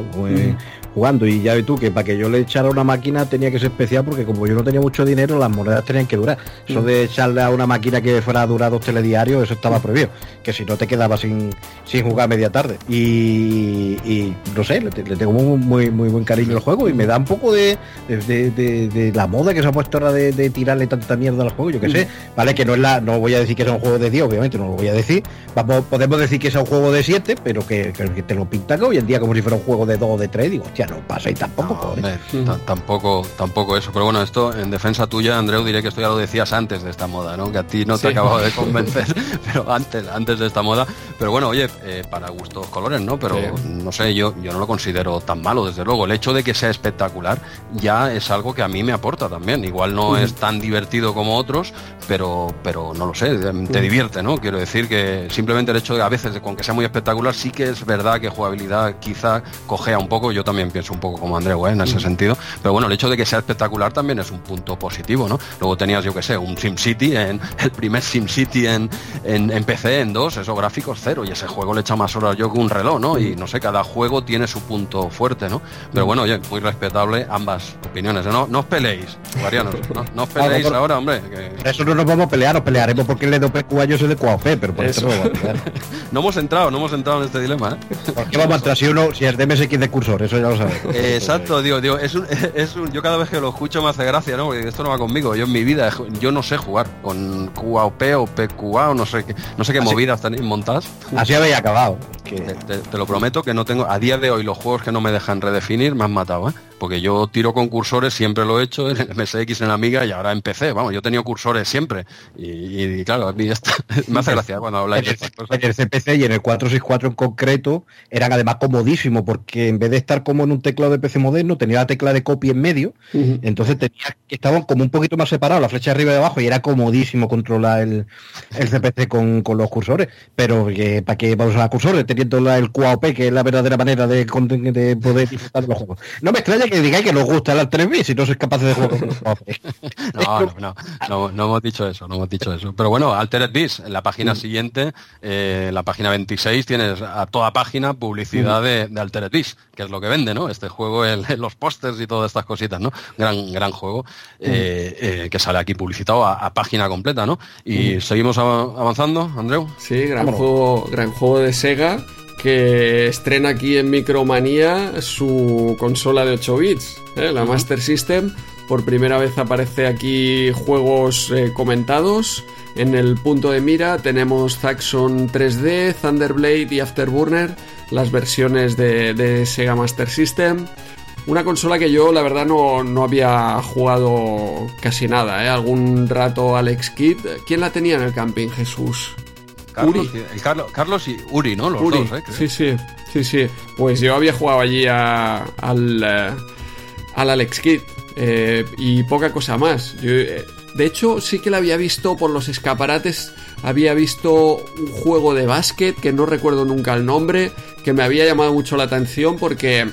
jugando. Y ya ves tú que para que yo le echara una máquina tenía que ser especial porque como yo no tenía mucho dinero las monedas tenían que durar. Eso de echarle a una máquina que fuera a durar dos telediarios eso estaba prohibido. Que si no te quedaba sin, sin jugar media tarde. Y, no sé le, tengo muy, muy, buen cariño al juego y me da un poco de, de, la moda que se ha puesto ahora de, tirarle tanta mierda al juego yo que sé. Vale que no es la no voy a decir que es un juego de 10 obviamente no lo voy a decir. Vamos, podemos decir que es un juego de 7 pero que, te lo pinta que hoy en día como si fuera un juego de 2 o de 3 digo hostia no pasa y tampoco tampoco tampoco eso. Pero bueno esto en defensa tuya Andreu diré que esto ya lo decías antes de esta moda no que a ti no te ha acabado de convencer pero antes antes de esta moda. Pero bueno oye eh, para gustos colores no pero no sé yo yo no lo considero tan malo desde luego. El hecho de que sea espectacular ya es algo que a mí me aporta también. Igual no es tan divertido como otros pero pero no lo sé em, te divierte no quiero decir que simplemente el hecho de a veces de con que sea muy espectacular sí que es verdad que jugabilidad quizá cojea un poco. Yo también pienso un poco como Andreu ¿eh? en ese mm. sentido. Pero bueno, el hecho de que sea espectacular también es un punto positivo, ¿no? Luego tenías, yo que sé, un SimCity, en, el primer SimCity en, en, en PC, en dos, esos gráficos cero, y ese juego le echa más horas yo que un reloj, ¿no? Y no sé, cada juego tiene su punto fuerte, ¿no? Pero bueno, oye, muy respetable ambas opiniones. No, no os peleéis, guarianos, no, os peleéis ahora, hombre. Eso no nos vamos a pelear, nos pelearemos porque el de PQ yo soy de Coafe, pero por eso, no No hemos entrado, no hemos entrado en este dilema, ¿eh? ¿Por qué vamos a entrar si uno, si es DMSX de cursor? Eso ya lo sabes. exacto, digo, digo, es un, es un, yo cada vez que lo escucho me hace gracia, ¿no? Porque esto no va conmigo. Yo en mi vida, yo no sé jugar con QAOP o PQA o no sé qué, no sé qué movidas tenéis montadas. Así habéis acabado. Te, lo prometo que no tengo, a día de hoy los juegos que no me dejan redefinir me han matado, ¿eh? Porque yo tiro con cursores, siempre lo he hecho en MSX, en Amiga y ahora en PC. Vamos, yo he tenido cursores siempre. Y, claro, a mí esto me hace gracia cuando habláis de estas cosas. En el CPC y en el 464 en concreto eran además comodísimos porque en vez de estar como en un teclado de PC moderno, tenía la tecla de copy en medio. Entonces tenía que estaban como un poquito más separados, la flecha de arriba y de abajo, y era comodísimo controlar el, el CPC con, los cursores. Pero ¿para qué vamos a usar cursores? teniendo la, el QAOP, que es la verdadera manera de, de poder disfrutar de los juegos. No me extraña que digáis que nos gusta el Altered Beast si no sois capaces de jugar con no, no, no, no, no, hemos dicho eso, no hemos dicho eso. Pero bueno, Altered Beast, en la página mm. siguiente, eh, la página 26, tienes a toda página publicidad mm. de, de, Altered Beast, que es lo que vende, ¿no? Este juego, el, los pósters y todas estas cositas, ¿no? Gran, gran juego mm. eh, eh, que sale aquí publicitado a, página completa, ¿no? Y seguimos avanzando, Andreu. Sí, gran juego, gran juego de Sega que estrena aquí en Micromanía su consola de 8 bits, ¿eh? la Master System. Por primera vez aparece aquí juegos eh, comentados. En el punto de mira tenemos Zaxxon 3D, Thunderblade y Afterburner, las versiones de, Sega Master System. Una consola que yo la verdad no, no había jugado casi nada, ¿eh? algún rato Alex Kidd. ¿Quién la tenía en el camping, Jesús? Carlos, Carlos, y Uri, ¿no? Los dos, ¿eh? Sí, sí, sí, sí. Pues yo había jugado allí al, eh, al Alex Kidd eh, y poca cosa más. de hecho, sí que la había visto por los escaparates. Había visto un juego de básquet que no recuerdo nunca el nombre, que me había llamado mucho la atención porque,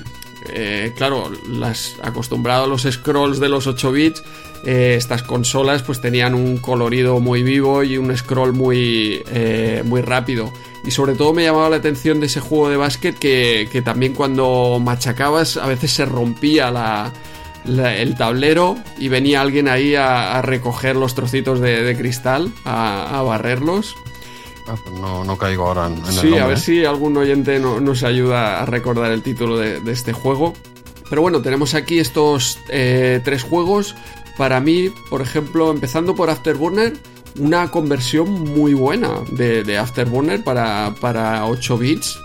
claro, las, acostumbrado a los scrolls de los 8 bits, eh, estas consolas pues tenían un colorido muy vivo y un scroll muy, eh, muy rápido. Y sobre todo me llamaba la atención de ese juego de básquet que, también cuando machacabas a veces se rompía el tablero y venía alguien ahí a, recoger los trocitos de, cristal, a, barrerlos. Ah, pues no, caigo ahora en, Sí, a ver si algún oyente nos ayuda a recordar el título de, este juego. Pero bueno, tenemos aquí estos eh, tres juegos para mí, por ejemplo, empezando por Afterburner, una conversión muy buena de, Afterburner para, para 8 bits.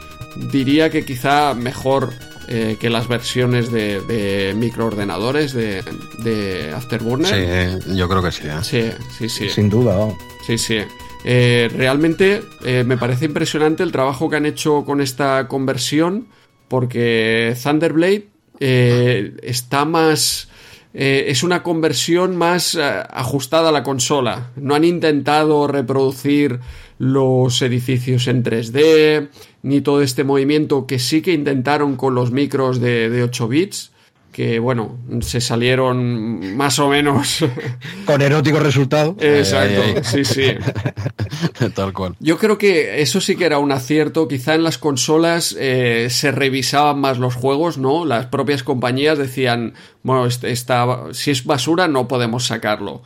Diría que quizá mejor eh, que las versiones de, microordenadores de, Afterburner. Sí, yo creo que sí. ¿eh? Sí, sí, sí. Sin duda. Sí, sí. Eh, realmente me parece impresionante el trabajo que han hecho con esta conversión porque Thunderblade está más eh, es una conversión más eh, ajustada a la consola. No han intentado reproducir los edificios en 3D, ni todo este movimiento que sí que intentaron con los micros de, de 8 bits que bueno, se salieron más o menos. Con erótico resultado. Exacto, sí, sí. Tal cual. Yo creo que eso sí que era un acierto. Quizá en las consolas eh, se revisaban más los juegos, ¿no? Las propias compañías decían, bueno, esta, si es basura no podemos sacarlo.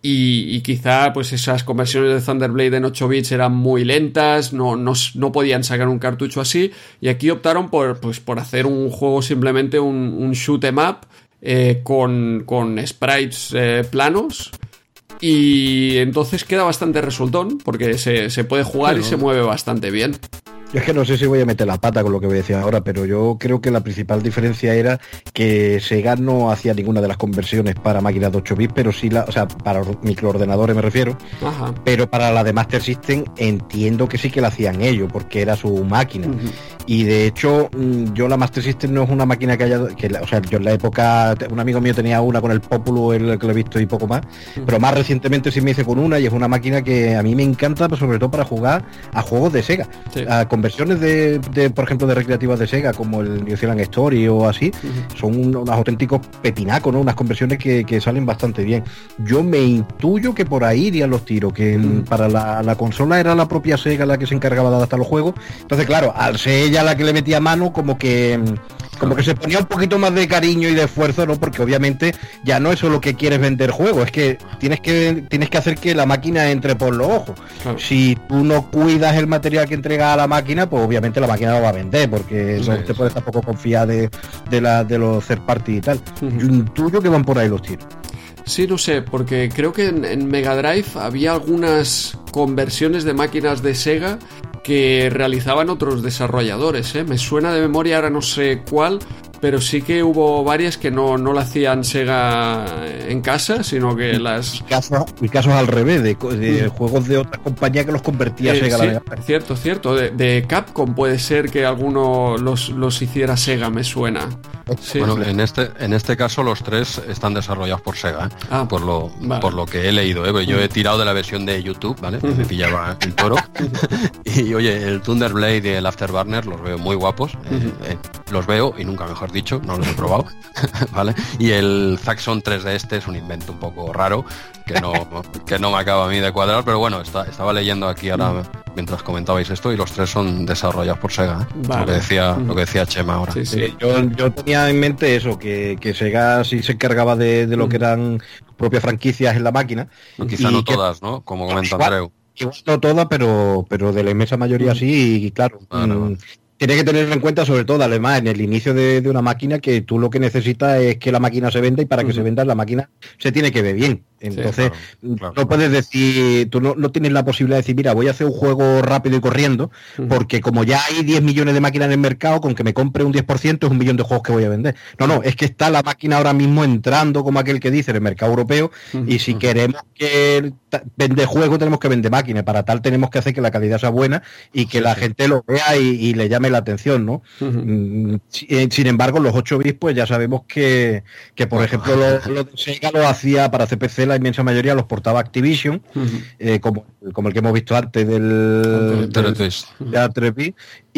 Y, quizá pues esas conversiones de Thunderblade en 8 bits eran muy lentas, no, no, podían sacar un cartucho así, y aquí optaron por, pues, por hacer un juego simplemente un, shoot em up eh, con, con, sprites eh, planos. Y entonces queda bastante resultón, porque se, se puede jugar y se mueve bastante bien. Yo es que no sé si voy a meter la pata con lo que voy a decir ahora, pero yo creo que la principal diferencia era que Sega no hacía ninguna de las conversiones para máquinas de 8 bits, pero sí la, o sea, para microordenadores me refiero. Pero para la de Master System entiendo que sí que la hacían ellos, porque era su máquina. Y de hecho, mm, yo la Master System no es una máquina que haya, que, o sea, yo en la época, un amigo mío tenía una con el Populo, el que lo he visto y poco más, pero más recientemente sí me hice con una y es una máquina que a mí me encanta, pues sobre todo para jugar a juegos de Sega versiones de, por ejemplo, de recreativas de Sega, como el New Zealand Story o así, son unos auténticos pepinacos, ¿no? Unas conversiones que, salen bastante bien. Yo me intuyo que por ahí irían los tiros, que para la, consola era la propia Sega la que se encargaba de adaptar los juegos. Entonces, claro, al ser ella la que le metía mano, como que como que se ponía un poquito más de cariño y de esfuerzo, ¿no? Porque obviamente ya no es solo que quieres vender juegos, es que tienes que tienes que hacer que la máquina entre por los ojos. Si tú no cuidas el material que entrega a la máquina, pues obviamente la máquina no va a vender, porque no te puedes tampoco confiar de, la, de los third party y tal. Yo intuyo que van por ahí los tiros. Sí, no sé, porque creo que en, en, Mega Drive había algunas conversiones de máquinas de Sega que realizaban otros desarrolladores. ¿eh? Me suena de memoria, ahora no sé cuál, pero sí que hubo varias que no, no la hacían Sega en casa, sino que las... Y casos, y casos al revés, de, de juegos de otra compañía que los convertía Eh, Sega la sí, Drive. cierto, cierto. De, de Capcom puede ser que alguno los, los hiciera Sega, me suena. Sí. Bueno, en este, en este caso los tres están desarrollados por Sega, ¿eh? Ah, por, lo, vale. por lo que he leído. ¿eh? Yo he tirado de la versión de YouTube, ¿vale? Me pillaba el toro. y oye, el Thunderblade y el Afterburner los veo muy guapos. eh, los veo, y nunca mejor dicho, no los he probado. ¿vale? Y el Zaxxon 3 de este es un invento un poco raro, que no, que no me acaba a mí de cuadrar, pero bueno, está- estaba leyendo aquí ahora mientras comentabais esto y los tres son desarrollados por Sega. ¿eh? Vale. Lo, que decía, lo que decía Chema ahora. Sí, sí. Eh, Yo, yo tenía en mente eso, que, que Sega sí se encargaba de, de lo que eran propias franquicias en la máquina. Quizá Y no que- todas, ¿no? Como comenta Igual. Andreu. Igual no todas, pero, pero de la inmensa mayoría sí, y claro. Vale, mm, vale. Tiene que tener en cuenta, sobre todo, además, en el inicio de, de una máquina, que tú lo que necesitas es que la máquina se venda y para que se venda la máquina se tiene que ver bien. Entonces, claro, claro, no puedes decir, tú no, no tienes la posibilidad de decir, mira, voy a hacer un juego rápido y corriendo, porque como ya hay 10 millones de máquinas en el mercado, con que me compre un 10% es un millón de juegos que voy a vender. No, no, es que está la máquina ahora mismo entrando, como aquel que dice, en el mercado europeo, y si queremos que vender juegos, tenemos que vender máquinas. Para tal tenemos que hacer que la calidad sea buena y que la gente lo vea y, y le llame la atención, ¿no? Mm, eh, Sin embargo, los 8 bits, pues ya sabemos que, que por ejemplo, lo, lo de Sega lo hacía para CPC, la inmensa mayoría los portaba Activision, eh, como, como el que hemos visto antes del, Pero del- twist.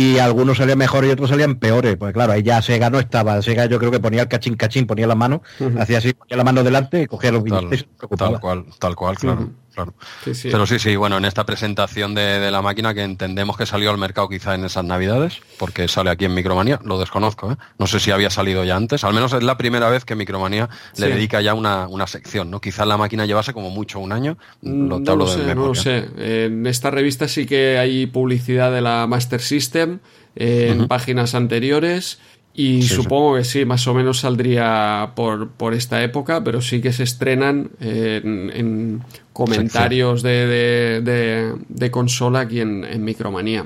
Y algunos salían mejores y otros salían peores. Pues claro, ahí ya Sega no estaba. Sega yo creo que ponía el cachín cachín, ponía la mano, hacía así, ponía la mano delante, cogía los Tal, billetes y tal cual, tal cual, claro. claro. Sí, sí. Pero sí, sí, bueno, en esta presentación de, de la máquina que entendemos que salió al mercado quizá en esas navidades, porque sale aquí en Micromanía, lo desconozco, ¿eh? No sé si había salido ya antes, al menos es la primera vez que Micromanía le dedica ya una, una sección, ¿no? Quizá la máquina llevase como mucho un año, lo te no hablo lo de sé, no lo sé. En esta revista sí que hay publicidad de la Master System eh, en páginas anteriores y Sí, supongo que sí, más o menos saldría por, por esta época, pero sí que se estrenan en, en comentarios de, de- de- de consola aquí en, en Micromanía.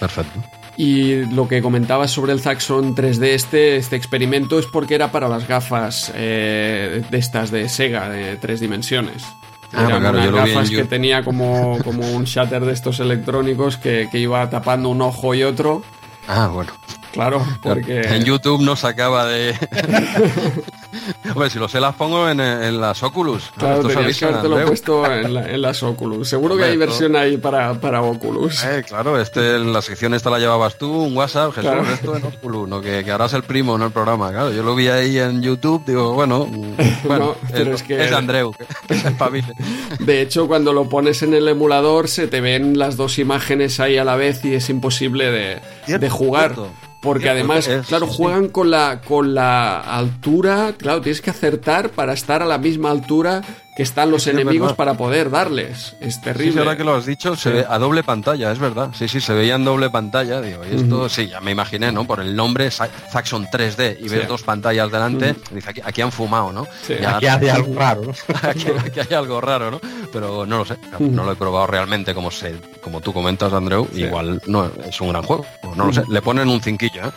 Perfecto. Y lo que comentaba sobre el Zaxxon 3D, este, este experimento, es porque era para las gafas eh, de estas de Sega, de tres dimensiones. Ah, Eran claro, unas yo lo vi en gafas que tenía como, como un shutter de estos electrónicos que, que iba tapando un ojo y otro. Ah, bueno. Claro, porque... En YouTube no sacaba de... Hombre, si lo sé las pongo en, en las Oculus. Claro, tenías que habértelo puesto en, la- en las Oculus. Seguro que hay versión ahí para, para Oculus. Eh, claro, este, en la sección esta la llevabas tú, un WhatsApp, Jesús, Claro. esto en Oculus, ¿no? que, que harás el primo en el programa. Claro, yo lo vi ahí en YouTube, digo, bueno, bueno No, pero es, es que- es Andreu, espabile. De hecho, cuando lo pones en el emulador, se te ven las dos imágenes ahí a la vez y es imposible de, de jugar. cierto. Porque además, claro, juegan con la, con la altura. Claro, tienes que acertar para estar a la misma altura que están los Sí, enemigos para poder darles. Es terrible. sí, ahora que lo has dicho, se ve a doble pantalla, es verdad. Sí, sí, se veía en doble pantalla. Digo, y esto, sí, ya me imaginé, ¿no? Por el nombre, Sa- Zaxxon 3D, y ves Sí. dos pantallas delante, dice, aquí, aquí han fumado, ¿no? Sí. Ya- Aquí hace algo raro, ¿no? aquí, aquí hay algo raro, ¿no? Pero no lo sé, no lo he probado realmente como se, como tú comentas, Andreu, igual no es un gran juego, no lo sé, le ponen un cinquillo, ¿eh?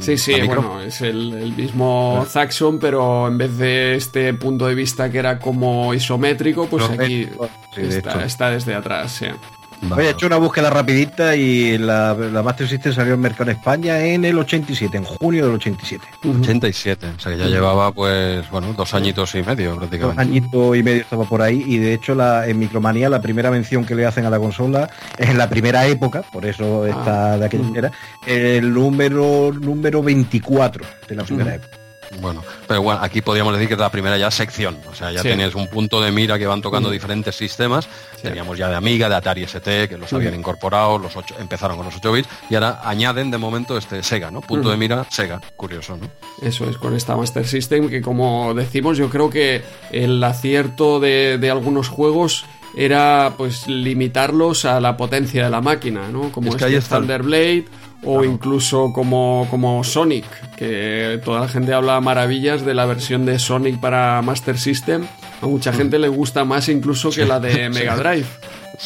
Sí, sí, bueno, es el, el mismo Zaxxon, pero en vez de este punto de vista que era como isométrico, pues aquí sí, está, está desde atrás, sí. Vale. He hecho una búsqueda rapidita y la, la Master System salió al mercado en España en el 87, en junio del 87. 87, o sea que ya llevaba pues, bueno, dos añitos y medio Dos prácticamente. añitos y medio estaba por ahí y de hecho la, en Micromanía la primera mención que le hacen a la consola es en la primera época, por eso está de aquella manera, el número número 24 de la primera época. Bueno, pero bueno, aquí podríamos decir que es la primera ya sección, o sea, ya Sí. tenías un punto de mira que van tocando diferentes sistemas, teníamos ya de Amiga, de Atari ST, que los habían incorporado, los ocho, empezaron con los 8 bits, y ahora añaden de momento este Sega, ¿no? Punto de mira, Sega, curioso, ¿no? Eso es, con esta Master System, que como decimos, yo creo que el acierto de, de algunos juegos era pues limitarlos a la potencia de la máquina, ¿no? Como Es que este ahí está Thunderblade o incluso como, como Sonic, que toda la gente habla maravillas de la versión de Sonic para Master System. A mucha gente le gusta más incluso que la de Mega Drive.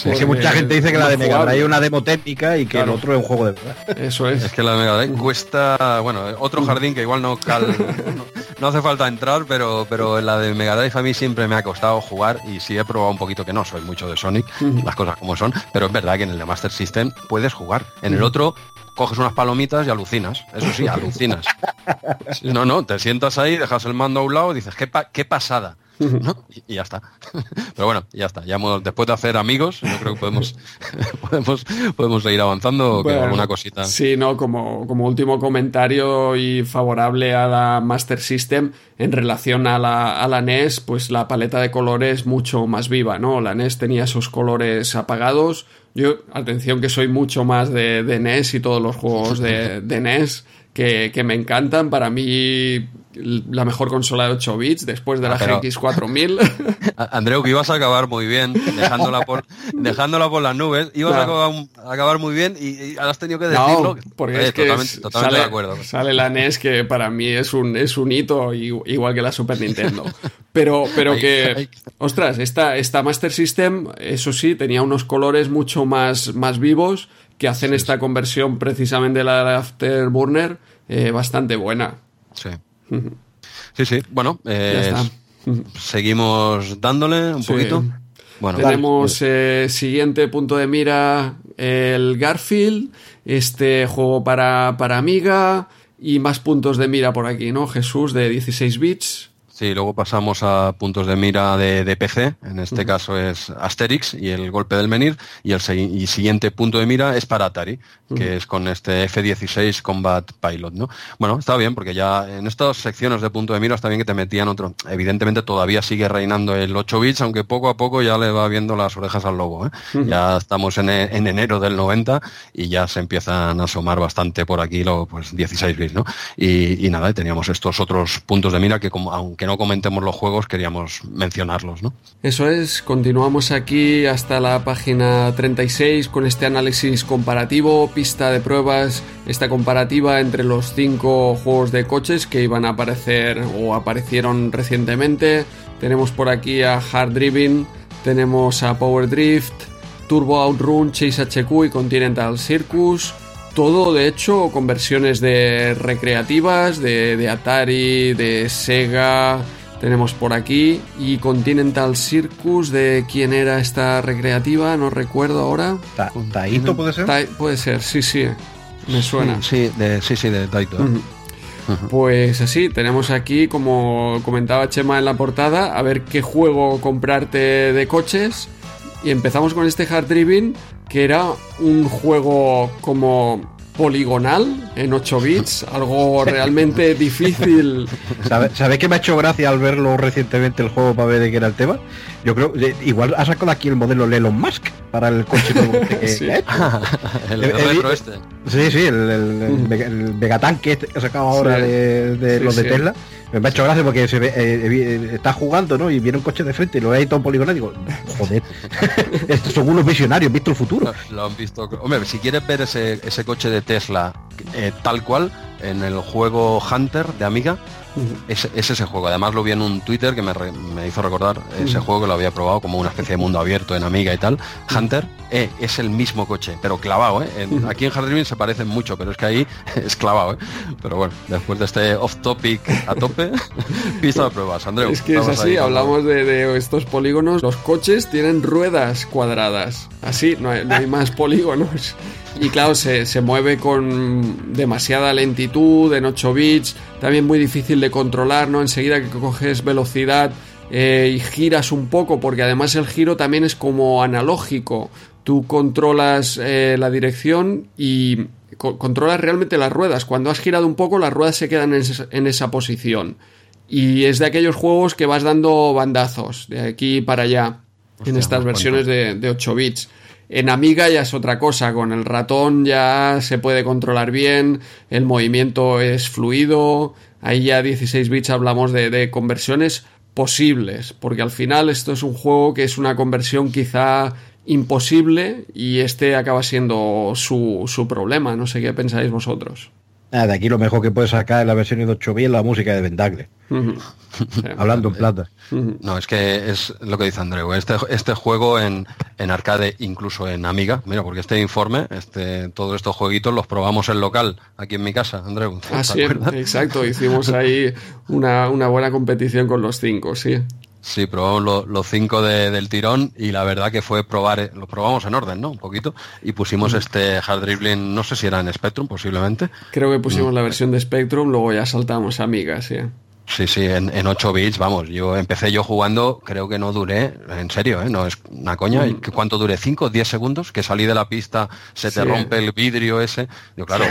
es que mucha gente dice que la de Mega Drive es una demo técnica y que el otro es un juego de verdad. Eso es. Es que la de Mega Drive cuesta, bueno, otro jardín que igual no no, hace falta entrar, pero pero en la de Mega Drive a mí siempre me ha costado jugar y sí he probado un poquito que no soy mucho de Sonic, las cosas como son, pero es verdad que en el de Master System puedes jugar. En el otro coges unas palomitas y alucinas. Eso sí, alucinas. No, no, te sientas ahí, dejas el mando a un lado y dices, qué, qué pasada. Y, ya está. Pero bueno, ya está. Ya después de hacer amigos, yo creo que podemos, podemos, podemos seguir avanzando o alguna cosita. Sí, no, como, como último comentario y favorable a la Master System en relación a la, a la NES, pues la paleta de colores mucho más viva, ¿no? La NES tenía esos colores apagados. Yo, atención que soy mucho más de, de NES y todos los juegos de, de NES que, que me encantan. Para mí la mejor consola de 8 bits después de la ah, GX 4000. Andreu, que ibas a acabar muy bien, dejándola por, dejándola por las nubes, ibas a, acabar, muy bien y, has tenido que decirlo. porque es que totalmente, sale, de acuerdo. Sale la NES que para mí es un, es un hito igual que la Super Nintendo. Pero, pero que, ostras, esta, esta Master System, eso sí, tenía unos colores mucho más, más vivos que hacen esta conversión precisamente de la Afterburner eh, bastante buena. Sí. Sí, sí. Bueno, eh, seguimos dándole un poquito. Bueno, Tenemos eh, siguiente punto de mira el Garfield, este juego para, para Amiga y más puntos de mira por aquí, ¿no? Jesús de 16 bits. Sí, luego pasamos a puntos de mira de, PC, en este caso es Asterix y el golpe del menir, y el siguiente punto de mira es para Atari, que es con este F-16 Combat Pilot, ¿no? Bueno, está bien, porque ya en estas secciones de punto de mira está bien que te metían otro. Evidentemente todavía sigue reinando el 8 bits, aunque poco a poco ya le va viendo las orejas al lobo, ¿eh? Ya estamos en, enero del 90 y ya se empiezan a asomar bastante por aquí los pues, 16 bits, ¿no? Y, y nada, teníamos estos otros puntos de mira que como, aunque no comentemos los juegos, queríamos mencionarlos, ¿no? Eso es, continuamos aquí hasta la página 36 con este análisis comparativo, pista de pruebas, esta comparativa entre los cinco juegos de coches que iban a aparecer o aparecieron recientemente. Tenemos por aquí a Hard Driving, tenemos a Power Drift, Turbo Outrun, Chase HQ y Continental Circus. Todo, de hecho, con versiones de recreativas, de, Atari, de Sega, tenemos por aquí. Y Continental Circus, de quién era esta recreativa, no recuerdo ahora. ¿Taito puede ser? puede ser, sí, sí, me suena. Sí, de, sí, sí, de Taito. Pues así, tenemos aquí, como comentaba Chema en la portada, a ver qué juego comprarte de coches. Y empezamos con este Hard Driving que era un juego como poligonal en 8 bits, algo realmente difícil. ¿Sabes sabe que me ha hecho gracia al verlo recientemente el juego para ver de qué era el tema? Yo creo, igual ha sacado aquí el modelo Elon Musk para el coche que, sí. el, retro este. Sí, sí, el, el, el, Megatanque este que ha sacado ahora de, los de Tesla. Me ha hecho gracia porque se ve, eh, eh, está jugando, ¿no? Y viene un coche de frente y lo ve ahí todo poligonal y digo, joder, estos son unos visionarios, visto el futuro. Lo, han visto. Hombre, si quieres ver ese, ese coche de Tesla eh, tal cual, en el juego Hunter de Amiga, es, ese juego. Además lo vi en un Twitter que me, hizo recordar ese juego que lo había probado como una especie de mundo abierto en Amiga y tal. Hunter eh, es el mismo coche, pero clavado. ¿eh? aquí en Hard se parecen mucho, pero es que ahí es clavado. ¿eh? Pero bueno, después de este off topic a tope, pista de pruebas. Andreu. Es que es así, hablamos de, estos polígonos. Los coches tienen ruedas cuadradas. Así, no hay, no hay más polígonos. Y claro, se, se, mueve con demasiada lentitud, en 8 bits, también muy difícil de controlar, ¿no? Enseguida que coges velocidad eh, y giras un poco, porque además el giro también es como analógico. Tú controlas eh, la dirección y controlas realmente las ruedas. Cuando has girado un poco, las ruedas se quedan en, esa posición. Y es de aquellos juegos que vas dando bandazos de aquí para allá en estas versiones de, de 8 bits. En Amiga ya es otra cosa, con el ratón ya se puede controlar bien, el movimiento es fluido, ahí ya 16 bits hablamos de, conversiones posibles, porque al final esto es un juego que es una conversión quizá imposible y este acaba siendo su, su problema, no sé qué pensáis vosotros. Nada, de aquí lo mejor que puedes sacar en la versión de 8 bits es la música de Vendagle. Hablando en plata. No, es que es lo que dice Andreu. Este, este juego en, en, arcade, incluso en Amiga, mira, porque este informe, este, todos estos jueguitos los probamos en local, aquí en mi casa, Andreu. Ah, sí, exacto. Hicimos ahí una, una buena competición con los cinco, sí. Sí, probamos los cinco del tirón y la verdad que fue probar, eh, lo probamos en orden, ¿no? Un poquito. Y pusimos este hard dribbling, no sé si era en Spectrum posiblemente. Creo que pusimos mm. la versión de Spectrum, luego ya saltamos a Amiga, sí. Sí, sí, en, en 8 bits, vamos, yo empecé yo jugando, creo que no duré, en serio, ¿eh? no es una coña, mm. ¿cuánto duré? ¿5 10 segundos? Que salí de la pista, se te rompe el vidrio ese. Yo, claro,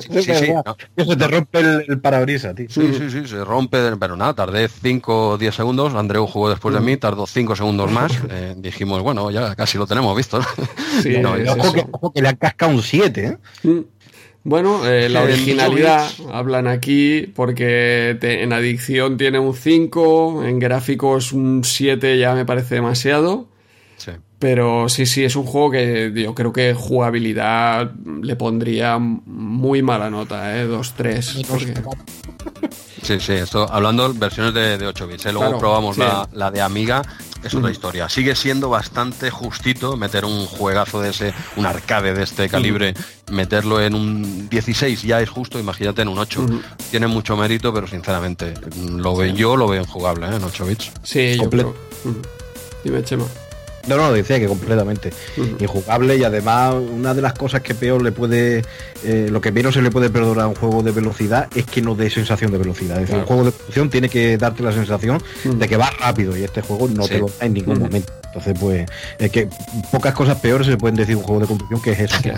sí, sí, sí, Se te rompe el, parabrisas, tío. Sí, sí, sí, se rompe, pero nada, tardé 5 o 10 segundos, Andreu jugó después de mm. mí, tardó 5 segundos más, eh, dijimos, bueno, ya casi lo tenemos visto. Sí, no, ojo, que, ojo, que, le han cascado un 7, ¿eh? Bueno, eh, la originalidad hablan aquí porque en adicción tiene un 5, en gráficos un 7 ya me parece demasiado. Pero sí, sí, es un juego que yo creo que jugabilidad le pondría muy mala nota, ¿eh? 2-3. Porque... Sí, sí, esto hablando versiones de, 8 bits. ¿eh? Luego probamos la, la, de Amiga es otra historia. Sigue siendo bastante justito meter un juegazo de ese, un arcade de este calibre, meterlo en un 16 ya es justo, imagínate en un 8. Tiene mucho mérito, pero sinceramente, lo veo, yo lo veo injugable ¿eh? en 8 bits. Sí, yo creo. Dime, Chema. No, no, decía que completamente injugable y además una de las cosas que peor le puede, eh, lo que menos se le puede perdonar a un juego de velocidad es que no dé sensación de velocidad. Es decir, un juego de conducción tiene que darte la sensación de que va rápido y este juego no te lo da en ningún momento. Entonces, pues, es que pocas cosas peores se pueden decir un juego de conducción que es eso, que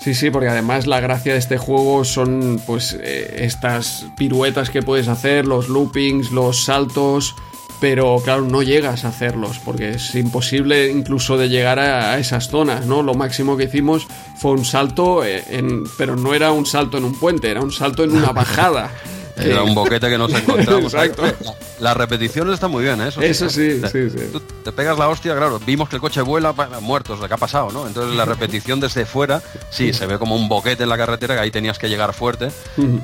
Sí, sí, porque además la gracia de este juego son pues eh, estas piruetas que puedes hacer, los loopings, los saltos, pero claro, no llegas a hacerlos porque es imposible incluso de llegar a, esas zonas, ¿no? Lo máximo que hicimos fue un salto, eh, en, pero no era un salto en un puente, era un salto en una bajada. Era un boquete que nos encontramos. Exacto. Las repeticiones están muy bien, ¿eh? eso, eso sí, sí, sí. te pegas la hostia, claro, vimos que el coche vuela, muertos, lo que ha pasado, ¿no? Entonces la repetición desde fuera, sí, se ve como un boquete en la carretera que ahí tenías que llegar fuerte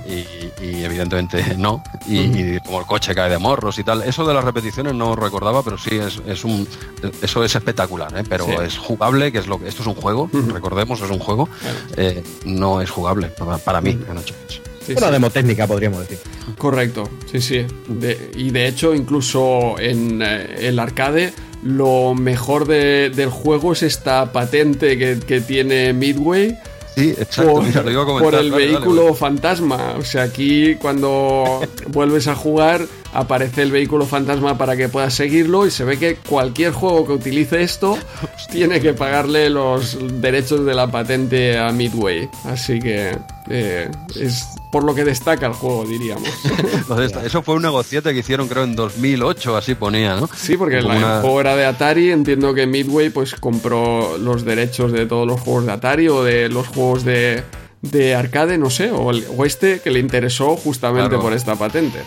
y, evidentemente no. Y, como el coche cae de morros y tal. Eso de las repeticiones no recordaba, pero sí, es, un eso es espectacular, ¿eh? Pero es jugable, que es lo que... Esto es un juego, recordemos, es un juego. Eh, no es jugable para, mí en una demo técnica, podríamos decir. Correcto, sí, sí. y de hecho, incluso en eh, el arcade, lo mejor del juego es esta patente que, tiene Midway. Sí, exacto. Por, el vehículo fantasma. O sea, aquí cuando vuelves a jugar aparece el vehículo fantasma para que puedas seguirlo y se ve que cualquier juego que utilice esto tiene que pagarle los derechos de la patente a Midway. Así que eh, es por lo que destaca el juego, diríamos. Eso fue un negociete que hicieron creo en 2008, así ponía, ¿no? Sí, porque el, juego era de Atari, entiendo que Midway pues compró los derechos de todos los juegos de Atari o de los juegos de de arcade, no sé, o, este que le interesó justamente por esta patente.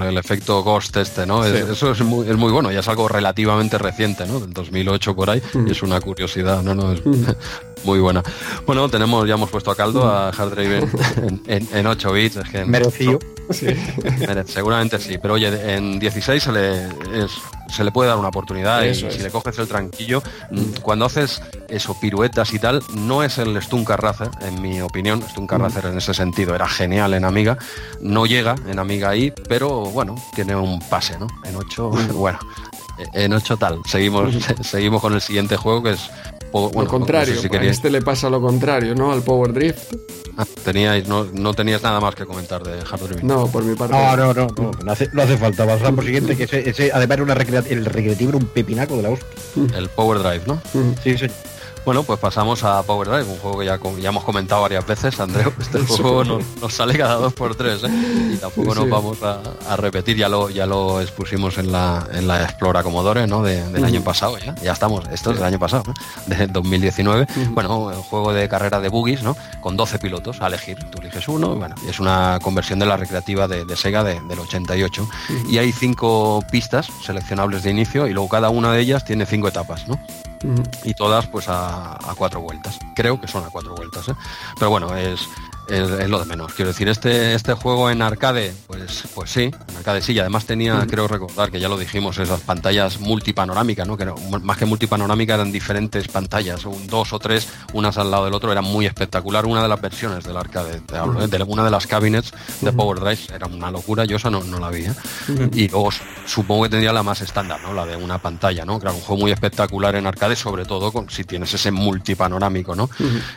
El efecto Ghost este, ¿no? eso es muy, es muy, bueno, ya es algo relativamente reciente, ¿no? Del 2008 por ahí, y es una curiosidad, ¿no? no es muy buena. Bueno, tenemos, ya hemos puesto a caldo a Hard Driven en, 8 bits. Es que Merecido. seguramente sí, pero oye, en 16 se le, se le puede dar una oportunidad y si le coges el tranquillo, mm, cuando haces eso, piruetas y tal, no es el Stunker Racer, en mi opinión, Stunker Racer en ese sentido era genial en Amiga, no llega en Amiga ahí, pero bueno, tiene un pase, ¿no? En 8, bueno, en 8 tal. Seguimos, seguimos con el siguiente juego que es al contrario, a este le pasa lo contrario, ¿no? Al Power Drift. Ah, teníais, no, no, tenías nada más que comentar de Hard. No, por mi parte. No, no, no, no, hace, no hace falta. Vamos por siguiente, que ese, ese además una el recreativo era un pepinaco de la hostia. El Power Drive, ¿no? Sí, sí. Bueno, pues pasamos a Power Drive, un juego que ya, ya hemos comentado varias veces, Andreu. Este juego nos, sale cada dos por tres, ¿eh? Y tampoco nos vamos a, repetir, ya lo, ya lo expusimos en la, en la Explora Commodore, ¿no? del año pasado, ya. Ya estamos, esto es del año pasado, ¿no? De 2019. Bueno, un juego de carrera de boogies, ¿no? Con 12 pilotos a elegir. Tú eliges uno, bueno, es una conversión de la recreativa de, Sega del 88. Y hay cinco pistas seleccionables de inicio y luego cada una de ellas tiene cinco etapas, ¿no? Y todas pues a, cuatro vueltas. Creo que son a cuatro vueltas, ¿eh? pero bueno, es es, lo de menos. Quiero decir, este, este juego en arcade, pues, pues sí, en arcade sí, y además tenía, creo recordar que ya lo dijimos, esas pantallas multipanorámicas, ¿no? Que más que multipanorámicas eran diferentes pantallas, un, dos o tres, unas al lado del otro, era muy espectacular. Una de las versiones del arcade, de, una de las cabinets de Power Drive, era una locura, yo esa no, no la vi. ¿eh? Y luego supongo que tendría la más estándar, ¿no? La de una pantalla, ¿no? Que era un juego muy espectacular en arcade, sobre todo con, si tienes ese multipanorámico, ¿no?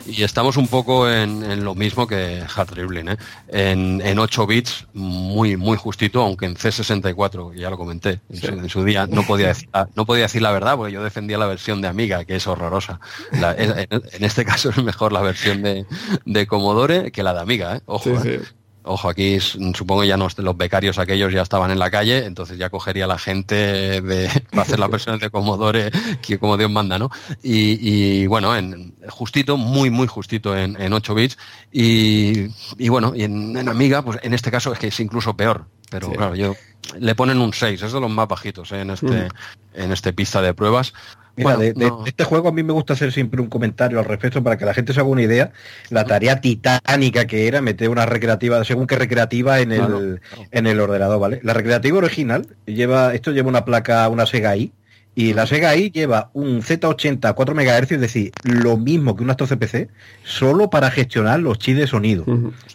Y estamos un poco en lo mismo que Hard Dribbling, ¿eh? en, 8 bits muy muy justito, aunque en C64, ya lo comenté, en, su, día no podía, decir, no podía decir la verdad porque yo defendía la versión de Amiga, que es horrorosa. en, este caso es mejor la versión de, de Commodore que la de Amiga, ¿eh? ojo. ¿eh? Ojo, aquí supongo ya no, los becarios aquellos ya estaban en la calle, entonces ya cogería la gente de, para hacer las versiones de Commodore que como Dios manda, ¿no? Y, bueno, en, justito, muy, muy justito en, en 8 bits. Y, bueno, y en, Amiga, pues en este caso es que es incluso peor. Pero claro, yo le ponen un 6, es de los más bajitos ¿eh? en este, mm. en este pista de pruebas. Mira, de, este juego a mí me gusta hacer siempre un comentario al respecto para que la gente se haga una idea. La tarea titánica que era meter una recreativa, según qué recreativa, en el, en el ordenador, ¿vale? La recreativa original lleva, esto lleva una placa, una Sega I, y la Sega I lleva un Z80 a 4 MHz, es decir, lo mismo que un Astro CPC, solo para gestionar los chips de sonido.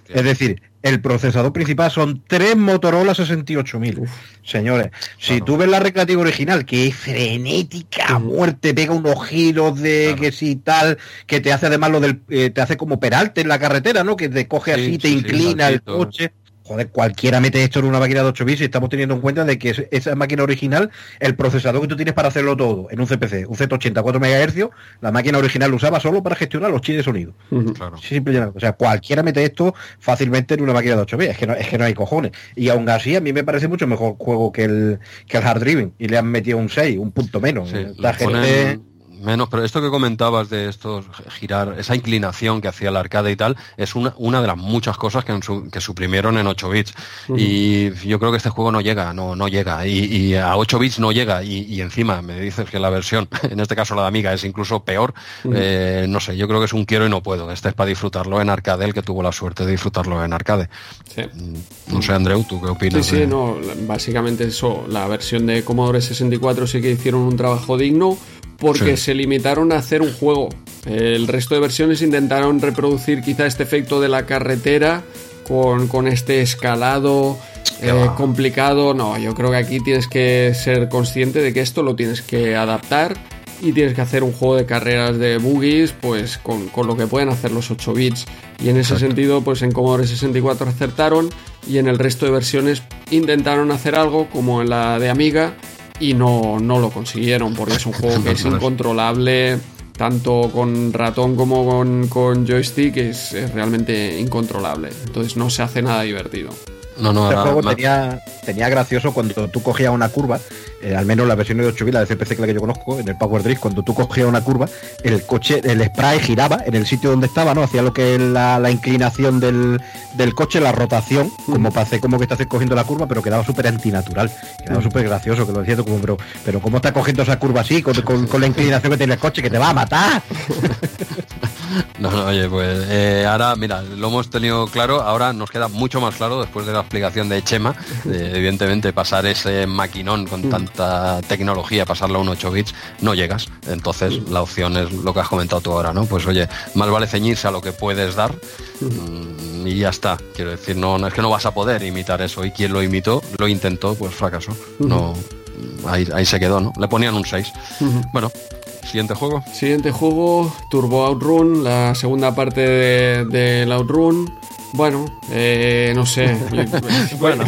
Es decir, el procesador principal son tres Motorola 68000. Señores, si tú ves la recreativa original, que es frenética, muerte, pega unos giros de que si tal, que te hace además lo del, eh, te hace como peralte en la carretera, ¿no? Que te coge así, te inclina el coche joder, cualquiera mete esto en una máquina de 8 bits y estamos teniendo en cuenta de que esa máquina original, el procesador que tú tienes para hacerlo todo en un CPC, un Z80 4 MHz, la máquina original lo usaba solo para gestionar los chips de sonido. O sea, cualquiera mete esto fácilmente en una máquina de 8 bits, es que no, es que no hay cojones. Y aún así, a mí me parece mucho mejor juego que el, que el Hard Driven y le han metido un 6, un punto menos. la gente menos, pero esto que comentabas de estos girar, esa inclinación que hacía el arcade y tal, es una, una de las muchas cosas que, que suprimieron en 8 bits. Y yo creo que este juego no llega, no, no llega. Y, a 8 bits no llega. Y, encima me dices que la versión, en este caso la de Amiga, es incluso peor. Eh, no sé, yo creo que es un quiero y no puedo. Este es para disfrutarlo en arcade, el que tuvo la suerte de disfrutarlo en arcade. Mm, no sé, Andreu, ¿tú qué opinas? Sí, sí, no, básicamente eso, la versión de Commodore 64 sí que hicieron un trabajo digno porque se limitaron a hacer un juego. El resto de versiones intentaron reproducir quizá este efecto de la carretera con, este escalado eh, complicado. No, yo creo que aquí tienes que ser consciente de que esto lo tienes que adaptar y tienes que hacer un juego de carreras de boogies pues con, lo que pueden hacer los 8 bits. Y en ese sentido, pues en Commodore 64 acertaron y en el resto de versiones intentaron hacer algo como en la de Amiga y no, no lo consiguieron porque es un juego que es incontrolable tanto con ratón como con, joystick es, realmente incontrolable. Entonces no se hace nada divertido. No, no, este juego tenía, tenía gracioso cuando tú cogías una curva eh, al menos la versión de 8 la de CPC que la que yo conozco, en el Power Drift, cuando tú cogías una curva, el coche, el spray giraba en el sitio donde estaba, ¿no? Hacía lo que es la, inclinación del, coche, la rotación, como para hacer como que estás cogiendo la curva, pero quedaba súper antinatural, quedaba súper gracioso, que lo decía como, pero, pero ¿cómo está cogiendo esa curva así, con, con la inclinación que tiene el coche, que te va a matar? No, no, oye, pues eh, ahora, mira, lo hemos tenido claro, ahora nos queda mucho más claro después de la explicación de Chema, evidentemente pasar ese maquinón con mm. tanta tecnología, pasarlo a un 8 bits, no llegas. Entonces mm. la opción es lo que has comentado tú ahora, ¿no? Pues oye, más vale ceñirse a lo que puedes dar mm. y ya está. Quiero decir, no, no es que no vas a poder imitar eso y quien lo imitó, lo intentó, pues fracasó. No, ahí, ahí se quedó, ¿no? Le ponían un 6. Bueno, Siguiente juego. Siguiente juego, Turbo Outrun, la segunda parte del de, Outrun. Bueno, eh, no sé. bueno,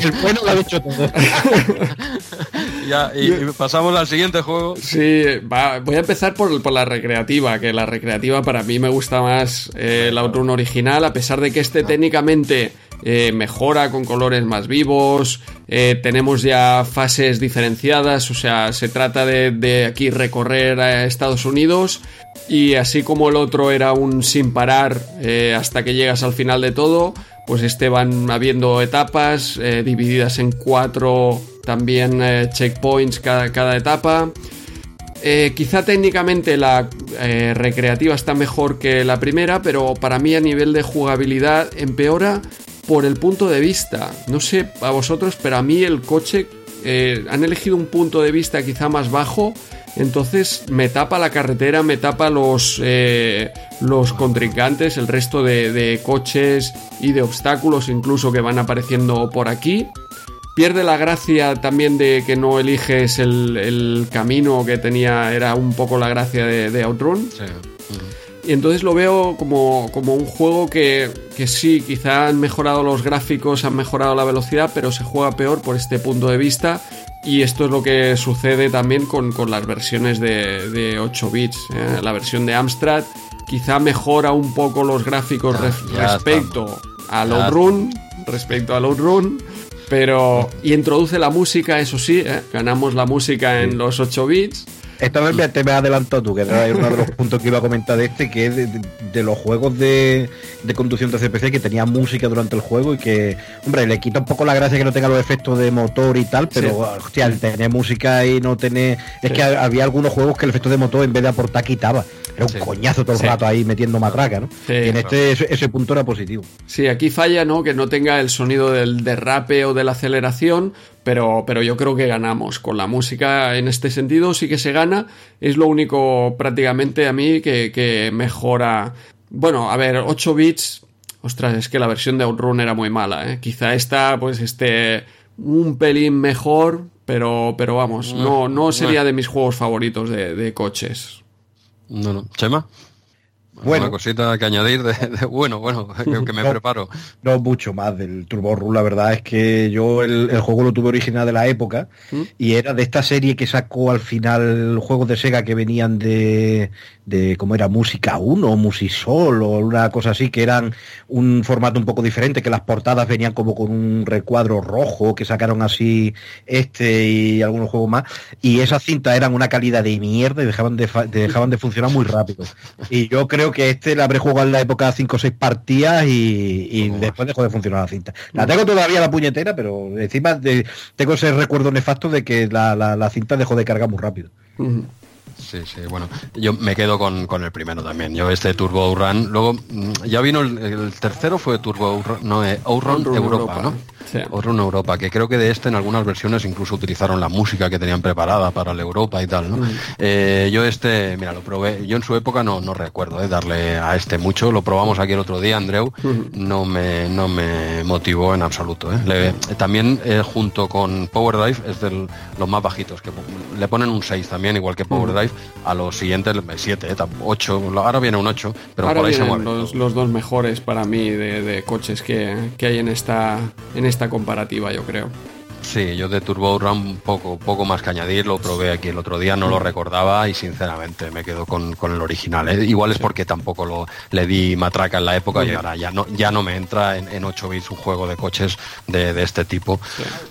el bueno lo ha dicho todo. ya, y, pasamos al siguiente juego. Sí, voy a empezar por, por, la recreativa, que la recreativa para mí me gusta más eh, el Outrun original, a pesar de que este técnicamente eh, mejora con colores más vivos, eh, tenemos ya fases diferenciadas, o sea, se trata de, aquí recorrer a Estados Unidos y así como el otro era un sin parar eh, hasta que llegas al final de todo, pues este van habiendo etapas divididas en cuatro también checkpoints cada, cada etapa. quizá técnicamente la recreativa está mejor que la primera, pero para mí a nivel de jugabilidad empeora por el punto de vista. No sé a vosotros, pero a mí el coche eh, han elegido un punto de vista quizá más bajo. Entonces me tapa la carretera, me tapa los, eh, los contrincantes, el resto de, coches y de obstáculos incluso que van apareciendo por aquí. Pierde la gracia también de que no eliges el, el camino que tenía, era un poco la gracia de, de Outrun. Sí. Y entonces lo veo como, como un juego que, que sí, quizá han mejorado los gráficos, han mejorado la velocidad, pero se juega peor por este punto de vista. Y esto es lo que sucede también con, con las versiones de, de 8 bits. ¿eh? La versión de Amstrad quizá mejora un poco los gráficos Ya, ref- ya respecto a Ya Outrun, respecto a Outrun, pero y introduce la música, eso sí, ¿eh? ganamos la música en los 8 bits. Esta vez me- te me has adelantado tú, que era uno de los puntos que iba a comentar de este, que es de, de- de los juegos de, de conducción de CPC que tenía música durante el juego y que, hombre, le quita un poco la gracia que no tenga los efectos de motor y tal, pero, Sí. hostia, el tener música y no tener... Es Sí. que ha- había algunos juegos que el efecto de motor en vez de aportar quitaba. Era un Sí. coñazo todo el rato ahí metiendo matraca, ¿no? Y en este ese, ese punto era positivo. Sí, aquí falla, ¿no? Que no tenga el sonido del derrape o de la aceleración, pero, pero yo creo que ganamos. Con la música en este sentido sí que se gana. Es lo único prácticamente a mí que, que mejora. Bueno, a ver, 8 bits. Ostras, es que la versión de Outrun era muy mala, ¿eh? Quizá esta, pues, esté un pelín mejor, pero, pero vamos, no, no sería de mis juegos favoritos de, de coches. No, no. Chema. Bueno. Una cosita que añadir de, de- bueno, bueno, que, que me No. preparo. No mucho más del Turbo Run, la verdad es que yo el, el juego lo tuve original de la época ¿Mm? y era de esta serie que sacó al final juegos de Sega que venían de, de ¿cómo era? Música 1 o Musisol o una cosa así, que eran un formato un poco diferente, que las portadas venían como con un recuadro rojo, que sacaron así este y algunos juegos más, y esas cintas eran una calidad de mierda y dejaban de, de- dejaban de funcionar muy rápido. Y yo creo que este la habré jugado en la época 5 o 6 partidas y, después dejó de funcionar la cinta. La tengo todavía la puñetera, pero encima de- tengo ese recuerdo nefasto de que la, la- la cinta dejó de cargar muy rápido. Sí, sí, bueno, yo me quedo con, con el primero también. Yo este Turbo Outrun, luego mm, ya vino el, el tercero fue Turbo Outrun, no, eh, Outrun Outrun Europa, Europa, ¿no? sí. Outrun Europa, que creo que de este en algunas versiones incluso utilizaron la música que tenían preparada para el Europa y tal, ¿no? Eh, yo este, mira, lo probé, yo en su época no, no recuerdo eh, darle a este mucho, lo probamos aquí el otro día, Andreu, no me, no me motivó en absoluto. ¿eh? Le- también eh, junto con Power Drive es de los más bajitos, que le ponen un 6 también, igual que Power A los siguientes 7, eh, 8, ahora viene un 8, pero Ahora por ahí se vienen mueve. los, los dos mejores para mí de, de coches que, que hay en esta, en esta comparativa, yo creo. Sí, yo de Turbo Outrun poco, poco más que añadir, lo probé aquí el otro día, no lo recordaba y sinceramente me quedo con, con el original. ¿eh? Igual es porque tampoco lo, le di matraca en la época y ahora ya no, ya no me entra en, en 8 bits un juego de coches de, de este tipo,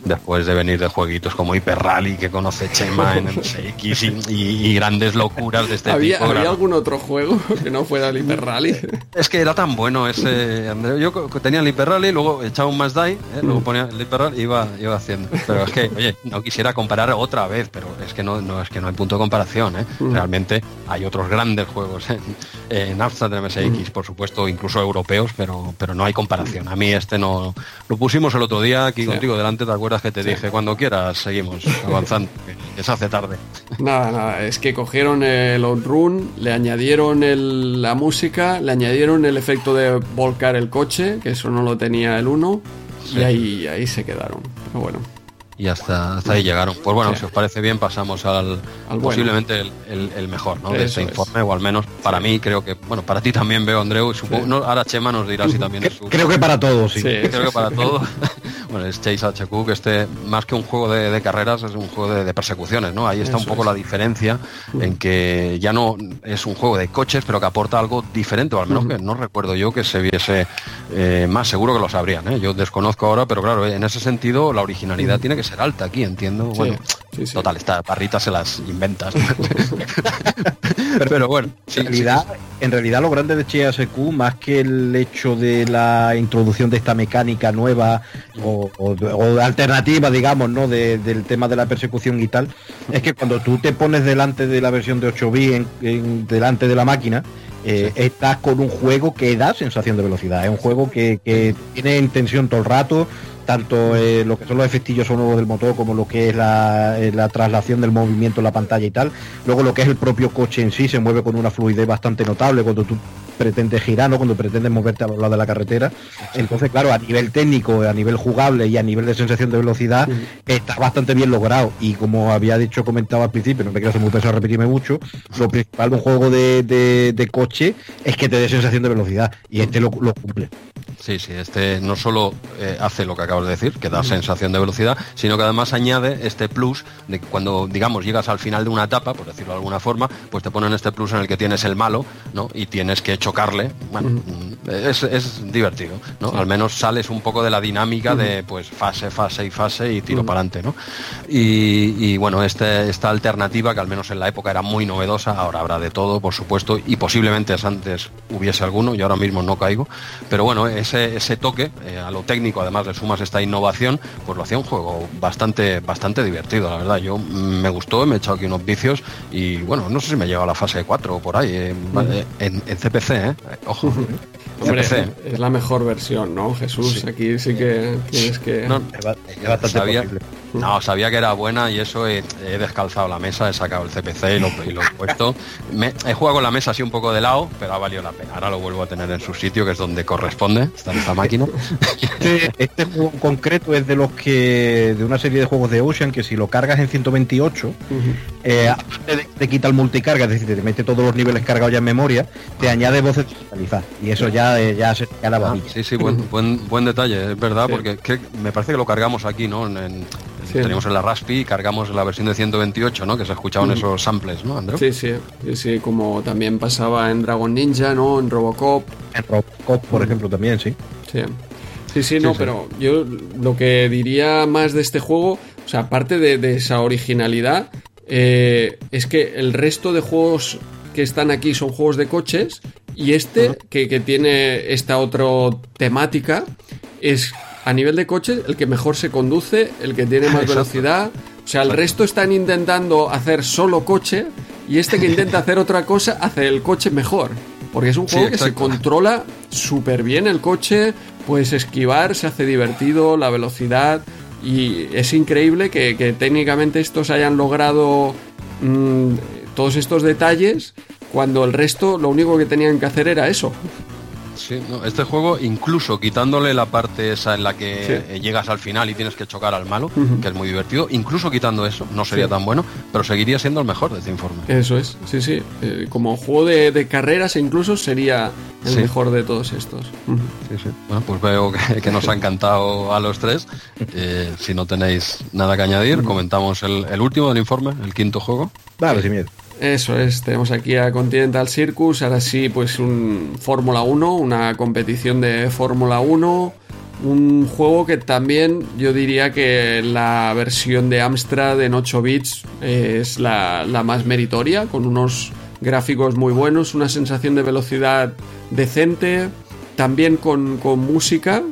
después de venir de jueguitos como Hyper Rally que conoce Chema en MSX y, y- y grandes locuras de este ¿Había, tipo. ¿había claro. algún otro juego que no fuera el Hyper Rally? Es que era tan bueno ese Andreu. Yo tenía el Hyper Rally, luego echaba un más die, ¿eh? luego ponía el Hyper Rally y iba, iba haciendo. Pero es que, oye, no quisiera comparar otra vez, pero es que no, no es que no hay punto de comparación. ¿eh? Realmente hay otros grandes juegos en, en Amstrad, en MSX, por supuesto, incluso europeos, pero, pero no hay comparación. A mí este no. Lo pusimos el otro día aquí contigo delante, ¿te acuerdas que te dije? Cuando quieras, seguimos avanzando, que, que se hace tarde. Nada, nada, es que cogieron el Outrun, le añadieron el- la música, le añadieron el efecto de volcar el coche, que eso no lo tenía el 1, y ahí, ahí se quedaron. Pero bueno, Y hasta, hasta ahí llegaron. Pues bueno, Sí. si os parece bien, pasamos al, Al bueno. posiblemente el, el- el mejor ¿no? de este es. informe, o al menos para mí creo que, bueno, para ti también veo, Andreu, y supongo, Sí. no, ahora Chema nos dirá si también es su... Creo que para todos, sí. Sí. Creo que para todo. Bueno, es Chase HQ, que este, más que un juego de, de carreras, es un juego de, de persecuciones, ¿no? Ahí está un poco es. la diferencia en que ya no es un juego de coches, pero que aporta algo diferente, o al menos que no recuerdo yo que se viese eh, más, seguro que lo sabrían, ¿eh? Yo desconozco ahora, pero claro, en ese sentido la originalidad tiene que ser alta aquí, entiendo. Bueno, sí, sí. total, estas barritas se las inventas. Pero, bueno, en, realidad, en realidad lo grande de CHSQ, más que el hecho de la introducción de esta mecánica nueva o, alternativa, digamos, ¿no? del tema de la persecución y tal, es que cuando tú te pones delante de la versión de 8 bits en, delante de la máquina, eh, estás con un juego que da sensación de velocidad. Es un juego que, que tiene intención todo el rato, tanto eh, lo que son los efectillos sonoros del motor como lo que es la, eh, la, traslación del movimiento en la pantalla y tal. Luego lo que es el propio coche en sí se mueve con una fluidez bastante notable cuando tú pretendes girar, ¿no? cuando pretendes moverte a lo largo de la carretera. Entonces, claro, a nivel técnico, a nivel jugable y a nivel de sensación de velocidad, está bastante bien logrado. Y como había dicho, comentado al principio, no me quiero hacer muy pesado repetirme mucho, lo principal de un juego de, coche es que te dé sensación de velocidad. Y este lo, cumple. Sí, sí, este no solo eh, hace lo que acabas de decir, que da sensación de velocidad, sino que además añade este plus de que cuando, digamos, llegas al final de una etapa, por decirlo de alguna forma, pues te ponen este plus en el que tienes el malo, ¿no? Y tienes que chocarle. Bueno, mm, es, divertido, ¿no? Al menos sales un poco de la dinámica de, pues, fase, fase y fase y tiro para adelante, ¿no? Y, bueno, este, esta alternativa, que al menos en la época era muy novedosa, ahora habrá de todo, por supuesto, y posiblemente antes hubiese alguno, y ahora mismo no caigo, pero bueno, ese, ese toque, eh, a lo técnico, además le sumas esta innovación, pues lo hacía un juego bastante, bastante divertido, la verdad. Yo me gustó, me he echado aquí unos vicios y bueno, no sé si me lleva a la fase 4 o por ahí, eh, en, CPC, ¿eh? Ojo. es la mejor versión, ¿no, Jesús? Aquí sí que tienes que... No, sabía, no, sabía que era buena y eso he, descalzado la mesa, he sacado el CPC y lo, he puesto. he jugado con la mesa así un poco de lado, pero ha valido la pena. Ahora lo vuelvo a tener en su sitio, que es donde corresponde, está en esta máquina. Este, este, juego en concreto es de los que, de una serie de juegos de Ocean, que si lo cargas en 128, eh, te, quita el multicarga, es decir, te mete todos los niveles cargados ya en memoria, te añade voces digitalizadas. Y eso ya, eh, ya se queda la ah, Sí, sí, buen, buen, buen detalle, es verdad, porque me parece que lo cargamos aquí, ¿no? En, Teníamos en la Raspi y cargamos la versión de 128, ¿no? Que se escuchaban mm. esos samples, ¿no, Andrew? Sí, sí, sí, como también pasaba en Dragon Ninja, ¿no? En Robocop. En Robocop, por ejemplo, también, sí. Sí. Sí, sí, no, pero yo lo que diría más de este juego, o sea, aparte de, esa originalidad, eh, es que el resto de juegos que están aquí son juegos de coches y este, que, que, tiene esta otra temática, es a nivel de coches, el que mejor se conduce, el que tiene más velocidad. O sea, el resto están intentando hacer solo coche y este que intenta hacer otra cosa hace el coche mejor. Porque es un juego que se controla súper bien el coche, puedes esquivar, se hace divertido, la velocidad. Y es increíble que, técnicamente estos hayan logrado mm, todos estos detalles cuando el resto lo único que tenían que hacer era eso. Sí, este juego, incluso quitándole la parte esa en la que llegas al final y tienes que chocar al malo, que es muy divertido, incluso quitando eso, no sería tan bueno, pero seguiría siendo el mejor de este informe. Eso es, sí, sí. Eh, como juego de, carreras incluso sería el mejor de todos estos. Sí, sí. Bueno, pues veo que, nos ha encantado a los tres. Eh, si no tenéis nada que añadir, comentamos el, el último del informe, el quinto juego. Vale, sin miedo. Eso es, tenemos aquí a Continental Circus, ahora sí, pues un Fórmula 1, una competición de Fórmula 1, un juego que también yo diría que la versión de Amstrad en 8 bits es la, más meritoria, con unos gráficos muy buenos, una sensación de velocidad decente, también con, música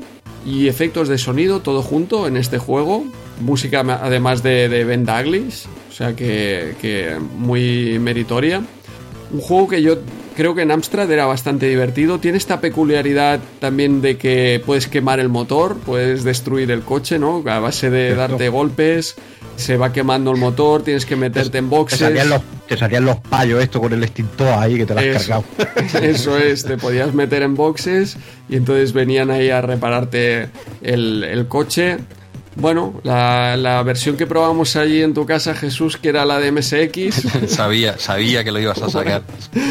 y efectos de sonido, todo junto en este juego, música además de, de Ben Douglas, o sea que, muy meritoria. Un juego que yo creo que en Amstrad era bastante divertido. Tiene esta peculiaridad también de que puedes quemar el motor, puedes destruir el coche, ¿no? A base de darte golpes, se va quemando el motor, tienes que meterte en boxes. Te salían, los, te salían los payos esto con el extintor ahí que te lo has cargado. Eso es, te podías meter en boxes y entonces venían ahí a repararte el, el coche. Bueno, la, versión que probamos allí en tu casa, Jesús, que era la de MSX. sabía, sabía que lo ibas a sacar.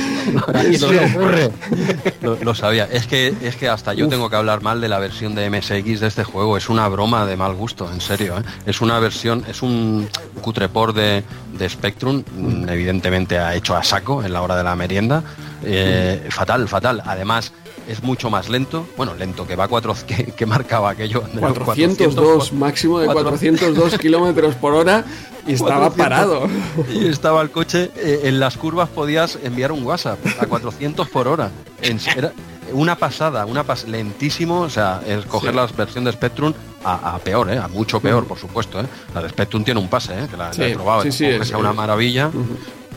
lo, lo, sabía. Es que, es que hasta yo tengo que hablar mal de la versión de MSX de este juego. Es una broma de mal gusto, en serio. ¿eh? Es una versión, es un cutrepor de, de Spectrum, evidentemente ha hecho a saco en la hora de la merienda Eh, fatal, fatal. Además, es mucho más lento. Bueno, lento, que va a cuatro, que, marcaba aquello. 402, máximo de 402 kilómetros por hora y estaba parado. Y estaba el coche, eh, en las curvas podías enviar un WhatsApp a 400 por hora. era una pasada, una pas lentísimo, o sea, es coger la versión de Spectrum a, peor, ¿eh? a mucho peor, por supuesto. ¿eh? La de Spectrum tiene un pase, ¿eh? que la, he probado, es, una maravilla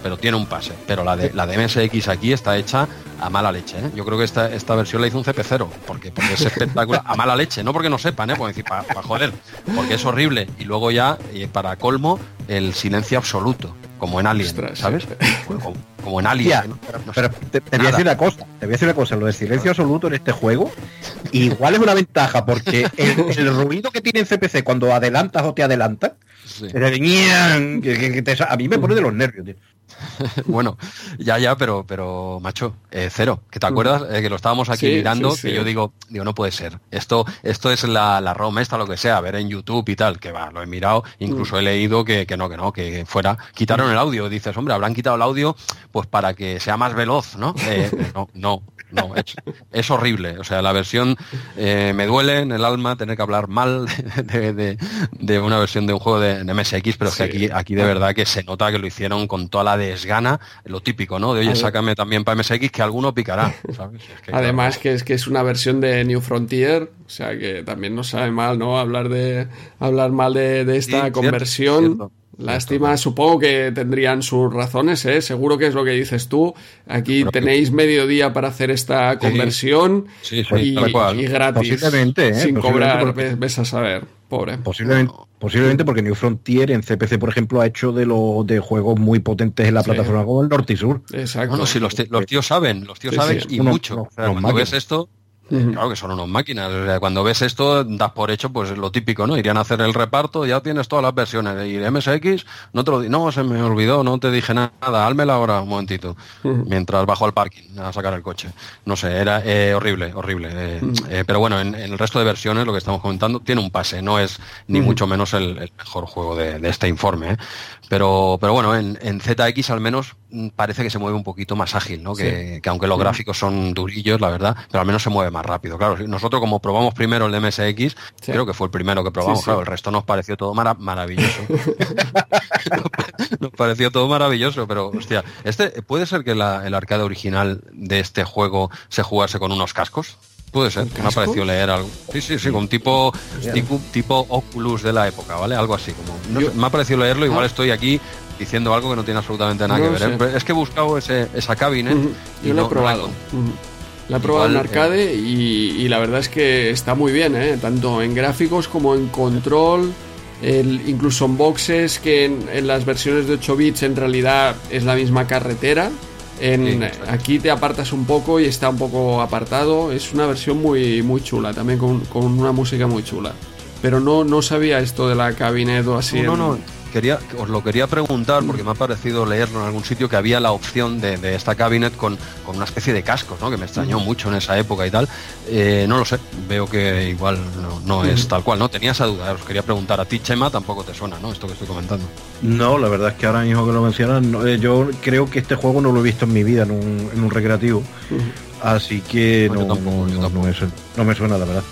pero tiene un pase. Pero la de, la de MSX aquí está hecha a mala leche. ¿eh? Yo creo que esta, esta versión la hizo un CP0, porque, porque es espectacular. A mala leche, no porque no sepan, ¿eh? decir, para joder, porque es horrible. Y luego ya, para colmo, el silencio absoluto, como en Alien, ¿sabes? Como, en Alien. pero, te, voy a decir una cosa, te voy a decir una cosa, lo de silencio absoluto en este juego, igual es una ventaja, porque el, ruido que tiene en CPC cuando adelantas o te adelantas, a mí me pone de los nervios, tío. bueno, ya, ya, pero, pero, macho, eh, cero. ¿Que te acuerdas? Eh, que lo estábamos aquí mirando, que yo digo, digo, no puede ser. Esto, esto es la, la ROM esta, lo que sea, ver en YouTube y tal, que va, lo he mirado, incluso mm. he leído que, que, no, que no, que fuera, quitaron el audio. Dices, hombre, habrán quitado el audio pues para que sea más veloz, ¿no? Eh, no, no, no, es, horrible. O sea, la versión eh, me duele en el alma tener que hablar mal de, una versión de un juego de, MSX, pero es que aquí, aquí de verdad que se nota que lo hicieron con toda la desgana, lo típico, ¿no? De oye, sácame también para MSX que alguno picará. Además que es que es una versión de New Frontier, sea que también no sabe mal, ¿no? Hablar de hablar mal de, esta conversión. Lástima, supongo que tendrían sus razones, ¿eh? seguro que es lo que dices tú. Aquí tenéis medio día para hacer esta conversión y, gratis, Posiblemente, ¿eh? sin cobrar, ves, a saber, pobre. Posiblemente, posiblemente porque New Frontier en CPC, por ejemplo, ha hecho de los de juegos muy potentes en la plataforma como el Norte y Sur. Exacto. Bueno, si los, tíos saben, los tíos saben y mucho. cuando ves esto, Claro que son unos máquinas. cuando ves esto, das por hecho, pues lo típico, ¿no? Irían a hacer el reparto, ya tienes todas las versiones. Y MSX, no te lo no, se me olvidó, no te dije nada, hálmela ahora un momentito. Mientras bajo al parking a sacar el coche. No sé, era eh, horrible, horrible. Eh, eh, pero bueno, en, el resto de versiones, lo que estamos comentando, tiene un pase, no es ni mucho menos el, mejor juego de, este informe. Pero, pero bueno, en, en, ZX al menos mm, parece que se mueve un poquito más ágil, ¿no? Que, aunque los gráficos son durillos, la verdad, pero al menos se mueve más rápido. Claro, nosotros como probamos primero el MSX, creo que fue el primero que probamos, claro, el resto nos pareció todo maravilloso. nos pareció todo maravilloso, pero hostia, este puede ser que el arcade original de este juego se jugase con unos cascos. Puede ser, me ha parecido leer algo. Sí, sí, sí, con tipo, tipo, Oculus de la época, ¿vale? Algo así. como Me ha parecido leerlo, igual ah. estoy aquí diciendo algo que no tiene absolutamente nada que ver. ¿eh? Es que he buscado ese, esa cabina y Yo lo he probado. La he probado en arcade y, la verdad es que está muy bien, ¿eh? tanto en gráficos como en control, el, incluso en boxes, que en, en, las versiones de 8 bits en realidad es la misma carretera. En, aquí te apartas un poco y está un poco apartado. Es una versión muy, muy chula, también con, con una música muy chula. Pero no, no sabía esto de la cabinet o así. No, no, quería, os lo quería preguntar porque me ha parecido leerlo en algún sitio que había la opción de, esta cabinet con, una especie de cascos, ¿no? que me extrañó mucho en esa época y tal. Eh, no lo sé, veo que igual no, es tal cual, ¿no? Tenía esa duda, os quería preguntar a ti, Chema, tampoco te suena, ¿no? Esto que estoy comentando. No, la verdad es que ahora mismo que lo mencionas, eh, yo creo que este juego no lo he visto en mi vida en un, recreativo. Así que no, no, me suena, la verdad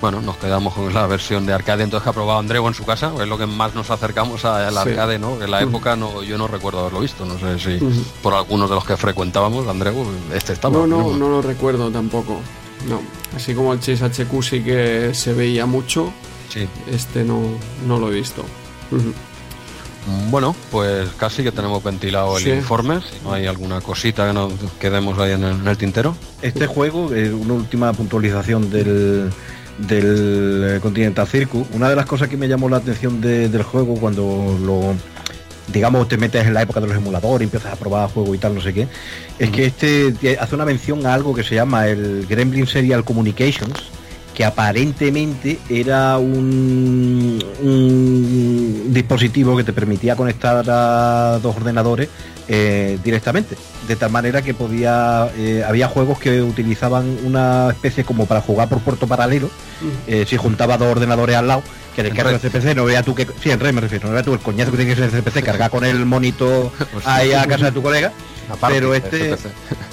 bueno, nos quedamos con la versión de arcade entonces que ha probado Andreu en su casa, es lo que más nos acercamos al arcade, ¿no? En la época no, yo no recuerdo haberlo visto, no sé si por algunos de los que frecuentábamos, Andreu, este estaba. No, no, no lo recuerdo tampoco. No, así como el Chase HQ sí que se veía mucho, sí. este no, no lo he visto. Bueno, pues casi que tenemos ventilado el informe. Si no hay alguna cosita que nos quedemos ahí en el, tintero. Este juego, es una última puntualización del, del eh, Continental Circus. Una de las cosas que me llamó la atención del juego cuando lo digamos te metes en la época de los emuladores, empiezas a probar juego y tal, no sé qué, es que este hace una mención a algo que se llama el Gremlin Serial Communications, que aparentemente era un, un dispositivo que te permitía conectar a dos ordenadores eh, directamente. De tal manera que podía. Eh, había juegos que utilizaban una especie como para jugar por puerto paralelo. Eh, si juntaba dos ordenadores al lado, que en el caso del CPC no vea tú que. Sí, en red me refiero, no vea tú el coñazo que tiene que ser el CPC, cargar con el monito ahí a casa de tu colega. pero este,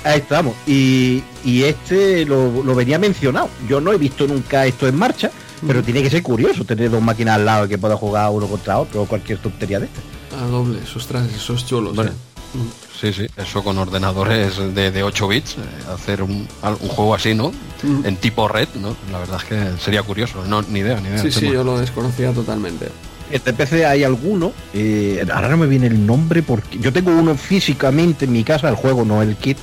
ahí estamos. Y, y este lo, lo, venía mencionado. Yo no he visto nunca esto en marcha, pero mm. tiene que ser curioso tener dos máquinas al lado que pueda jugar uno contra otro o cualquier tontería de esta. A doble, esos trajes, esos chulos. ¿eh? Sí, sí, eso con ordenadores de, de 8 bits, eh, hacer un, un, juego así, ¿no? Mm. En tipo red, ¿no? La verdad es que sería curioso, no, ni idea, ni idea. Sí, sí, yo lo desconocía totalmente. Este PC hay alguno, eh, ahora no me viene el nombre porque yo tengo uno físicamente en mi casa, el juego, no el kit,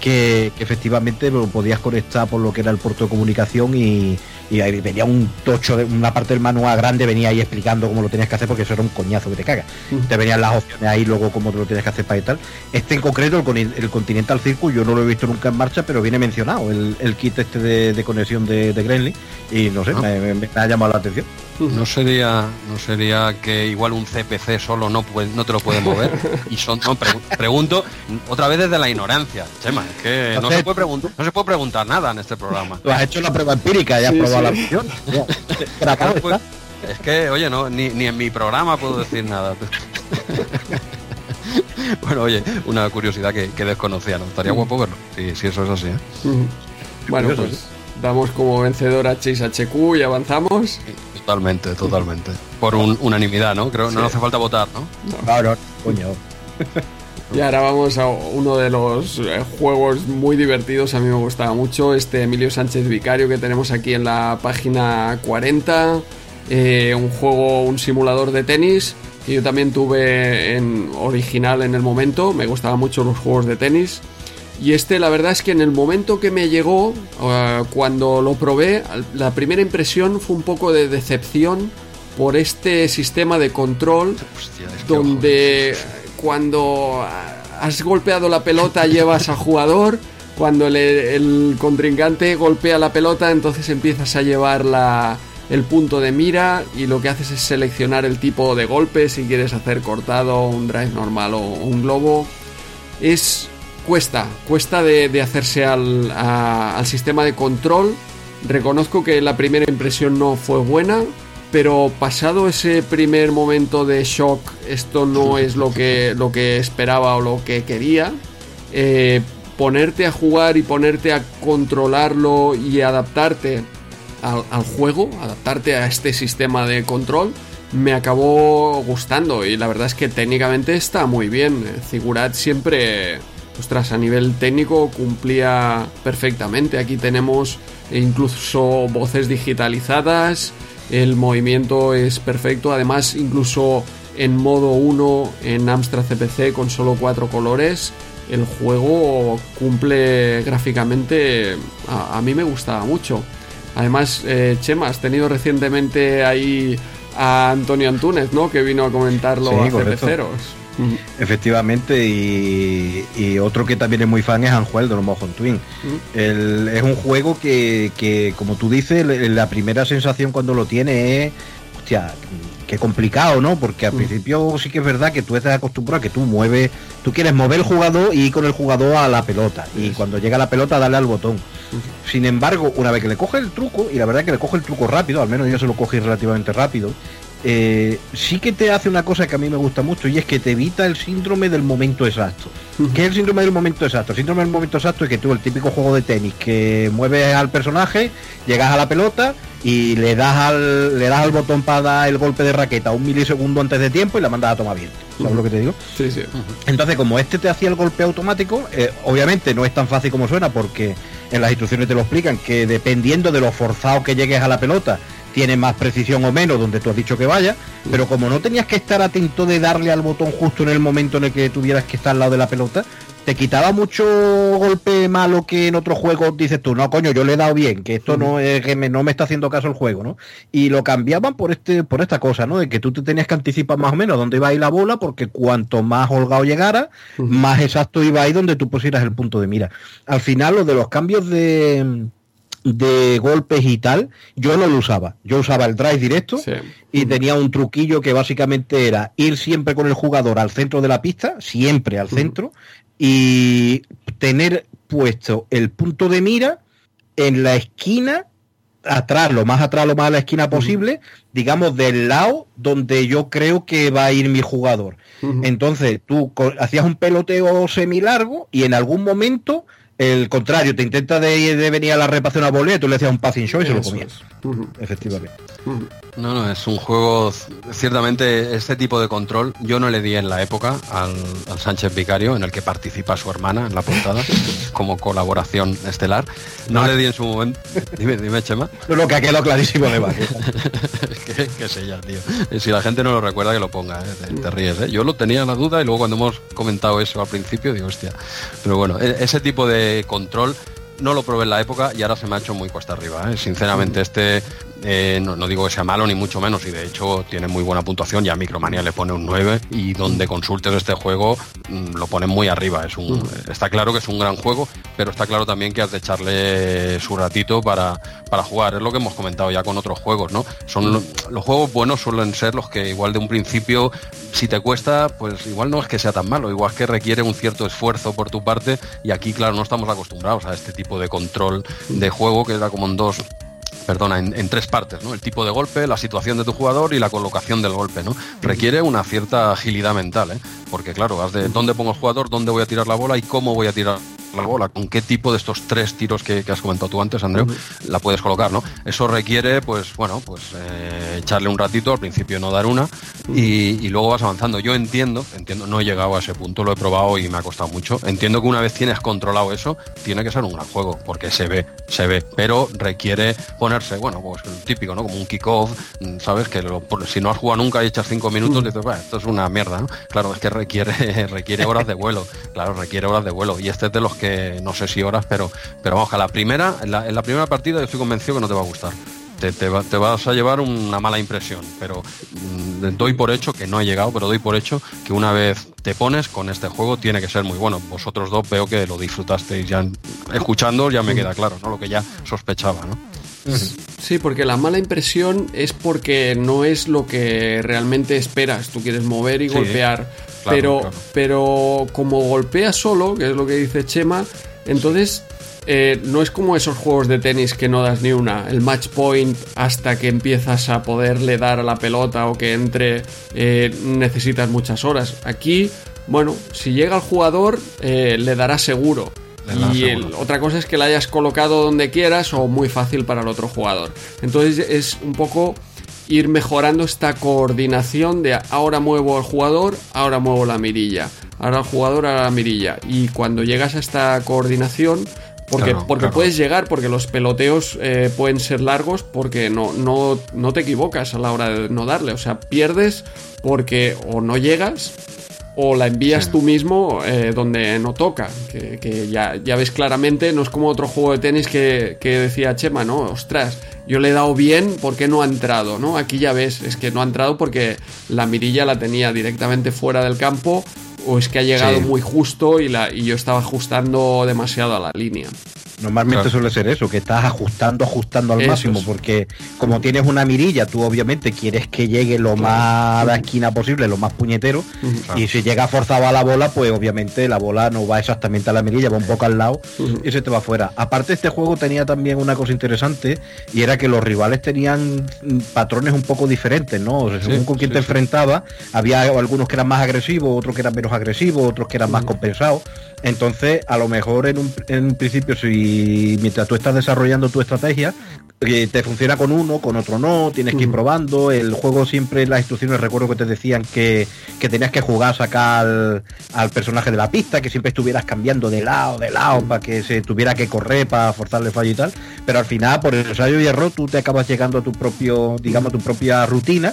que, que efectivamente lo podías conectar por lo que era el puerto de comunicación y, y ahí venía un tocho, de una parte del manual grande venía ahí explicando cómo lo tenías que hacer porque eso era un coñazo que te caga. Te venían las opciones ahí luego cómo te lo tienes que hacer para y tal. Este en concreto, el, el Continental Circus, yo no lo he visto nunca en marcha, pero viene mencionado el, kit este de, conexión de, de y no sé, ah. me, ha llamado la atención. No sería, no sería que igual un CPC solo no puede, no te lo puede mover. y son, pregunto otra vez desde la ignorancia, Chema, es que no, se puede no se puede preguntar nada en este programa. Tú has hecho la prueba empírica, ya has probado la opción. Pues, es que, oye, no, ni, ni en mi programa puedo decir nada. bueno, oye, una curiosidad que, desconocía, ¿no? Estaría guapo verlo, si, si eso es así. ¿eh? Bueno, pues damos como vencedor a Chase HQ y avanzamos. Totalmente, totalmente. Por unanimidad, ¿no? Creo que no hace falta votar, ¿no? Claro, coño. Y ahora vamos a uno de los eh, juegos muy divertidos, a mí me gustaba mucho, este Emilio Sánchez Vicario que tenemos aquí en la página 40, eh, un juego, un simulador de tenis, que yo también tuve en original en el momento, me gustaban mucho los juegos de tenis. Y este la verdad es que en el momento que me llegó, eh, cuando lo probé, la primera impresión fue un poco de decepción por este sistema de control donde cuando has golpeado la pelota llevas a jugador, cuando el, contrincante golpea la pelota entonces empiezas a llevar el punto de mira y lo que haces es seleccionar el tipo de golpe, si quieres hacer cortado, un drive normal o un globo. Es cuesta, cuesta de, hacerse al, al sistema de control. Reconozco que la primera impresión no fue buena, pero pasado ese primer momento de shock, esto no es lo que, lo que esperaba o lo que quería, eh, ponerte a jugar y ponerte a controlarlo y adaptarte al, juego, adaptarte a este sistema de control, me acabó gustando y la verdad es que técnicamente está muy bien. Figurat siempre, ostras, a nivel técnico cumplía perfectamente. Aquí tenemos incluso voces digitalizadas, el movimiento es perfecto, además incluso en modo 1 en Amstrad CPC con solo cuatro colores, el juego cumple gráficamente, a, mí me gustaba mucho. Además, eh, Chema, has tenido recientemente ahí a Antonio Antúnez, ¿no? Que vino a comentarlo a CPCeros. Efectivamente, y, otro que también es muy fan es Anjuel de los Mojon Twin. es un juego que, como tú dices, la primera sensación cuando lo tiene es, hostia, qué complicado, ¿no? Porque al principio sí que es verdad que tú estás acostumbrado a que tú mueves, tú quieres mover el jugador y ir con el jugador a la pelota. Y cuando llega la pelota, darle al botón. Sin embargo, una vez que le coge el truco, y la verdad que le coge el truco rápido, al menos yo se lo cogí relativamente rápido, eh, sí que te hace una cosa que a mí me gusta mucho y es que te evita el síndrome del momento exacto. ¿Qué es el síndrome del momento exacto? El síndrome del momento exacto es que tú, el típico juego de tenis, que mueves al personaje, llegas a la pelota y le das al, le das al botón para dar el golpe de raqueta un milisegundo antes de tiempo y la mandas a tomar bien. ¿Sabes lo que te digo? Sí, sí. Entonces, como este te hacía el golpe automático, eh, obviamente no es tan fácil como suena porque en las instrucciones te lo explican que dependiendo de lo forzado que llegues a la pelota, tiene más precisión o menos donde tú has dicho que vaya, pero como no tenías que estar atento de darle al botón justo en el momento en el que tuvieras que estar al lado de la pelota, te quitaba mucho golpe malo que en otros juegos dices tú, no coño, yo le he dado bien, que esto no es que me, no me está haciendo caso el juego, ¿no? Y lo cambiaban por este por esta cosa, ¿no? De que tú te tenías que anticipar más o menos dónde iba a ir la bola, porque cuanto más holgado llegara, más exacto iba a ir donde tú pusieras el punto de mira. Al final, lo de los cambios de de golpes y tal, yo no lo usaba. Yo usaba el drive directo y tenía un truquillo que básicamente era ir siempre con el jugador al centro de la pista, siempre al centro, y tener puesto el punto de mira en la esquina atrás, lo más atrás, lo más a la esquina posible, digamos, del lado donde yo creo que va a ir mi jugador. Entonces, tú hacías un peloteo semilargo y en algún momento el contrario, te intenta de, venir a la reparación a volea, tú le hacías un passing show y se lo comías. Efectivamente. No, no, es un juego, ciertamente este tipo de control yo no le di en la época al, Sánchez Vicario, en el que participa su hermana en la portada, como colaboración estelar. No, le di en su momento. Dime, dime, Chema. Lo que ha quedado clarísimo de que, que sé ya, tío. Si la gente no lo recuerda, que lo ponga, ¿eh? te, ríes. ¿eh? Yo lo tenía la duda y luego cuando hemos comentado eso al principio, digo, hostia. Pero bueno, e, ese tipo de control no lo probé en la época y ahora se me ha hecho muy cuesta arriba. ¿eh? Sinceramente, este eh, no, digo que sea malo ni mucho menos y de hecho tiene muy buena puntuación. Ya Micromania le pone un 9 y donde consultes este juego mm, lo pone muy arriba. Es un, Está claro que es un gran juego, pero está claro también que has de echarle su ratito para, para jugar. Es lo que hemos comentado ya con otros juegos, ¿no? Son los juegos buenos suelen ser los que igual de un principio, si te cuesta, pues igual no es que sea tan malo, igual que requiere un cierto esfuerzo por tu parte y aquí, claro, no estamos acostumbrados a este tipo de control de juego que era como en dos perdona, en, tres partes, ¿no? El tipo de golpe, la situación de tu jugador y la colocación del golpe, ¿no? Requiere una cierta agilidad mental, ¿eh? Porque claro, vas de dónde pongo el jugador, dónde voy a tirar la bola y cómo voy a tirar la bola, con qué tipo de estos tres tiros que, has comentado tú antes, Andreu, la puedes colocar, ¿no? Eso requiere, pues, bueno, pues eh, echarle un ratito, al principio no dar una, y, luego vas avanzando. Yo entiendo, entiendo, no he llegado a ese punto, lo he probado y me ha costado mucho. Entiendo que una vez tienes controlado eso, tiene que ser un gran juego, porque se ve, se ve, pero requiere ponerse, bueno, pues típico, ¿no? Como un kickoff, ¿sabes? Que si no has jugado nunca y echas cinco minutos, dices, bueno, esto es una mierda, ¿no? Claro, es que requiere, requiere horas de vuelo, claro, requiere horas de vuelo, y este es de los que no sé si horas, pero, pero vamos, a la primera, en la, primera partida yo estoy convencido que no te va a gustar. Te, te, vas a llevar una mala impresión, pero mm, doy por hecho que no he llegado, pero doy por hecho que una vez te pones con este juego tiene que ser muy bueno. Vosotros dos veo que lo disfrutasteis ya escuchando ya me queda claro, ¿no? Lo que ya sospechaba, ¿no? Sí, porque la mala impresión es porque no es lo que realmente esperas. Tú quieres mover y golpear pero, pero como golpea solo, que es lo que dice Chema, entonces eh, no es como esos juegos de tenis que no das ni una. El match point hasta que empiezas a poderle dar a la pelota o que entre eh, necesitas muchas horas. Aquí, bueno, si llega el jugador, eh, le dará seguro. Y otra cosa es que la hayas colocado donde quieras o muy fácil para el otro jugador. Entonces es un poco ir mejorando esta coordinación de ahora muevo al jugador, ahora muevo la mirilla, ahora el jugador, ahora la mirilla. Y cuando llegas a esta coordinación, porque, porque puedes llegar, porque los peloteos eh, pueden ser largos, porque no, no, no te equivocas a la hora de no darle. O sea, pierdes porque o no llegas o la envías tú mismo eh, donde no toca. Que, ya, ya, ves claramente, no es como otro juego de tenis que, que, decía Chema, ¿no? Ostras, yo le he dado bien, ¿por qué no ha entrado? ¿no? Aquí ya ves, es que no ha entrado porque la mirilla la tenía directamente fuera del campo o es que ha llegado muy justo y, la, y yo estaba ajustando demasiado a la línea. Normalmente suele ser eso, que estás ajustando, ajustando al máximo, porque como tienes una mirilla, tú obviamente quieres que llegue lo más a la esquina posible, lo más puñetero, y si llega forzado a la bola, pues obviamente la bola no va exactamente a la mirilla, va un poco al lado y se te va fuera. Aparte, este juego tenía también una cosa interesante, y era que los rivales tenían patrones un poco diferentes, ¿no? según con quién te enfrentaba, había algunos que eran más agresivos, otros que eran menos agresivos, otros que eran más compensados. Entonces, a lo mejor en un, en un principio, si mientras tú estás desarrollando tu estrategia, eh, te funciona con uno, con otro no, tienes que ir probando. El juego siempre, las instrucciones, recuerdo que te decían que, tenías que jugar, sacar al, personaje de la pista, que siempre estuvieras cambiando de lado, de lado, para que se tuviera que correr para forzarle fallo y tal. Pero al final, por el ensayo y error, tú te acabas llegando a tu propio, digamos, a tu propia rutina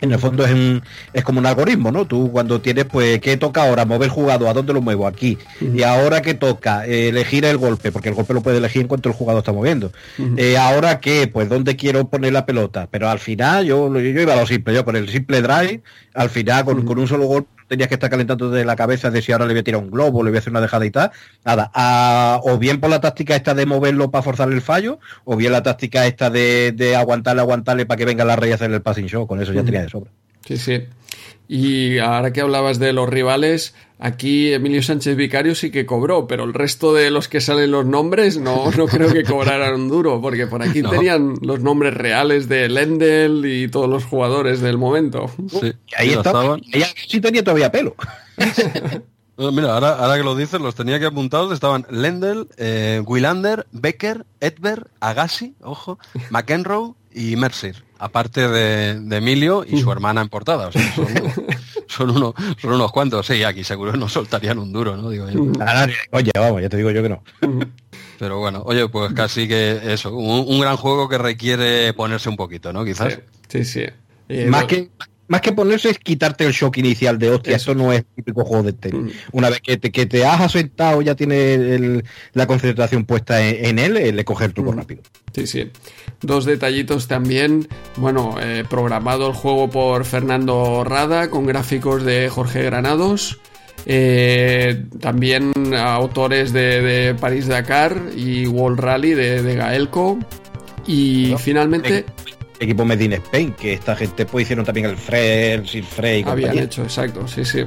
en el fondo es, un, es como un algoritmo, ¿no? Tú cuando tienes, pues, ¿qué toca ahora? Mover jugado, ¿a dónde lo muevo? Aquí. Y ahora ¿qué toca? elegir el golpe, porque el golpe lo puede elegir en cuanto el jugador está moviendo. Eh, ahora qué? Pues dónde quiero poner la pelota. Pero al final yo, yo iba a lo simple, yo con el simple drive, al final con, con un solo golpe tenías que estar calentando de la cabeza de si ahora le voy a tirar un globo, le voy a hacer una dejada y tal. Nada, o bien por la táctica esta de moverlo para forzar el fallo, o bien la táctica esta de, aguantarle, aguantarle para que venga la rey a hacer el passing show. Con eso ya tenía de sobra. Sí, sí. Y ahora que hablabas de los rivales, aquí Emilio Sánchez Vicario sí que cobró, pero el resto de los que salen los nombres no, no creo que cobraran un duro, porque por aquí No. tenían los nombres reales de Lendl y todos los jugadores del momento. Sí, Y ahí estaban. Ella sí tenía todavía pelo. Mira, ahora, ahora que lo dices, los tenía que apuntados. Estaban Lendl, eh, Willander, Becker, Edberg, Agassi, ojo, McEnroe y Mercier. Aparte de, de Emilio y su hermana en portada. O sea, son, son, uno- son unos cuantos. Sí, aquí seguro no soltarían un duro, ¿no? Digo yo. Nada, coña, vamos, ya te digo yo que no. Pero bueno, oye, pues casi que eso. Un, un gran juego que requiere ponerse un poquito, ¿no? Quizás. Sí, sí. Más que más que ponerse es quitarte el shock inicial de hostia, Eso. no es el típico juego de tenis. Mm. Una vez que te, que te has asentado, ya tienes el- la concentración puesta en, en él, eh, le coges el truco Mm. rápido. Sí, sí. Dos detallitos también. Bueno, eh, programado el juego por Fernando Rada con gráficos de Jorge Granados. Eh, también autores de, de París Dakar y World Rally de, de Gaelco. Y finalmente Equipo Medina Spain, que esta gente pues hicieron también el Frey, Sir Frey y habían compañía. hecho, exacto, sí, sí.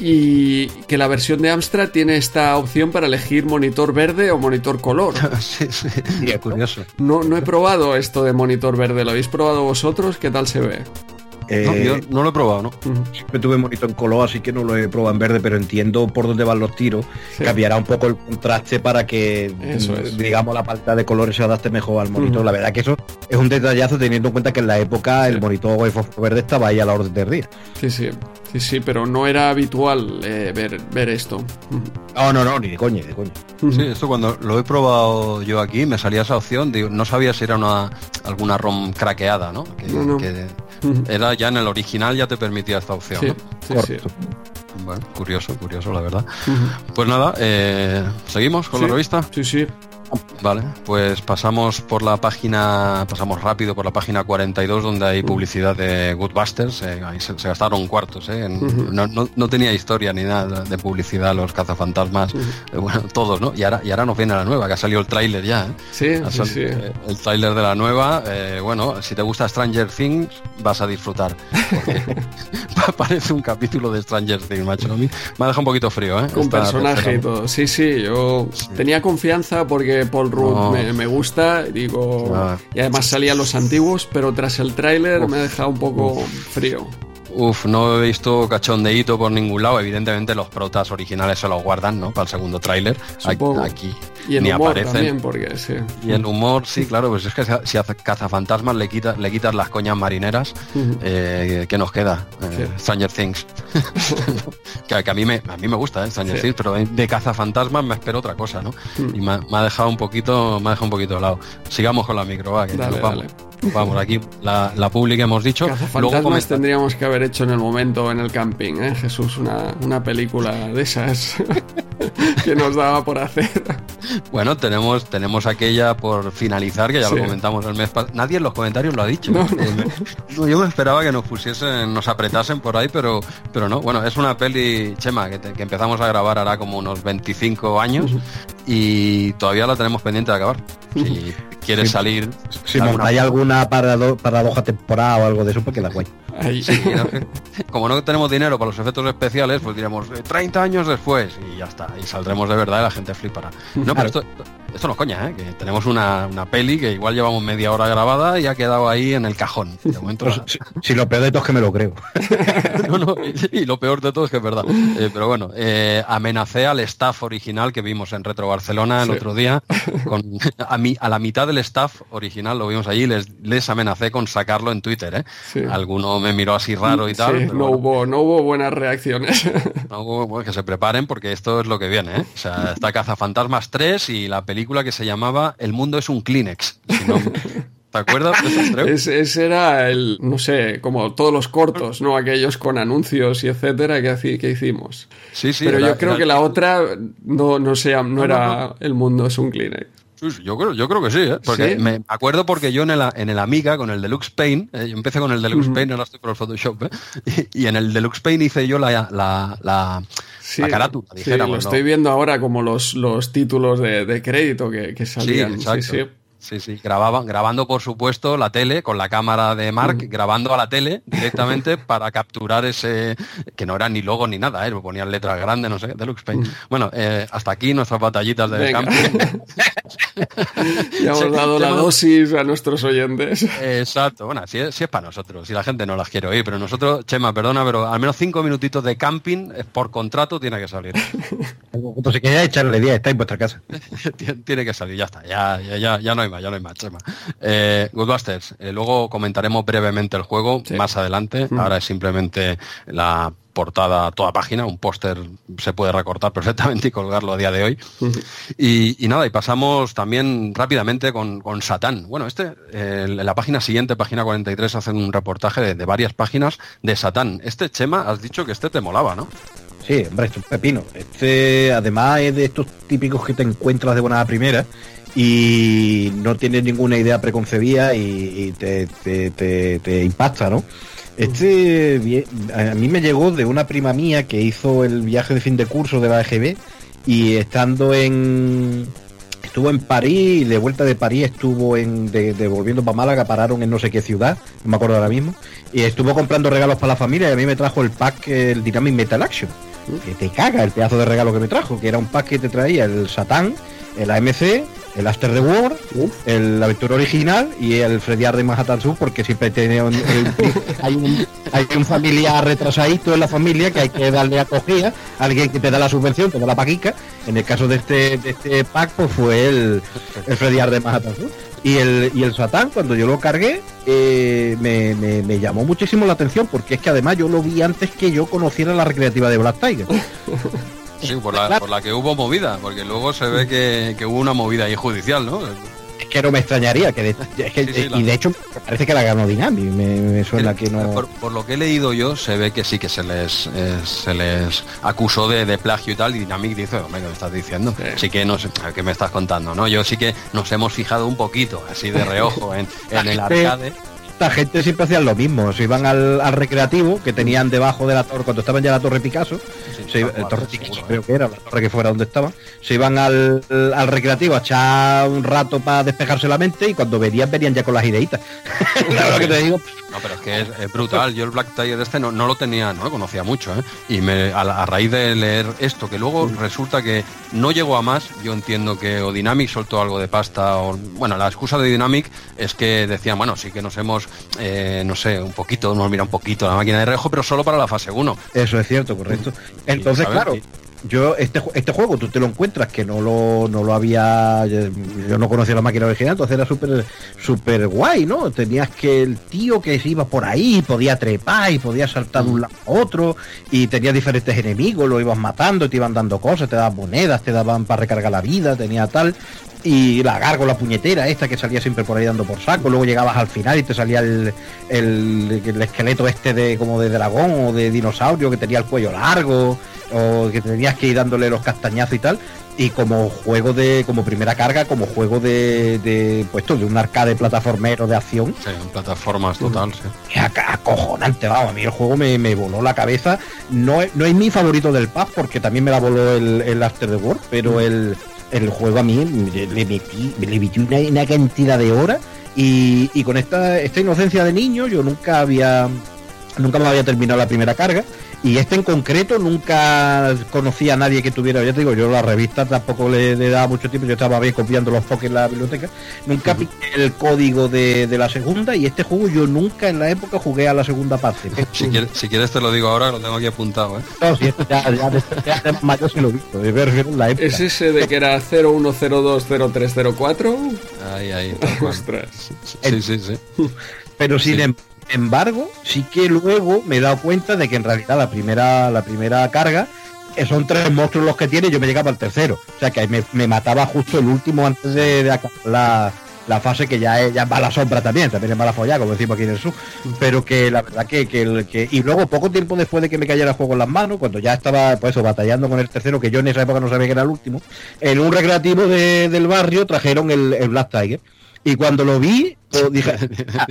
Y que la versión de Amstrad tiene esta opción para elegir monitor verde o monitor color. sí, sí. Cierto. Curioso. No, no he probado esto de monitor verde, ¿lo habéis probado vosotros? ¿Qué tal se ve? Eh, No, yo no lo he probado, ¿no? Siempre tuve monitor en color, así que no lo he probado en verde, pero entiendo por dónde van los tiros. Sí. Cambiará un poco el contraste para que, Eso mm, es. digamos, la paleta de colores se adapte mejor al monitor. La verdad que eso es un detallazo teniendo en cuenta que en la época Sí. el monitor verde estaba ahí a la orden del día. Sí, sí, sí, sí, pero no era habitual eh, ver, ver esto. Oh, no, no, ni de coña, ni de coña. Sí, esto cuando lo he probado yo aquí me salía esa opción, digo, no sabía si era una alguna ROM craqueada, ¿no? Que, No, no. que Ujú. era ya en el original ya te permitía esta opción. Sí, ¿no? sí, sí. Correcto. Bueno, curioso, curioso, la verdad. Pues nada, eh, seguimos con la revista. Sí, sí. Vale, pues pasamos por la página, pasamos rápido por la página 42 donde hay publicidad de Goodbusters. eh, ahí se, se gastaron cuartos, eh, en- no, no- no tenía historia ni nada de publicidad los cazafantasmas, eh, bueno, todos, ¿no? Y ahora, y ahora nos viene la nueva, que ha salido el tráiler ya. ¿eh? Sí, sí, sí. El tráiler de la nueva, bueno, si te gusta Stranger Things, vas a disfrutar. Parece un capítulo de Stranger Things, macho. Me ha dejado un poquito frío, ¿eh? Con Esta personaje y todo. Sí, sí, yo tenía confianza porque Paul Rudd No. me, me gusta, digo, Ah. y además salían los antiguos, pero tras el tráiler me ha dejado un poco frío. Uf, no he visto cachondeíto por ningún lado. Evidentemente los protas originales se los guardan, ¿no? Para el segundo tráiler. Aquí Y el ni humor aparecen. también, porque sí. Y el humor, sí, claro, pues es que si a cazafantasmas le, quita, le quitas las coñas marineras, eh, ¿qué nos queda? Eh, Sí. Stranger Things. que, que a, mí me, a mí me gusta, ¿eh? Stranger Sí. Things, pero de, cazafantasmas me espero otra cosa, ¿no? Mm. Y me, ha- me ha dejado un poquito, me ha dejado un poquito de lado. Sigamos con la micro, va, que Dale, nos vamos. dale. Vamos, aquí la, la pública hemos dicho. Luego comenta- tendríamos que haber hecho en el momento en el camping, ¿eh? Jesús, una, una película de esas que nos daba por hacer. Bueno, tenemos, tenemos aquella por finalizar, que ya Sí. lo comentamos el mes pasado. Nadie en los comentarios lo ha dicho. No, Eh, no, yo me esperaba que nos pusiesen, nos apretasen por ahí, pero, pero no. Bueno, es una peli, Chema, que, te- que empezamos a grabar ahora como unos 25 años y todavía la tenemos pendiente de acabar. Si quieres Sí. salir... Si montáis alguna parado- paradoja temporada o algo de eso, pues que la guay. Ahí. Sí, no, como no tenemos dinero para los efectos especiales, pues diremos eh, 30 años después y ya está, y saldremos de verdad y la gente flipará. No, pero esto, esto no es coña, ¿eh? que tenemos una, una peli que igual llevamos media hora grabada y ha quedado ahí en el cajón. De momento, Pues, si, si lo peor de todo es que me lo creo. no, no, y, y lo peor de todo es que es verdad. Eh, pero bueno, eh, amenacé al staff original que vimos en Retro Barcelona el Sí. otro día. Con, a, mi, a la mitad del staff original lo vimos allí, les, les amenacé con sacarlo en Twitter. ¿eh? Sí. Alguno me miró así raro y tal. Sí, no, bueno. hubo, no hubo buenas reacciones. No, bueno, que se preparen porque esto es lo que viene, ¿eh? O sea, está Cazafantasmas 3 y la película que se llamaba El mundo es un Kleenex. Si no- ¿Te acuerdas? Ese, ese era el, no sé, como todos los cortos, ¿no? Aquellos con anuncios y etcétera que, que hicimos. Sí, sí. Pero era- yo creo era- que la otra no, no, no, no, era El mundo es un Kleenex. Yo creo, yo creo que sí, ¿eh? Porque ¿Sí? me acuerdo porque yo en el, en el Amiga, con el Deluxe Paint, eh, yo empecé con el Deluxe Paint, ahora estoy por el Photoshop, ¿eh? Y, y en el Deluxe Paint hice yo la, la, la, Sí, la carátula, sí, dijéramos, lo estoy viendo ahora como los, los títulos de, de crédito que, que salían. Sí, sí. Sí, sí, grababan, grabando por supuesto la tele con la cámara de Mark, grabando a la tele directamente para capturar ese, que no era ni logo ni nada, ¿eh? ponían letras grandes, no sé, Deluxe Paint. Bueno, eh, hasta aquí nuestras batallitas de Venga. camping. Ya hemos dado la dosis a nuestros oyentes. Exacto, bueno, si es, si es para nosotros, si la gente no las quiere oír, pero nosotros, Chema, perdona, pero al menos cinco minutitos de camping eh, por contrato tiene que salir. Vosotros si queréis echarle día, está en vuestra casa. Tien- tiene que salir, ya está, ya, ya, ya, ya no hay más, ya no hay más, Chema. Eh, Goodbusters, eh, luego comentaremos brevemente el juego Sí. más adelante, ahora es simplemente la portada toda página, un póster se puede recortar perfectamente y colgarlo a día de hoy. Y, nada, y pasamos también rápidamente con, Satán. Bueno, este, eh, la página siguiente, página 43, hacen un reportaje de, varias páginas de Satán. Este, Chema, has dicho que este te molaba, ¿no? Sí, hombre, esto es pepino. Este, además, es de estos típicos que te encuentras de buena primera y no tienes ninguna idea preconcebida y, te- te- te impacta, ¿no? Este a mí me llegó de una prima mía que hizo el viaje de fin de curso de la EGB y estando en estuvo en París y de vuelta de París estuvo en de, de para Málaga pararon en no sé qué ciudad no me acuerdo ahora mismo y estuvo comprando regalos para la familia y a mí me trajo el pack el Dynamic Metal Action que te caga el pedazo de regalo que me trajo que era un pack que te traía el Satán el AMC el After the War el aventura original y el Freddy de Manhattan Sur porque siempre tiene un, el- hay, un, hay un familiar retrasadito en la familia que hay que darle acogida alguien que te da la subvención te da la paquica en el caso de este de este pack pues fue el, el Freddy de Manhattan Sur y el, y el Satán, cuando yo lo cargué, eh, me, me- me llamó muchísimo la atención, porque es que además yo lo vi antes que yo conociera la recreativa de Black Tiger. Sí, por la, por la que hubo movida, porque luego se ve que, que hubo una movida ahí judicial, ¿no? Es que no me extrañaría, que de, es que- Sí, sí, la- y de hecho parece que la ganó Dynamic, me, me suena que no... Por, por lo que he leído yo, se ve que sí que se les eh, se les acusó de, de plagio y tal, y Dynamic dice, hombre, ¿qué me estás diciendo? Sí. Sí que no sé, ¿qué me estás contando? no Yo sí que nos hemos fijado un poquito, así de reojo, en, en el arcade. Esta gente siempre hacían lo mismo, se iban al, al recreativo que tenían debajo de la torre, cuando estaban ya en la torre Picasso, Sí, se, torre seguro, Picasso ¿eh? creo que era, la torre que fuera donde estaban, se iban al, al recreativo a echar un rato para despejarse la mente y cuando venían, venían ya con las ideitas. Claro que te digo, No, pero es que es, es brutal. Yo el Black Tiger este no, no lo tenía, no lo conocía mucho, ¿eh? Y me, a, a raíz de leer esto, que luego resulta que no llegó a más, yo entiendo que o Dynamic soltó algo de pasta, o bueno, la excusa de Dynamic es que decían, bueno, sí que nos hemos, eh, no sé, un poquito, nos mira un poquito la máquina de rejo, pero solo para la fase 1. Eso es cierto, correcto. Entonces, claro, yo este este juego tú te lo encuentras que no lo no lo había yo no conocía la máquina original, entonces era súper súper guay, ¿no? Tenías que el tío que se iba por ahí podía trepar y podía saltar de un lado a otro y tenía diferentes enemigos, lo ibas matando, te iban dando cosas, te daban monedas, te daban para recargar la vida, tenía tal y la gárgola puñetera esta que salía siempre por ahí dando por saco, luego llegabas al final y te salía el, el, el esqueleto este de como de dragón o de dinosaurio que tenía el cuello largo o que tenías que ir dándole los castañazos y tal y como juego de como primera carga como juego de, de puesto de un arcade plataformero de acción Sí, en plataformas total, sí. acojonante, vamos, a mí el juego me, me voló la cabeza. No es, no es mi favorito del pub porque también me la voló el, el After the War, pero el, el juego a mí le metí, le metí una, una cantidad de horas y, y con esta, esta inocencia de niño yo nunca había nunca me había terminado la primera carga y este en concreto nunca conocía a nadie que tuviera, ya te digo, yo la revista tampoco le, le daba mucho tiempo, yo estaba bien copiando los pokés en la biblioteca, nunca piqué el código de, de la segunda y este juego yo nunca en la época jugué a la segunda parte. Si quieres, si quieres te lo digo ahora, lo tengo aquí apuntado, ¿eh? No, si esto ya, ya, de- ya de mayor sí lo he visto, en la época. ¿Es ese de que era 01020304? Ahí, ahí. tal cual. Ostras. Sí, sí, sí. Pero sin Sí. em- embargo, sí que luego me he dado cuenta de que en realidad la primera, la primera carga eh, son tres monstruos los que tiene yo me llegaba al tercero. O sea que me, me mataba justo el último antes de, la, la fase que ya es, ya es mala sombra también, también es mala follada, como decimos aquí en el sur. Pero que la verdad que, que, que- Y luego, poco tiempo después de que me cayera el juego en las manos, cuando ya estaba pues eso, batallando con el tercero, que yo en esa época no sabía que era el último, en un recreativo de- del barrio trajeron el Black Tiger. Y cuando lo vi, pues, dije, "Ah,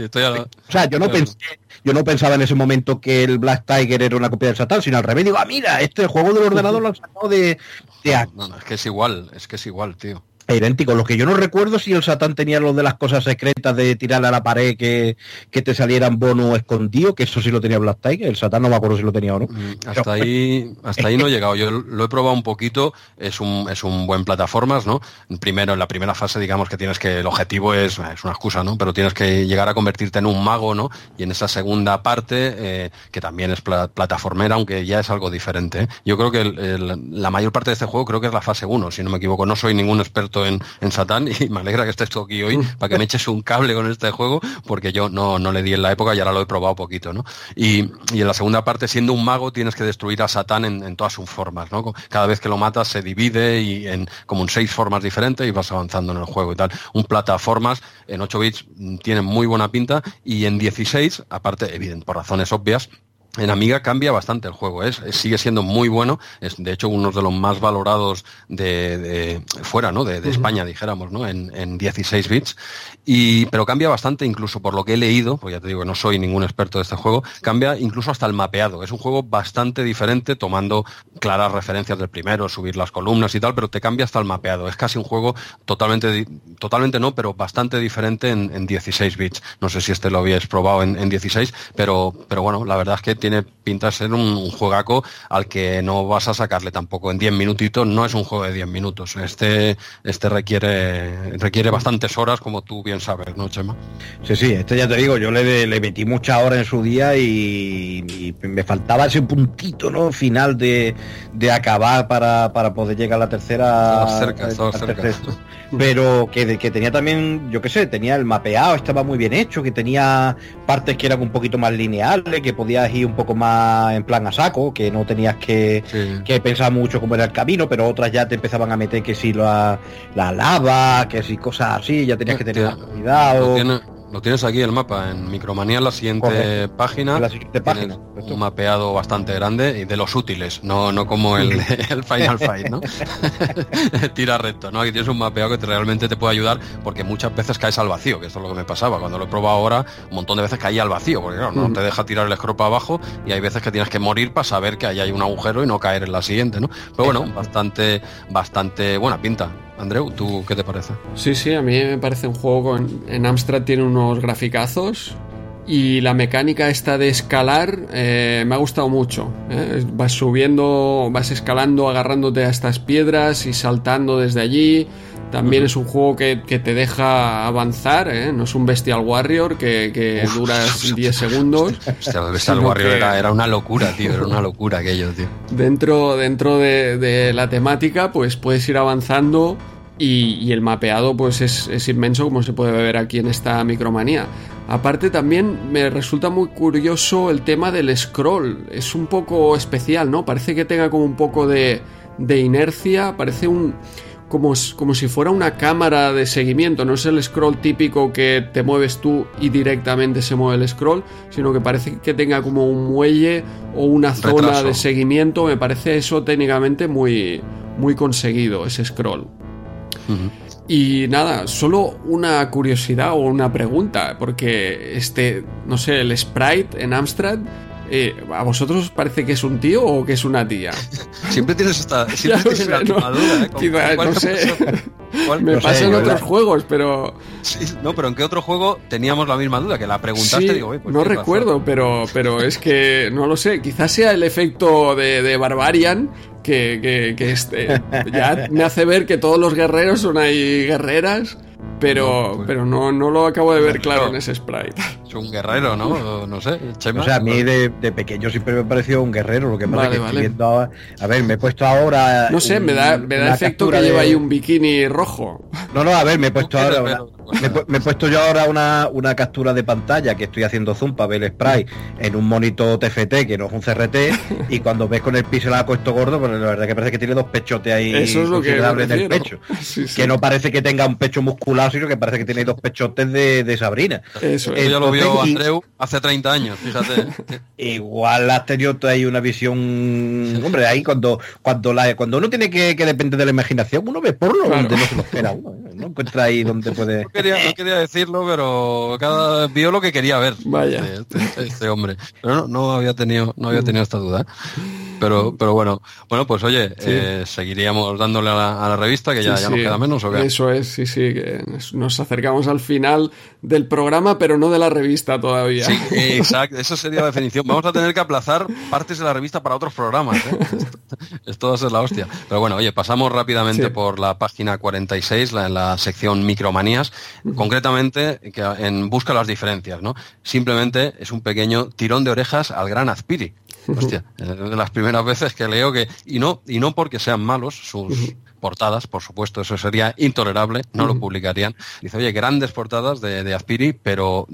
o sea, yo no pensé, yo no pensaba en ese momento que el Black Tiger era una copia del Satán, sino al revés. Digo, ah, mira, este juego del ordenador lo han sacado de, de aquí. No, no, es que es igual, es que es igual, tío. Idéntico. Lo que yo no recuerdo si el Satán tenía lo de las cosas secretas de tirarle a la pared que, que te salieran bono escondido, que eso sí lo tenía Black Tiger. El Satán no me acuerdo si lo tenía o no. Mm, hasta ahí, hasta ahí no he llegado. Yo lo he probado un poquito, es un, es un buen plataformas, ¿no? Primero, en la primera fase, digamos que tienes que, el objetivo es, es una excusa, ¿no? Pero tienes que llegar a convertirte en un mago, ¿no? Y en esa segunda parte, eh, que también es plataformera, aunque ya es algo diferente. ¿eh? Yo creo que la mayor parte de este juego creo que es la fase 1, si no me equivoco. No soy ningún experto en, en Satán y me alegra que estés tú aquí hoy para que me eches un cable con este juego, porque yo no, no le di en la época y ahora lo he probado poquito, ¿no? Y, y en la segunda parte, siendo un mago, tienes que destruir a Satán en, en, todas sus formas, ¿no? Cada vez que lo matas se divide y en como en seis formas diferentes y vas avanzando en el juego y tal. Un plataformas en 8 bits mm, tiene muy buena pinta y en 16, aparte, evidente, por razones obvias, en Amiga cambia bastante el juego, es, sigue siendo muy bueno, es de hecho uno de los más valorados de, fuera, ¿no? De, España, dijéramos, ¿no? En, en, 16 bits. Y, pero cambia bastante, incluso por lo que he leído, pues ya te digo que no soy ningún experto de este juego, cambia incluso hasta el mapeado. Es un juego bastante diferente, tomando claras referencias del primero, subir las columnas y tal, pero te cambia hasta el mapeado. Es casi un juego totalmente, totalmente no, pero bastante diferente en, 16 bits. No sé si este lo habíais probado en, en 16, pero, pero bueno, la verdad es que tiene pinta de ser un, juegaco al que no vas a sacarle tampoco en 10 minutitos, no es un juego de 10 minutos. Este, este requiere, requiere bastantes horas, como tú bien sabes, ¿no, Chema? Sí, sí, este ya te digo, yo le, le metí muchas horas en su día y, me faltaba ese puntito, ¿no? Final de, de acabar para, para, poder llegar a la tercera. cerca, cerca. Pero que, que tenía también, yo qué sé, tenía el mapeado, estaba muy bien hecho, que tenía partes que eran un poquito más lineales, que podías ir un poco más en plan a saco, que no tenías que, pensar mucho cómo era el camino, pero otras ya te empezaban a meter que si la, la lava, que si cosas así, ya tenías que tener cuidado. Lo tienes aquí el mapa, en Micromanía, en la siguiente página. La siguiente página. Un mapeado bastante grande y de los útiles, no, no como el, el Final Fight, ¿no? Tira recto, ¿no? Aquí tienes un mapeado que realmente te puede ayudar porque muchas veces caes al vacío, que esto es lo que me pasaba. Cuando lo he probado ahora, un montón de veces caía al vacío, porque claro, no mm. te deja tirar el escropa abajo y hay veces que tienes que morir para saber que ahí hay un agujero y no caer en la siguiente, ¿no? Pero bueno, bastante, bastante buena pinta. Andreu, ¿tú qué te parece? Sí, sí, a mí me parece un juego. En Amstrad tiene unos graficazos y la mecánica esta de escalar eh, me ha gustado mucho. ¿eh? Vas subiendo, vas escalando, agarrándote a estas piedras y saltando desde allí. También es un juego que, te deja avanzar, ¿eh? no es un Bestial Warrior que, que duras 10 segundos. Bestial Warrior era, una locura, tío, era una locura aquello, tío. Dentro, dentro de, la temática, pues puedes ir avanzando y, el mapeado pues es, es, inmenso como se puede ver aquí en esta micromanía. Aparte también me resulta muy curioso el tema del scroll, es un poco especial, ¿no? Parece que tenga como un poco de, de inercia, parece un como, como, si fuera una cámara de seguimiento, no es el scroll típico que te mueves tú y directamente se mueve el scroll, sino que parece que tenga como un muelle o una zona de seguimiento, me parece eso técnicamente muy, muy conseguido, ese scroll. Y nada, solo una curiosidad o una pregunta, porque este, no sé, el sprite en Amstrad eh, ¿A vosotros os parece que es un tío o que es una tía? siempre tienes esta siempre tienes la no, ¿eh? no sé. Me pasa en otros juegos, pero. no, pero ¿en qué otro juego teníamos la misma duda? Que la preguntaste digo, pues No recuerdo, pero, pero es que no lo sé. Quizás sea el efecto de, de Barbarian que, que, este, ya me hace ver que todos los guerreros son ahí guerreras pero, no, pues. pero no, no lo acabo de ver claro en ese sprite. Es un guerrero, ¿no? No sé. o sea, a mí de, pequeño siempre me pareció un guerrero. Lo que pasa que estoy viendo ahora, A ver, me he puesto ahora. No sé, me da, me da efecto que lleva ahí un bikini rojo. No, no, a ver, me he puesto ahora. me, he puesto yo ahora una, una captura de pantalla que estoy haciendo zoom para ver el sprite en un monito TFT que no es un CRT. y cuando ves con el pixel a puesto gordo, pues la verdad que parece que tiene dos pechotes ahí Eso es lo que en el pecho. Que no parece que tenga un pecho muscular sino que parece que tiene dos pechotes de, de Sabrina. Eso, ya lo vio Andreu hace 30 años, fíjate. Igual has tenido ahí una visión. Hombre, ahí cuando cuando la, cuando uno tiene que, que depender de la imaginación, uno ve porno donde no se lo espera uno. ¿eh? No encuentra ahí donde puede. No quería, no quería decirlo, pero cada vio lo que quería ver. Vaya. Este, este, este hombre. Pero no, no había tenido, no había tenido esta duda. Pero, pero bueno, bueno, pues oye, eh, seguiríamos dándole a la, revista, que ya, ya nos queda menos, ¿o qué? Eso es, sí, sí, que nos acercamos al final del programa, pero no de la revista todavía. Sí, exacto, eso sería la definición. Vamos a tener que aplazar partes de la revista para otros programas, ¿eh? Esto va a ser la hostia. Pero bueno, oye, pasamos rápidamente por la página 46, la, en la sección micromanías, concretamente que en busca las diferencias, ¿no? Simplemente es un pequeño tirón de orejas al gran Azpiri. Hostia, de las primeras veces que leo que, y no, y no porque sean malos sus portadas, por supuesto, eso sería intolerable, no lo publicarían. Dice, oye, grandes portadas de, de Aspiri, pero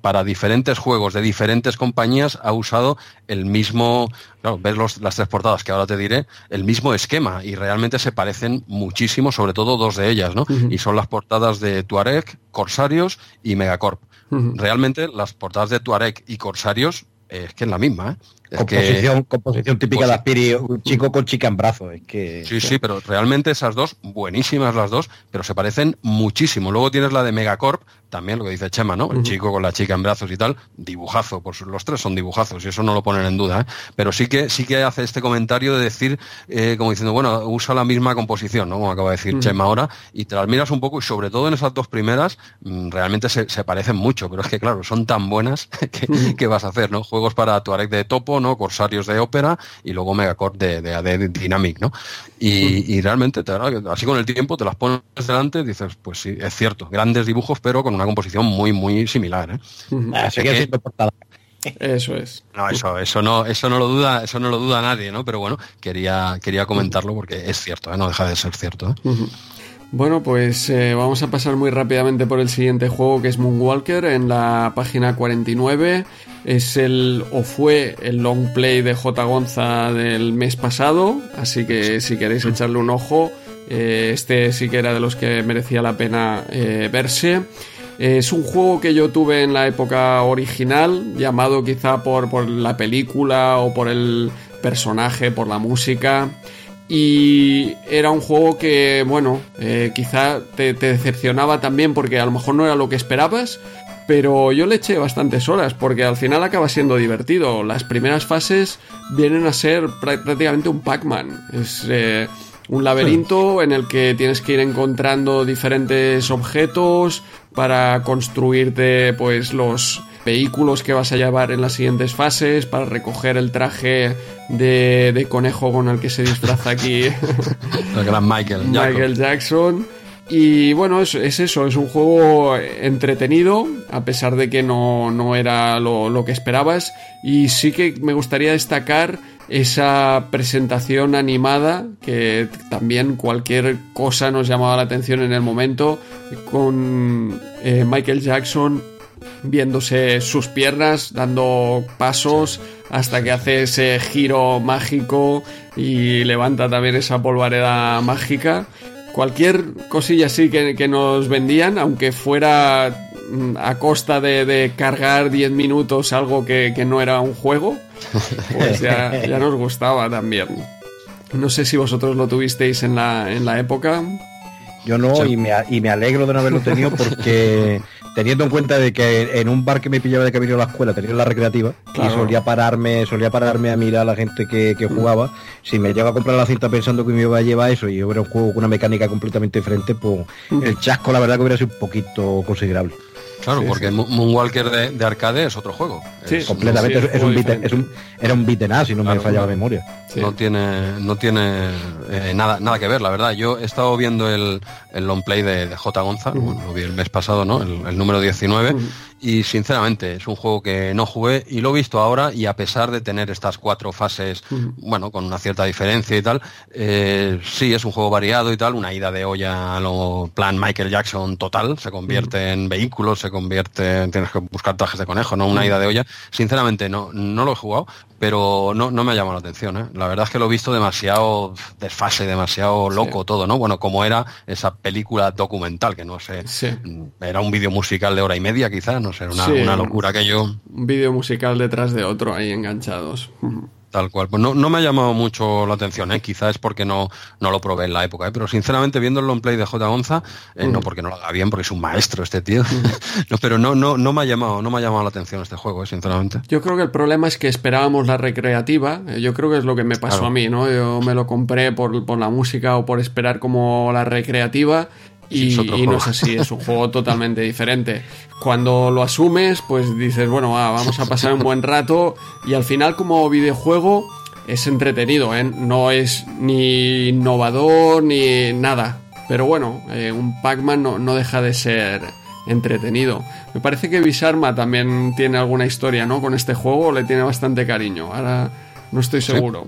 para diferentes juegos de diferentes compañías ha usado el mismo, claro, ves los, las tres portadas que ahora te diré, el mismo esquema y realmente se parecen muchísimo, sobre todo dos de ellas, ¿no? Y son las portadas de Tuareg, Corsarios y Megacorp. Realmente las portadas de Tuareg y Corsarios es que es la misma, ¿eh? Composición, composición típica de Aspiri, un chico con chica en brazos. Es que... Sí, sí, pero realmente esas dos, buenísimas las dos, pero se parecen muchísimo. Luego tienes la de Megacorp, también lo que dice Chema, ¿no? El chico con la chica en brazos y tal, dibujazo, pues los tres son dibujazos y eso no lo ponen en duda, ¿eh? Pero sí que sí que hace este comentario de decir, eh, como diciendo, bueno, usa la misma composición, ¿no? Como acaba de decir Chema ahora, y te las miras un poco y sobre todo en esas dos primeras, mm, realmente se, parecen mucho, pero es que claro, son tan buenas que, vas a hacer, ¿no? Juegos para Tuareg de topo, ¿no? Corsarios de ópera y luego Megacorp de, de, de Dynamic, ¿no? Y, realmente, así con el tiempo te las pones delante y dices, pues sí, es cierto, grandes dibujos, pero con una composición muy, muy similar. ¿eh? Eso es. No, eso, eso no, eso no lo duda, eso no lo duda nadie, ¿no? Pero bueno, quería, quería comentarlo porque es cierto, ¿eh? no deja de ser cierto. ¿eh? Bueno, pues eh, vamos a pasar muy rápidamente por el siguiente juego que es Moonwalker en la página 49. Es el o fue el long play de J. Gonza del mes pasado, así que si queréis echarle un ojo, este sí que era de los que merecía la pena verse. Es un juego que yo tuve en la época original, llamado quizá por, por la película o por el personaje, por la música. Y era un juego que, bueno, eh, quizá te, decepcionaba también porque a lo mejor no era lo que esperabas, pero yo le eché bastantes horas porque al final acaba siendo divertido. Las primeras fases vienen a ser prácticamente un Pac-Man. Es eh, un laberinto en el que tienes que ir encontrando diferentes objetos para construirte pues los vehículos que vas a llevar en las siguientes fases, para recoger el traje de, conejo con el que se disfraza aquí el gran Michael, Michael Jackson. Y bueno, es, eso, es un juego entretenido, a pesar de que no, era lo, lo, que esperabas. Y sí que me gustaría destacar esa presentación animada que también cualquier cosa nos llamaba la atención en el momento con eh, Michael Jackson viéndose sus piernas dando pasos hasta que hace ese giro mágico y levanta también esa polvareda mágica cualquier cosilla así que, nos vendían aunque fuera mm, a costa de, cargar 10 minutos algo que, que no era un juego pues ya, nos gustaba también. No sé si vosotros lo tuvisteis en la, en la época. Yo no, y, me, y me alegro de no haberlo tenido porque teniendo en cuenta de que en un bar que me pillaba de camino a la escuela tenía la recreativa y solía pararme, solía pararme a mirar a la gente que, jugaba, si me llegaba a comprar la cinta pensando que me iba a llevar eso y hubiera un juego con una mecánica completamente diferente, pues el chasco la verdad que hubiera sido un poquito considerable. Claro, porque Moonwalker de, arcade es otro juego. Sí, completamente. Es, un beat, es un, era un beaten si no me falla la memoria. No tiene, no tiene eh, nada, nada que ver, la verdad. Yo he estado viendo el, el long play de, J. Gonza, lo vi el mes pasado, ¿no? El, número 19, y sinceramente es un juego que no jugué y lo he visto ahora y a pesar de tener estas cuatro fases, bueno, con una cierta diferencia y tal, eh, sí es un juego variado y tal, una ida de olla a lo plan Michael Jackson total, se convierte en vehículos, se convierte, tienes que buscar trajes de conejo, ¿no? Una ida de olla. Sinceramente no, no lo he jugado, pero no, no me ha llamado la atención. ¿eh? La verdad es que lo he visto demasiado desfase, demasiado loco todo, ¿no? Bueno, como era esa película documental, que no sé, era un vídeo musical de hora y media quizás, no sé, una, una locura aquello. Un vídeo musical detrás de otro ahí enganchados. Tal cual. Pues no, no me ha llamado mucho la atención, ¿eh? quizás es porque no, no lo probé en la época, ¿eh? pero sinceramente viendo el long play de J. Gonza, eh, no porque no lo haga bien, porque es un maestro este tío, no, pero no, no, no me ha llamado, no me ha llamado la atención este juego, ¿eh? sinceramente. Yo creo que el problema es que esperábamos la recreativa, yo creo que es lo que me pasó Claro. a mí, ¿no? Yo me lo compré por, por la música o por esperar como la recreativa. Y, no es así, es un juego totalmente diferente. Cuando lo asumes, pues dices, bueno, va, vamos a pasar un buen rato y al final como videojuego es entretenido, ¿eh? No es ni innovador ni nada. Pero bueno, eh, un Pac-Man no, no deja de ser entretenido. Me parece que Bisarma también tiene alguna historia, ¿no? Con este juego le tiene bastante cariño. Ahora no estoy seguro.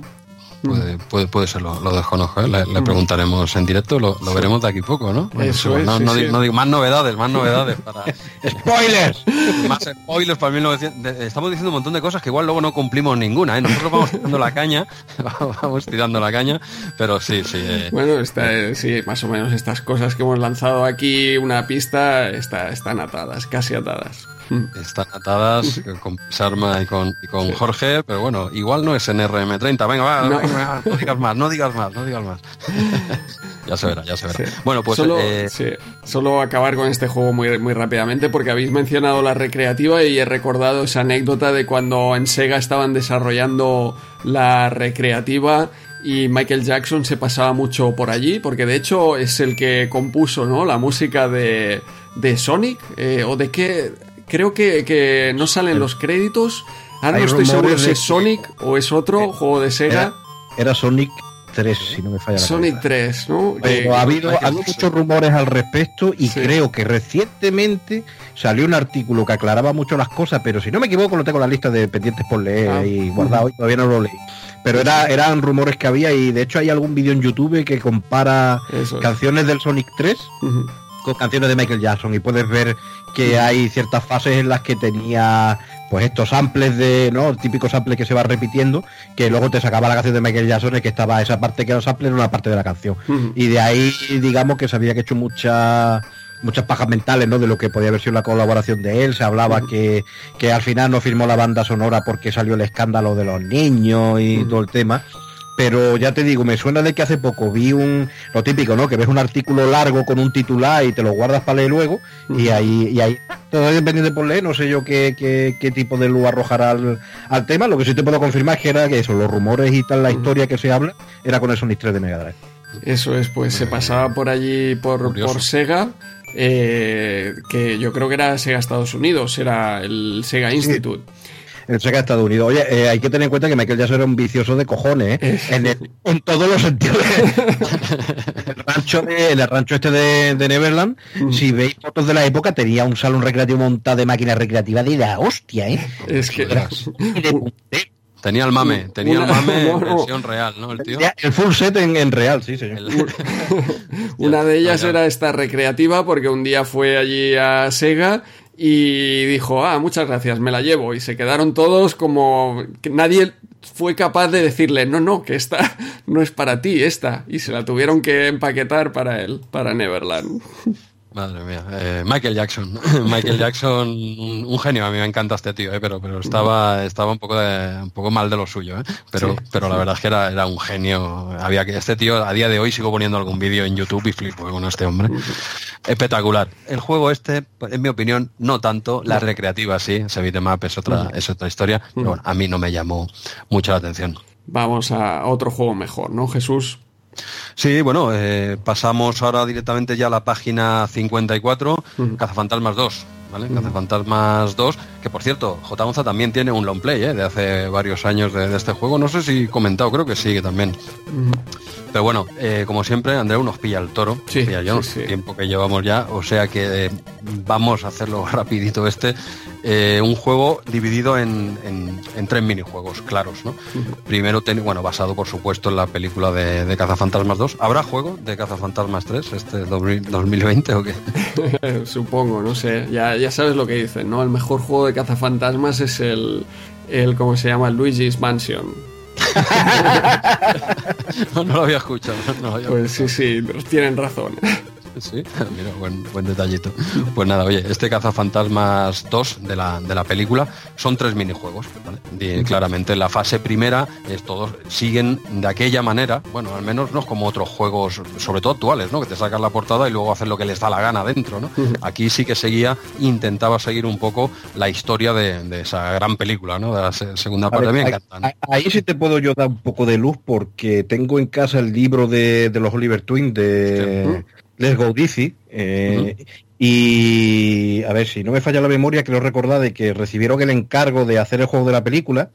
Puede, puede, puede ser, lo, lo desconozco, ¿eh? le, le preguntaremos en directo, lo, lo veremos de aquí a poco, ¿no? Eso sí, es, no, sí, no sí. digo- no digo, más novedades, más novedades para... ¡Spoilers! Más spoilers para 1900. de- Estamos diciendo un montón de cosas que igual luego no cumplimos ninguna, ¿eh? Nosotros vamos tirando la caña, vamos tirando la caña, pero sí, sí. eh, Bueno, está, eh, sí, más o menos estas cosas que hemos lanzado aquí, una pista, está, están atadas, casi atadas. Están atadas con Sarma y con, y con Jorge, pero bueno, igual no es en RM30. Venga, va, No. venga, no digas más, no digas más, no digas más. ya se verá, ya se verá. Sí. Bueno, pues solo, eh, sí, solo acabar con este juego muy, muy rápidamente porque habéis mencionado la recreativa y he recordado esa anécdota de cuando en Sega estaban desarrollando la recreativa y Michael Jackson se pasaba mucho por allí porque de hecho es el que compuso ¿no? la música de, de Sonic eh, o de qué creo que, que no salen los créditos ahora no estoy seguro si es Sonic o es otro juego de Sega Era, era Sonic 3, si no me falla la Sonic cabeza. 3 ¿no? Pero ha habido, ha habido muchos rumores al respecto y Sí. creo que recientemente salió un artículo que aclaraba mucho las cosas, pero si no me equivoco lo tengo en la lista de pendientes por leer Ah. y guardado y todavía no lo leí. Pero era, eran rumores que había y de hecho hay algún vídeo en YouTube que compara Eso canciones del Sonic 3 Ujú. Con canciones de Michael Jackson y puedes ver que hay ciertas fases en las que tenía pues estos samples de, ¿no? El típico sample que se va repitiendo, que luego te sacaba la canción de Michael Jackson y que estaba esa parte que era sample en una parte de la canción. Y de ahí, digamos que se había hecho muchas muchas pajas mentales, ¿no? De lo que podía haber sido la colaboración de él. Se hablaba que, que al final no firmó la banda sonora porque salió el escándalo de los niños y todo el tema. Pero ya te digo, me suena de que hace poco vi un, lo típico, ¿no? Que ves un artículo largo con un titular y te lo guardas para leer luego, y ahí, y ahí, todavía pendiente por leer, no sé yo qué, qué, qué tipo de luz arrojará al, al tema, lo que sí te puedo confirmar es que era que eso, los rumores y tal, la historia que se habla, era con el Sonic 3 de Mega Drive. Eso es, pues se pasaba por allí por, Curioso. por Sega, eh, que yo creo que era Sega Estados Unidos, era el Sega Institute. El Sega de Estados Unidos. Oye, eh, hay que tener en cuenta que Michael Jackson era un vicioso de cojones, ¿eh? en, el- en todos los sentidos. el rancho de- el rancho este de, de Neverland, si veis fotos de la época, tenía un salón recreativo montado de máquinas recreativas de la hostia, ¿eh? Es que tenía el mame, tenía el mame no, en versión real, ¿no? El tío. Ya, El full set en, en real, sí, señor. El- una de ellas era esta recreativa porque un día fue allí a Sega y dijo, ah, muchas gracias, me la llevo. Y se quedaron todos como que nadie fue capaz de decirle, no, no, que esta no es para ti, esta. Y se la tuvieron que empaquetar para él, para Neverland. Madre mía, eh, Michael Jackson. Michael Jackson, un, un genio. A mí me encanta este tío, eh, pero, pero estaba, estaba un poco de, un poco mal de lo suyo, eh. Pero, Sí, pero la verdad es que era, era un genio. Había que este tío a día de hoy sigo poniendo algún vídeo en YouTube y flipo con este hombre. Espectacular. El juego este, en mi opinión, no tanto. La recreativa sí, ese beatmap es otra, es otra historia. Pero bueno, a mí no me llamó mucho la atención. Vamos a otro juego mejor, ¿no, Jesús? Sí, bueno, eh, pasamos ahora directamente ya a la página 54, Cazafantasmas 2, ¿vale? Cazafantasmas 2, que por cierto, J. También tiene un long play, ¿eh? De hace varios años de, de este juego, no sé si he comentado, creo que sí, que también. Pero bueno, eh, como siempre, Andreu nos pilla el toro, Sí, pilla yo, sí, sí. tiempo que llevamos ya, o sea que eh, vamos a hacerlo rapidito este, eh, un juego dividido en, en- en tres minijuegos claros, ¿no? Primero, ten- bueno, basado por supuesto en la película de, de Cazafantasmas 2. ¿Habrá juego de Cazafantasmas 3 este 2000 2020 o qué? Supongo, no sé. Ya, ya sabes lo que dicen, ¿no? El mejor juego de cazafantasmas es el, el ¿cómo se llama? Luigi's Mansion. no, no lo había escuchado. no lo había Pues sí, sí, tienen razón. Sí, mira, buen, buen detallito. Pues nada, oye, este Cazafantasmas 2 de la, de la película son tres minijuegos. ¿vale? claramente la fase primera es todos siguen de aquella manera, bueno, al menos no es como otros juegos, sobre todo actuales, ¿no? Que te sacan la portada y luego hacen lo que les da la gana dentro, ¿no? Aquí sí que seguía, intentaba seguir un poco la historia de, esa gran película, ¿no? De la segunda parte. me encanta. Ahí sí te puedo yo dar un poco de luz porque tengo en casa el libro de, los Oliver Twin de Les Go Dizzy, eh, y a ver si no me falla la memoria, quiero recordar de que recibieron el encargo de hacer el juego de la película,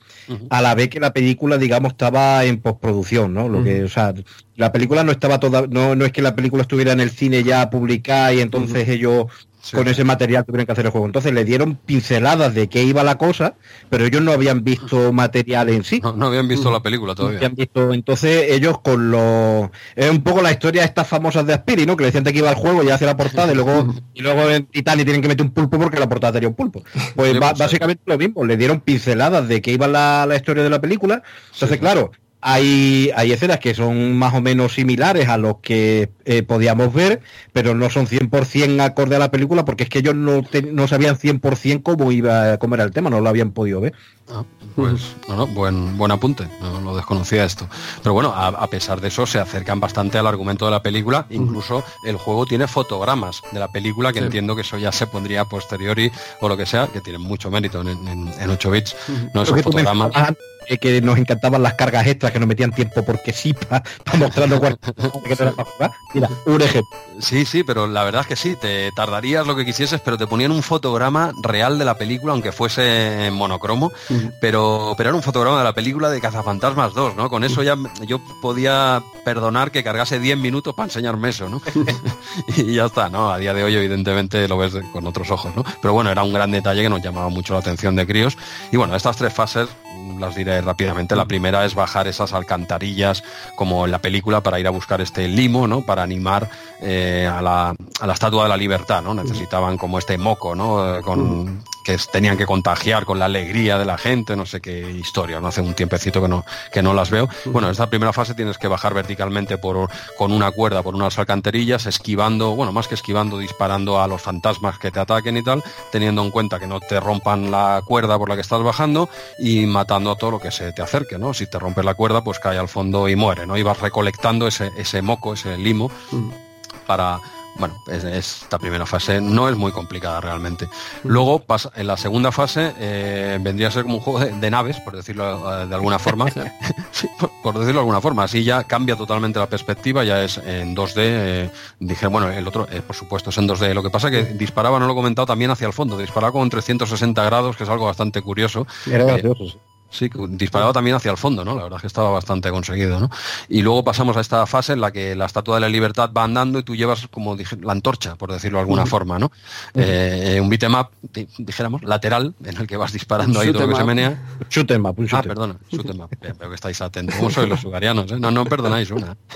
a la vez que la película, digamos, estaba en postproducción, ¿no? Lo que, o sea, la película no estaba toda, no, no es que la película estuviera en el cine ya publicada y entonces ellos con ese material tuvieron que hacer el juego. Entonces le dieron pinceladas de qué iba la cosa, pero ellos no habían visto material en sí. No, habían visto la película todavía. habían visto, entonces ellos con los... Es un poco la historia de estas famosas de Aspiri, ¿no? Que le decían que iba al juego y hace la portada y luego, y luego en Italia tienen que meter un pulpo porque la portada tenía un pulpo. Pues, pues básicamente lo mismo, le dieron pinceladas de qué iba la, la historia de la película. Entonces, claro, hay, hay escenas que son más o menos similares a los que eh, podíamos ver, pero no son 100% acorde a la película porque es que ellos no, no sabían 100% cómo iba cómo era el tema, no lo habían podido ver. Ah, pues buen, buen apunte, no lo desconocía esto. Pero bueno, a, pesar de eso se acercan bastante al argumento de la película, incluso el juego tiene fotogramas de la película que entiendo que eso ya se pondría a posteriori o lo que sea, que tiene mucho mérito en, 8 bits. No esos fotogramas que nos encantaban las cargas extras que nos metían tiempo porque sí para mostrando Mira, un ejemplo. Sí, sí, pero la verdad es que sí, te tardarías lo que quisieses, pero te ponían un fotograma real de la película, aunque fuese en monocromo, pero, pero era un fotograma de la película de Cazafantasmas 2, ¿no? Con eso ya yo podía perdonar que cargase 10 minutos para enseñarme eso, ¿no? y ya está, ¿no? A día de hoy evidentemente lo ves con otros ojos, ¿no? Pero bueno, era un gran detalle que nos llamaba mucho la atención de críos. Y bueno, estas tres fases las diré rápidamente. La primera es bajar esas alcantarillas como en la película para ir a buscar este limo, ¿no? Para animar eh, a, la, a, la, estatua de la libertad, ¿no? Necesitaban como este moco, ¿no? Eh, con, que tenían que contagiar con la alegría de la gente, no sé qué historia, no hace un tiempecito que no, que no las veo. Bueno, en esta primera fase tienes que bajar verticalmente por, con una cuerda por unas alcantarillas, esquivando, bueno, más que esquivando, disparando a los fantasmas que te ataquen y tal, teniendo en cuenta que no te rompan la cuerda por la que estás bajando y matando a todo lo que se te acerque, ¿no? Si te rompes la cuerda, pues cae al fondo y muere, ¿no? Y vas recolectando ese, ese moco, ese limo, para bueno, esta primera fase no es muy complicada realmente. Luego, pasa, en la segunda fase, eh, vendría a ser como un juego de, naves, por decirlo eh, de alguna forma. por, decirlo de alguna forma. Así ya cambia totalmente la perspectiva, ya es en 2D. Eh, dije, bueno, el otro, por supuesto, es en 2D. Lo que pasa es que disparaba, no lo he comentado, también hacia el fondo. Disparaba con 360 grados, que es algo bastante curioso. Era gracioso, Sí, disparaba también hacia el fondo, ¿no? La verdad es que estaba bastante conseguido, ¿no? Y luego pasamos a esta fase en la que la Estatua de la Libertad va andando y tú llevas como dije, la antorcha, por decirlo de alguna forma, ¿no? Eh, un beatmap, dijéramos, lateral, en el que vas disparando ahí todo lo que se menea. Shoot em up, un Ah, perdona, shoot em up. Veo que estáis atentos. ¿Cómo sois los sugarianos? Eh? No, no perdonáis una.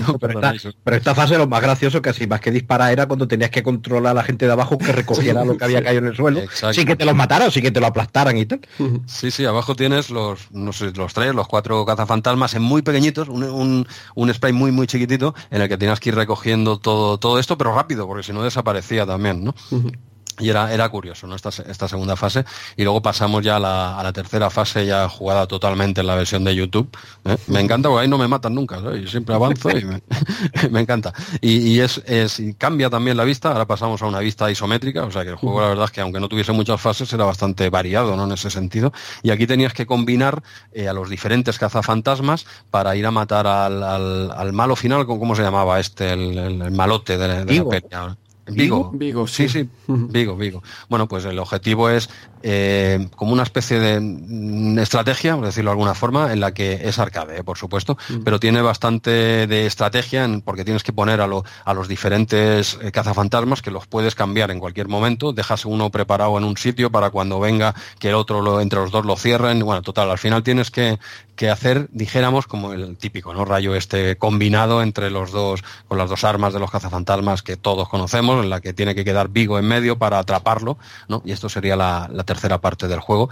No, pero, esta, pero, esta, fase lo más gracioso casi más que disparar era cuando tenías que controlar a la gente de abajo que recogiera lo que había caído en el suelo. Sí que te los mataran, sí que te lo aplastaran y tal. Sí, sí, abajo los, no sé, los tres, los cuatro cazafantasmas en muy pequeñitos, un, un, spray muy, muy chiquitito en el que tienes que ir recogiendo todo, todo esto, pero rápido, porque si no desaparecía también, ¿no? Y era, era curioso, ¿no? Esta, esta segunda fase. Y luego pasamos ya a la, a la tercera fase, ya jugada totalmente en la versión de YouTube. ¿eh? Me encanta porque ahí no me matan nunca, y siempre avanzo y me, encanta. Y, y es, es, cambia también la vista, ahora pasamos a una vista isométrica, o sea que el juego la verdad es que aunque no tuviese muchas fases era bastante variado, ¿no? En ese sentido. Y aquí tenías que combinar eh, a los diferentes cazafantasmas para ir a matar al, al, al malo final, ¿cómo se llamaba este? El, el, malote de, de la pelea. Vigo. Vigo, sí, sí, Vigo, Vigo. Bueno, pues el objetivo es eh, como una especie de estrategia, por decirlo de alguna forma, en la que es arcade, eh, por supuesto, pero tiene bastante de estrategia porque tienes que poner a, a los diferentes eh, cazafantasmas que los puedes cambiar en cualquier momento, dejas uno preparado en un sitio para cuando venga que el otro lo, entre los dos lo cierren. Bueno, total, al final tienes que, que hacer, dijéramos, como el típico, ¿no? Rayo este combinado entre los dos, con las dos armas de los cazafantasmas que todos conocemos, en la que tiene que quedar Vigo en medio para atraparlo, ¿no? Y esto sería la, la tercera parte del juego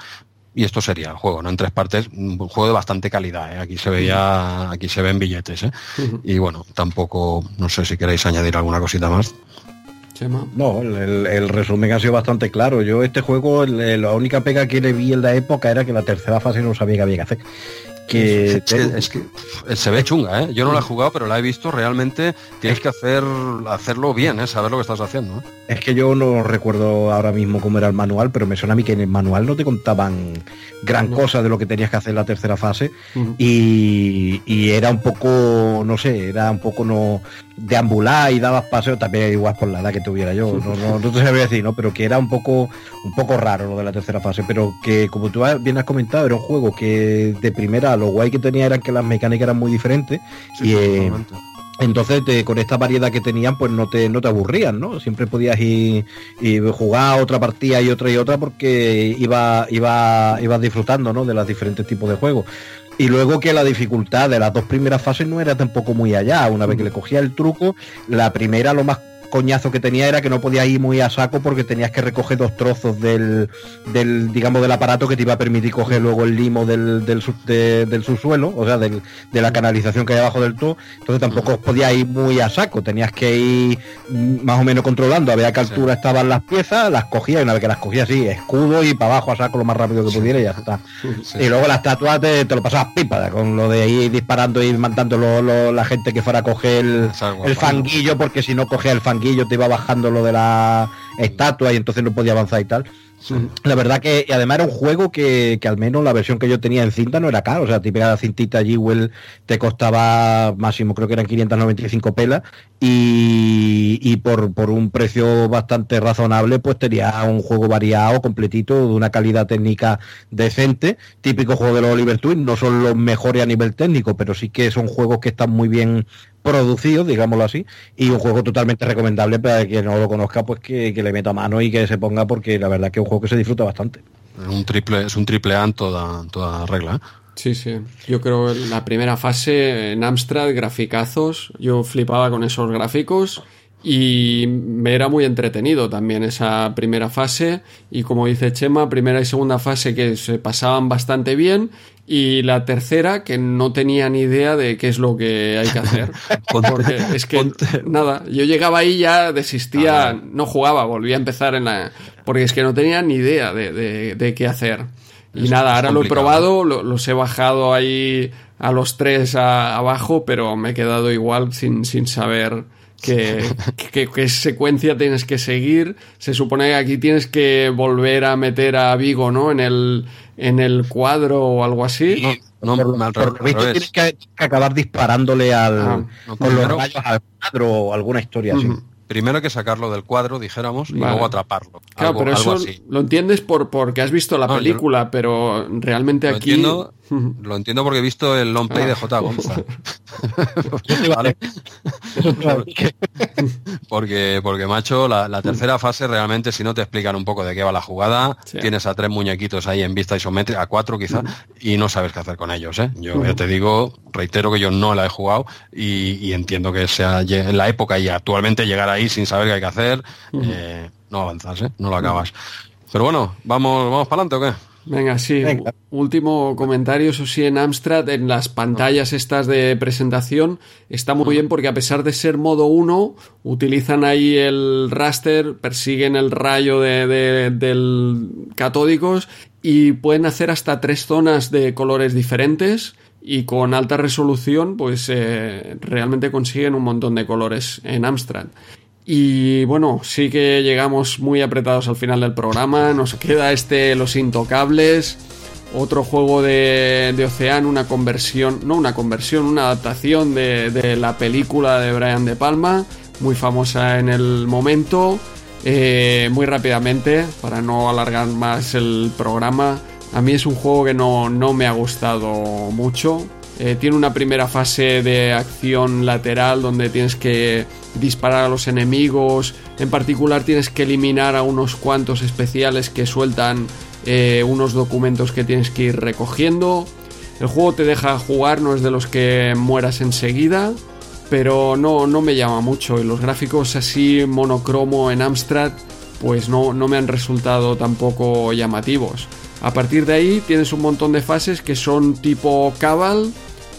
y esto sería el juego, ¿no? En tres partes, un juego de bastante calidad, ¿eh? Aquí se veía, aquí se ven billetes, ¿eh? Y bueno, tampoco, no sé si queréis añadir alguna cosita más. No, el, el, resumen ha sido bastante claro. Yo este juego, la única pega que le vi en la época era que la tercera fase no sabía que había que hacer que, es que, se ve chunga, ¿eh? Yo no la he jugado, pero la he visto. Realmente tienes que hacer hacerlo bien, ¿eh? Saber lo que estás haciendo. Es que yo no recuerdo ahora mismo cómo era el manual, pero me suena a mí que en el manual no te contaban gran cosa de lo que tenías que hacer en la tercera fase. y, y, era un poco, no sé, era un poco no deambular y dabas paseo, también igual por la edad que tuviera yo. No, no, no te sabía decir, ¿no? Pero que era un poco, un poco raro lo de la tercera fase. Pero que como tú bien has comentado, era un juego que de primera lo guay que tenía era que las mecánicas eran muy diferentes y eh, entonces con esta variedad que tenían pues no te no te aburrían no siempre podías ir y jugar otra partida y otra y otra porque iba iba ibas disfrutando ¿no? de los diferentes tipos de juegos y luego que la dificultad de las dos primeras fases no era tampoco muy allá. Una vez que le cogía el truco, la primera lo más coñazo que tenía era que no podía ir muy a saco porque tenías que recoger dos trozos del, del digamos, del aparato que te iba a permitir coger luego el limo del, del, del subsuelo, o sea, del, de la canalización que hay abajo del todo. Entonces tampoco podía ir muy a saco, tenías que ir más o menos controlando a ver a qué altura estaban las piezas, las cogía y una vez que las cogía así, escudo y para abajo a saco lo más rápido que pudiera y ya está. Y luego las estatuas te, lo pasabas pipa, con lo de ir disparando y mandando la gente que fuera a coger el, el fanguillo, porque si no cogía el fanguillo yo te iba bajando lo de la estatua y entonces no podía avanzar y tal. La verdad que además era un juego que, al menos la versión que yo tenía en cinta no era caro. O sea, típica cintita Jewel te costaba máximo, creo que eran 595 pelas. Y, y por, por un precio bastante razonable, pues tenía un juego variado, completito, de una calidad técnica decente. Típico juego de los Oliver Twin. No son los mejores a nivel técnico, pero sí que son juegos que están muy bien producido, digámoslo así, y un juego totalmente recomendable para quien no lo conozca, pues que, le meta mano y que se ponga, porque la verdad que es juego que se disfruta bastante. Un triple, es un triple A en toda, toda regla. ¿eh? Sí, sí. Yo creo que la primera fase en Amstrad, graficazos, yo flipaba con esos gráficos y me era muy entretenido también esa primera fase y como dice Chema, primera y segunda fase que se pasaban bastante bien y la tercera que no tenía ni idea de qué es lo que hay que hacer. Porque es que nada, yo llegaba ahí ya desistía, ah, no jugaba, volvía a empezar en la... porque es que no tenía ni idea de, qué hacer. Y nada, ahora lo he probado, los he bajado ahí a los tres abajo, pero me he quedado igual sin, sin saber qué, secuencia tienes que seguir. Se supone que aquí tienes que volver a meter a Vigo, ¿no? En el, en el cuadro o algo así. No, no, tienes que, acabar disparándole al, ah, con los rayos al cuadro o alguna historia así. Primero hay que sacarlo del cuadro, dijéramos, y luego atraparlo. Claro, pero eso lo entiendes por porque has visto la película, pero realmente aquí... Lo entiendo porque he visto el long play de J. Gonza. porque, porque, macho, la, tercera fase realmente, si no te explican un poco de qué va la jugada, tienes a tres muñequitos ahí en vista isométrica, a cuatro quizá, y no sabes qué hacer con ellos. ¿eh? Yo te digo, reitero que yo no la he jugado y, entiendo que sea en la época y actualmente llegar ahí sin saber qué hay que hacer, eh, no avanzas, ¿eh? no lo acabas. Pero bueno, ¿vamos, vamos para adelante o qué? Venga, sí. Último comentario, eso sí, en Amstrad, en las pantallas estas de presentación, está muy bien porque a pesar de ser modo 1, utilizan ahí el raster, persiguen el rayo de, del catódicos y pueden hacer hasta tres zonas de colores diferentes y con alta resolución, pues eh, realmente consiguen un montón de colores en Amstrad. Y bueno, sí que llegamos muy apretados al final del programa. Nos queda este Los Intocables, otro juego de, de Ocean, una conversión, no una conversión, una adaptación de, la película de Brian De Palma, muy famosa en el momento. Eh, muy rápidamente, para no alargar más el programa, a mí es un juego que no, no me ha gustado mucho. Eh, tiene una primera fase de acción lateral donde tienes que disparar a los enemigos. En particular tienes que eliminar a unos cuantos especiales que sueltan eh, unos documentos que tienes que ir recogiendo. El juego te deja jugar, no es de los que mueras enseguida, pero no, no me llama mucho. Y los gráficos así monocromo en Amstrad, pues no, no me han resultado tampoco llamativos. A partir de ahí tienes un montón de fases que son tipo Cabal,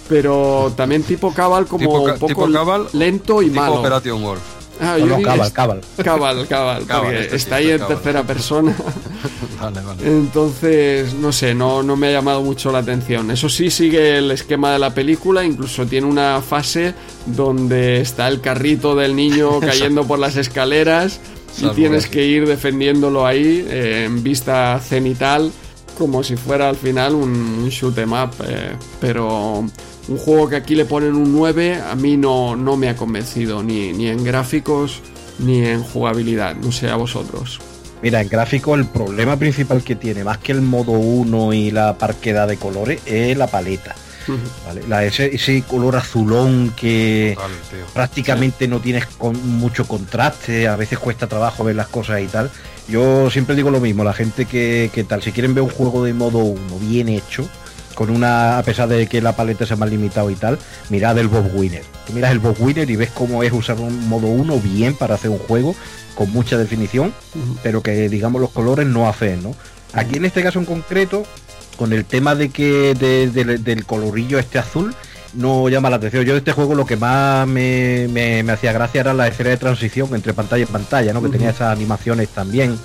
pero también tipo Cabal como Tipo ca- un poco tipo Cabal, lento y Tipo malo. Operation Wolf. Ah, No, yo no, digo cabal, cabal. Cabal, cabal, Cabal, porque este está ahí este en cabal. tercera persona. Vale, vale. Entonces, no sé, no, no me ha llamado mucho la atención. Eso sí, sigue el esquema de la película, incluso tiene una fase donde está el carrito del niño cayendo por las escaleras y Salvo tienes que ir defendiéndolo ahí eh, en vista cenital, como si fuera al final un, un shoot 'em up. eh, pero un juego que aquí le ponen un 9, a mí no, no me ha convencido, ni, ni en gráficos ni en jugabilidad. No sé a vosotros. Mira, en gráfico el problema principal que tiene, más que el modo 1 y la parquedad de colores, es la paleta. ¿vale? La, ese, ese color azulón que Total, prácticamente no tienes con mucho contraste, a veces cuesta trabajo ver las cosas y tal. Yo siempre digo lo mismo, la gente que, que tal, si quieren ver un juego de modo 1 bien hecho, con una, a pesar de que la paleta sea más limitado y tal, mirad el Bob Winner. Tú miras el Bob Winner y ves cómo es usar un modo 1 bien para hacer un juego con mucha definición, pero que digamos los colores no hacen, ¿no? Aquí en este caso en concreto, con el tema de que de- de- del colorillo este azul, no llama la atención. Yo de este juego lo que más me, me- me hacía gracia era la escena de transición entre pantalla y pantalla, ¿no? Que tenía esas animaciones también,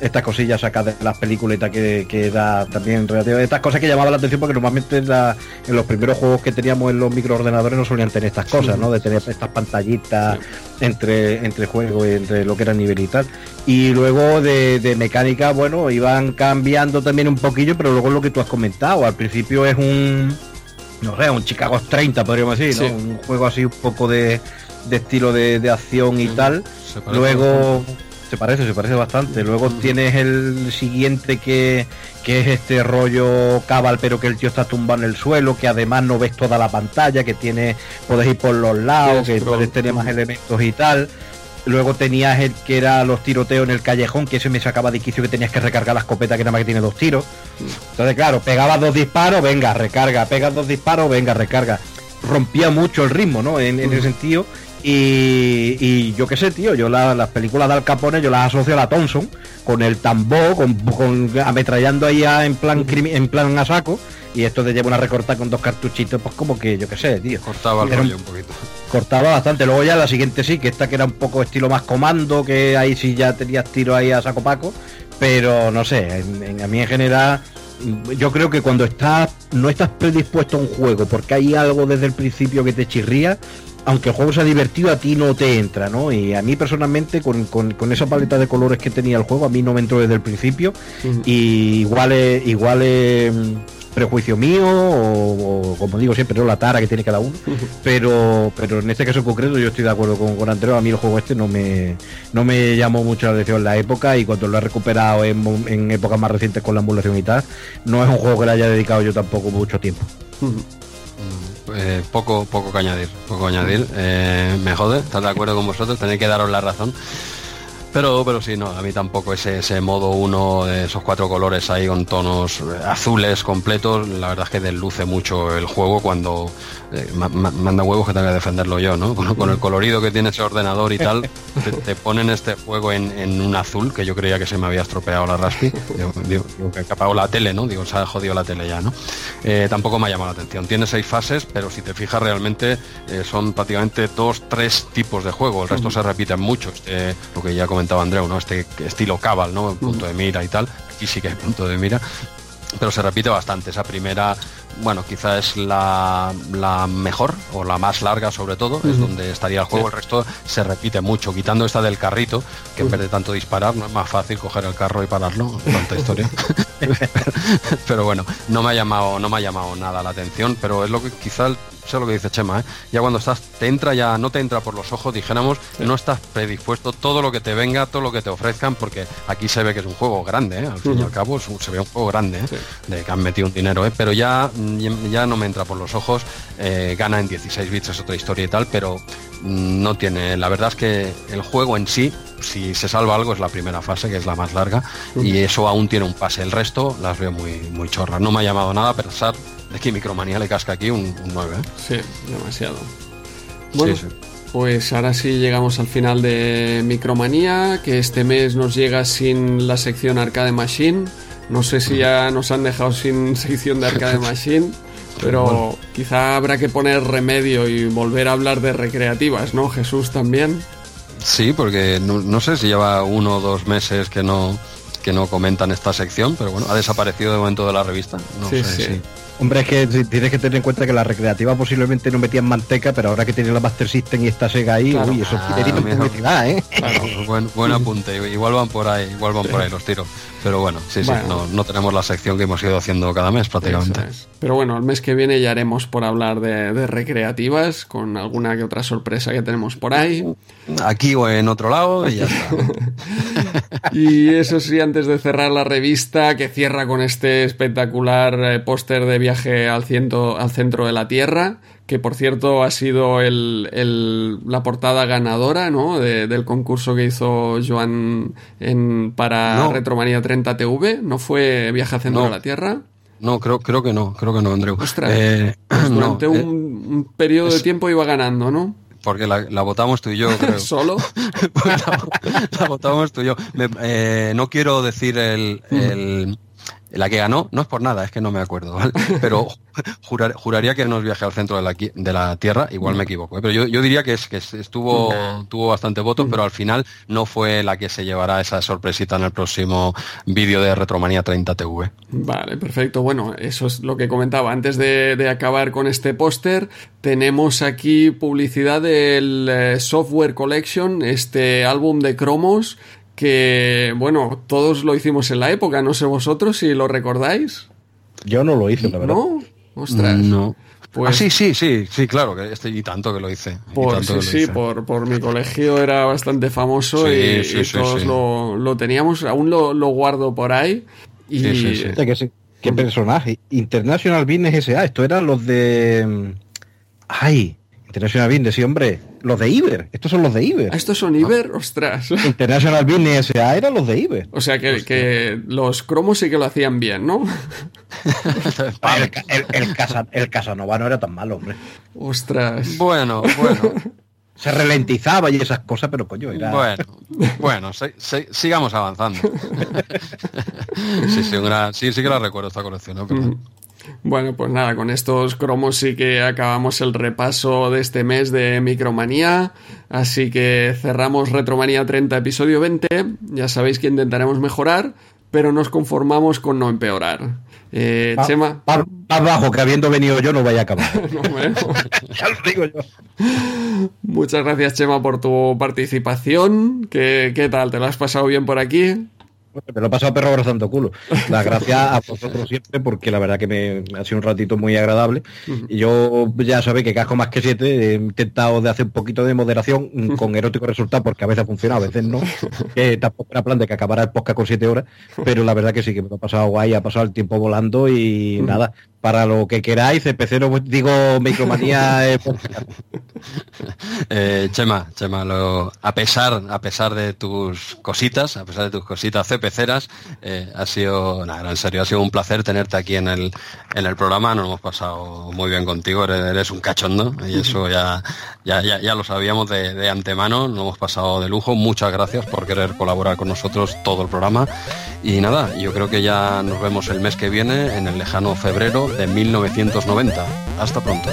estas cosillas sacadas de las películas que, que da también relativo. Estas cosas que llamaban la atención porque normalmente en, la- en los primeros juegos que teníamos en los microordenadores no solían tener estas cosas, ¿no? De tener estas pantallitas entre, entre juego y entre lo que era nivel y tal. Y luego de, de mecánica, bueno, iban cambiando también un poquillo, pero luego lo que tú has comentado, al principio es un, no sé, un Chicago 30, podríamos decir, ¿no? Sí. Un juego así un poco de, de estilo de, de acción y tal. Luego se parece, se parece bastante. Luego tienes el siguiente que, que es este rollo cabal, pero que el tío está tumbado en el suelo, que además no ves toda la pantalla, que tiene, puedes ir por los lados, que puedes tener más elementos y tal. Luego tenías el que era los tiroteos en el callejón, que ese me sacaba de quicio que tenías que recargar la escopeta que nada más que tiene dos tiros. Entonces, claro, pegabas dos disparos, venga, recarga, pegas dos disparos, venga, recarga. Rompía mucho el ritmo, ¿no? En, en ese sentido. Y, y yo qué sé, tío, yo la- las películas de Al Capone yo las asocio a la Thompson, con el tambor, con, con ametrallando ahí a- en plan crimi- en plan a saco, y esto de llevar una recortada con dos cartuchitos, pues como que yo qué sé, tío. Cortaba el un- rollo un poquito. cortaba bastante. Luego ya la siguiente sí, que esta que era un poco estilo más comando, que ahí sí ya tenías tiro ahí a saco paco. Pero no sé, en- en- a mí en general, yo creo que cuando estás, no estás predispuesto a un juego, porque hay algo desde el principio que te chirría, aunque el juego sea divertido, a ti no te entra, ¿no? Y a mí personalmente, con, con- con esa paleta de colores que tenía el juego, a mí no me entró desde el principio. Y igual es, igual es mm, prejuicio mío, o, o como digo siempre, no la tara que tiene cada uno. Pero, pero en este caso en concreto yo estoy de acuerdo con, con Andreu, a mí el juego este no me, no me llamó mucho la atención en la época y cuando lo he recuperado en épocas más recientes con la emulación y tal, no es un juego que le haya dedicado yo tampoco mucho tiempo. Eh, poco, poco que añadir, poco añadir. Eh, me jode, estar de acuerdo con vosotros, tenéis que daros la razón. Pero, pero sí, no, a mí tampoco ese, ese modo uno de esos cuatro colores ahí con tonos eh, azules completos, la verdad es que desluce mucho el juego cuando eh, ma- ma- manda huevos que tenga que defenderlo yo, ¿no? Con, con el colorido que tiene ese ordenador y tal, te, te ponen este juego en, en un azul, que yo creía que se me había estropeado la Raspi, digo, digo, digo que apagado la tele, ¿no? Digo, se ha jodido la tele ya, ¿no? Eh, tampoco me ha llamado la atención. Tiene seis fases, pero si te fijas realmente eh, son prácticamente dos, tres tipos de juego. El resto se repiten mucho. Este, lo que ya comentaba Andreu, ¿no? Este estilo Cabal, ¿no? Punto de mira y tal. Aquí sí que hay punto de mira. Pero se repite bastante. Esa primera, bueno, quizá es la, la mejor o la más larga sobre todo. Es donde estaría el juego. El resto se repite mucho. Quitando esta del carrito, que en vez de tanto disparar, no es más fácil coger el carro y pararlo. Tanta historia. pero bueno, no me ha llamado, no me ha llamado nada la atención, pero es lo que quizá el- sé lo que dice Chema, ¿eh? ya cuando estás, te entra ya, no te entra por los ojos, dijéramos, no estás predispuesto todo lo que te venga, todo lo que te ofrezcan, porque aquí se ve que es un juego grande, ¿eh? al fin y al cabo es un- se ve un juego grande, ¿eh? de que han metido un dinero, ¿eh? pero ya, ya no me entra por los ojos, gana en 16 bits es otra historia y tal, pero no tiene, la verdad es que el juego en sí, si se salva algo es la primera fase, que es la más larga, y eso aún tiene un pase, el resto las veo muy, muy chorras, no me ha llamado nada a pensar de que Micromanía le casca aquí un, un 9, ¿eh? Sí, demasiado. Bueno, Sí, sí. pues ahora sí llegamos al final de Micromanía, que este mes nos llega sin la sección Arcade Machine. No sé si ya nos han dejado sin sección de Arcade Machine, pero quizá habrá que poner remedio y volver a hablar de recreativas, ¿no? Jesús también. Sí, porque no, no sé si lleva uno o dos meses que no que no comentan esta sección, pero bueno, ha desaparecido de momento de la revista. No Sí, sé sí. Hombre, es que tienes que tener en cuenta que la recreativa posiblemente no metían manteca, pero ahora que tiene la Master System y esta Sega ahí, Claro. uy, eso Ah, tiene mira. publicidad, ¿eh? Claro, buen, buen apunte. Igual van por ahí, igual van por ahí los tiros. Pero bueno, sí, sí, no, no tenemos la sección que hemos ido haciendo cada mes prácticamente. Es. Pero bueno, el mes que viene ya haremos por hablar de, de recreativas, con alguna que otra sorpresa que tenemos por ahí. Aquí o en otro lado y ya está. Y eso sí, antes de cerrar la revista, que cierra con este espectacular eh, póster de viaje al, ciento- al centro de la Tierra, que por cierto ha sido el- el- la portada ganadora ¿no? de- del concurso que hizo Joan en, para No. Retromanía 30 TV. ¿No fue Viaje centro No. de la Tierra? No, creo, creo que no, creo que no, Andreu. Ostras, Eh, pues no, durante eh, un, un periodo de tiempo iba ganando, ¿no? porque la, la votamos tú y yo, creo. Solo. la, la votamos tú y yo. Me- eh, no quiero decir el, el- la que ganó, no es por nada, es que no me acuerdo, ¿vale? Pero jurar- juraría que no es viaje al centro de la, de la Tierra, igual me equivoco. ¿eh? Pero yo, yo diría que, es, que es- estuvo tuvo bastante votos, pero al final no fue la que se llevará esa sorpresita en el próximo vídeo de Retromanía 30 TV. Vale, perfecto. Bueno, eso es lo que comentaba. Antes de, de acabar con este póster, tenemos aquí publicidad del eh, Software Collection, este álbum de cromos que, bueno, todos lo hicimos en la época, no sé vosotros si lo recordáis. Yo no lo hice, la verdad. ¿No? Ostras. No. Pues- Ah, sí, sí, sí, sí, claro, que este, y tanto que lo hice. y Por, tanto sí, lo sí, hice. por, por mi colegio era bastante famoso Sí, y, sí, y sí, todos sí. Lo, lo teníamos, aún lo, lo guardo por ahí. Y Sí, sí, sí. ¿Qué personaje? International Business S.A. Esto eran los de... Ay, International Business, sí, hombre. Los de Iber. Estos son los de Iber. ¿Estos son Iber? Ostras. International Business S.A. eran los de Iber. O sea que, que los cromos sí que lo hacían bien, ¿no? Ah, El, el, el Casa- el Casanova no era tan malo, hombre. Ostras. Bueno, bueno. Se ralentizaba y esas cosas, pero coño, era... Bueno, bueno, se- se- sigamos avanzando. sí, sí, una- sí, sí que la recuerdo esta colección, ¿no? Pero- Bueno, pues nada, con estos cromos sí que acabamos el repaso de este mes de Micromanía. Así que cerramos Retromanía 30, episodio 20. Ya sabéis que intentaremos mejorar, pero nos conformamos con no empeorar. Eh, Chema. Más, más bajo, que habiendo venido yo no vaya a acabar. No, ya lo digo yo. Muchas gracias, Chema, por tu participación. ¿Qué, ¿Qué tal? ¿Te lo has pasado bien por aquí? Me lo he pasado perro abrazando culo. Las gracias a vosotros siempre, porque la verdad que me ha sido un ratito muy agradable. Y yo ya sabéis que casco más que siete. He intentado de hacer un poquito de moderación con erótico resultado, porque a veces ha funcionado, a veces no. Que tampoco era plan de que acabara el podcast con siete horas, pero la verdad que sí, que me lo he pasado guay, ha pasado el tiempo volando y nada, para lo que queráis, CPC, no digo micromanía. eh. Eh, Chema, Chema, lo- a pesar, a pesar de tus cositas, a pesar de tus cositas cepeceras, eh, ha sido, nada, en serio, ha sido un placer tenerte aquí en el, en el programa. Nos hemos pasado muy bien contigo, eres, eres un cachondo y eso ya, ya, ya, ya lo sabíamos de, de antemano. Nos hemos pasado de lujo. Muchas gracias por querer colaborar con nosotros todo el programa. Y nada, yo creo que ya nos vemos el mes que viene, en el lejano febrero de 1990. Hasta pronto.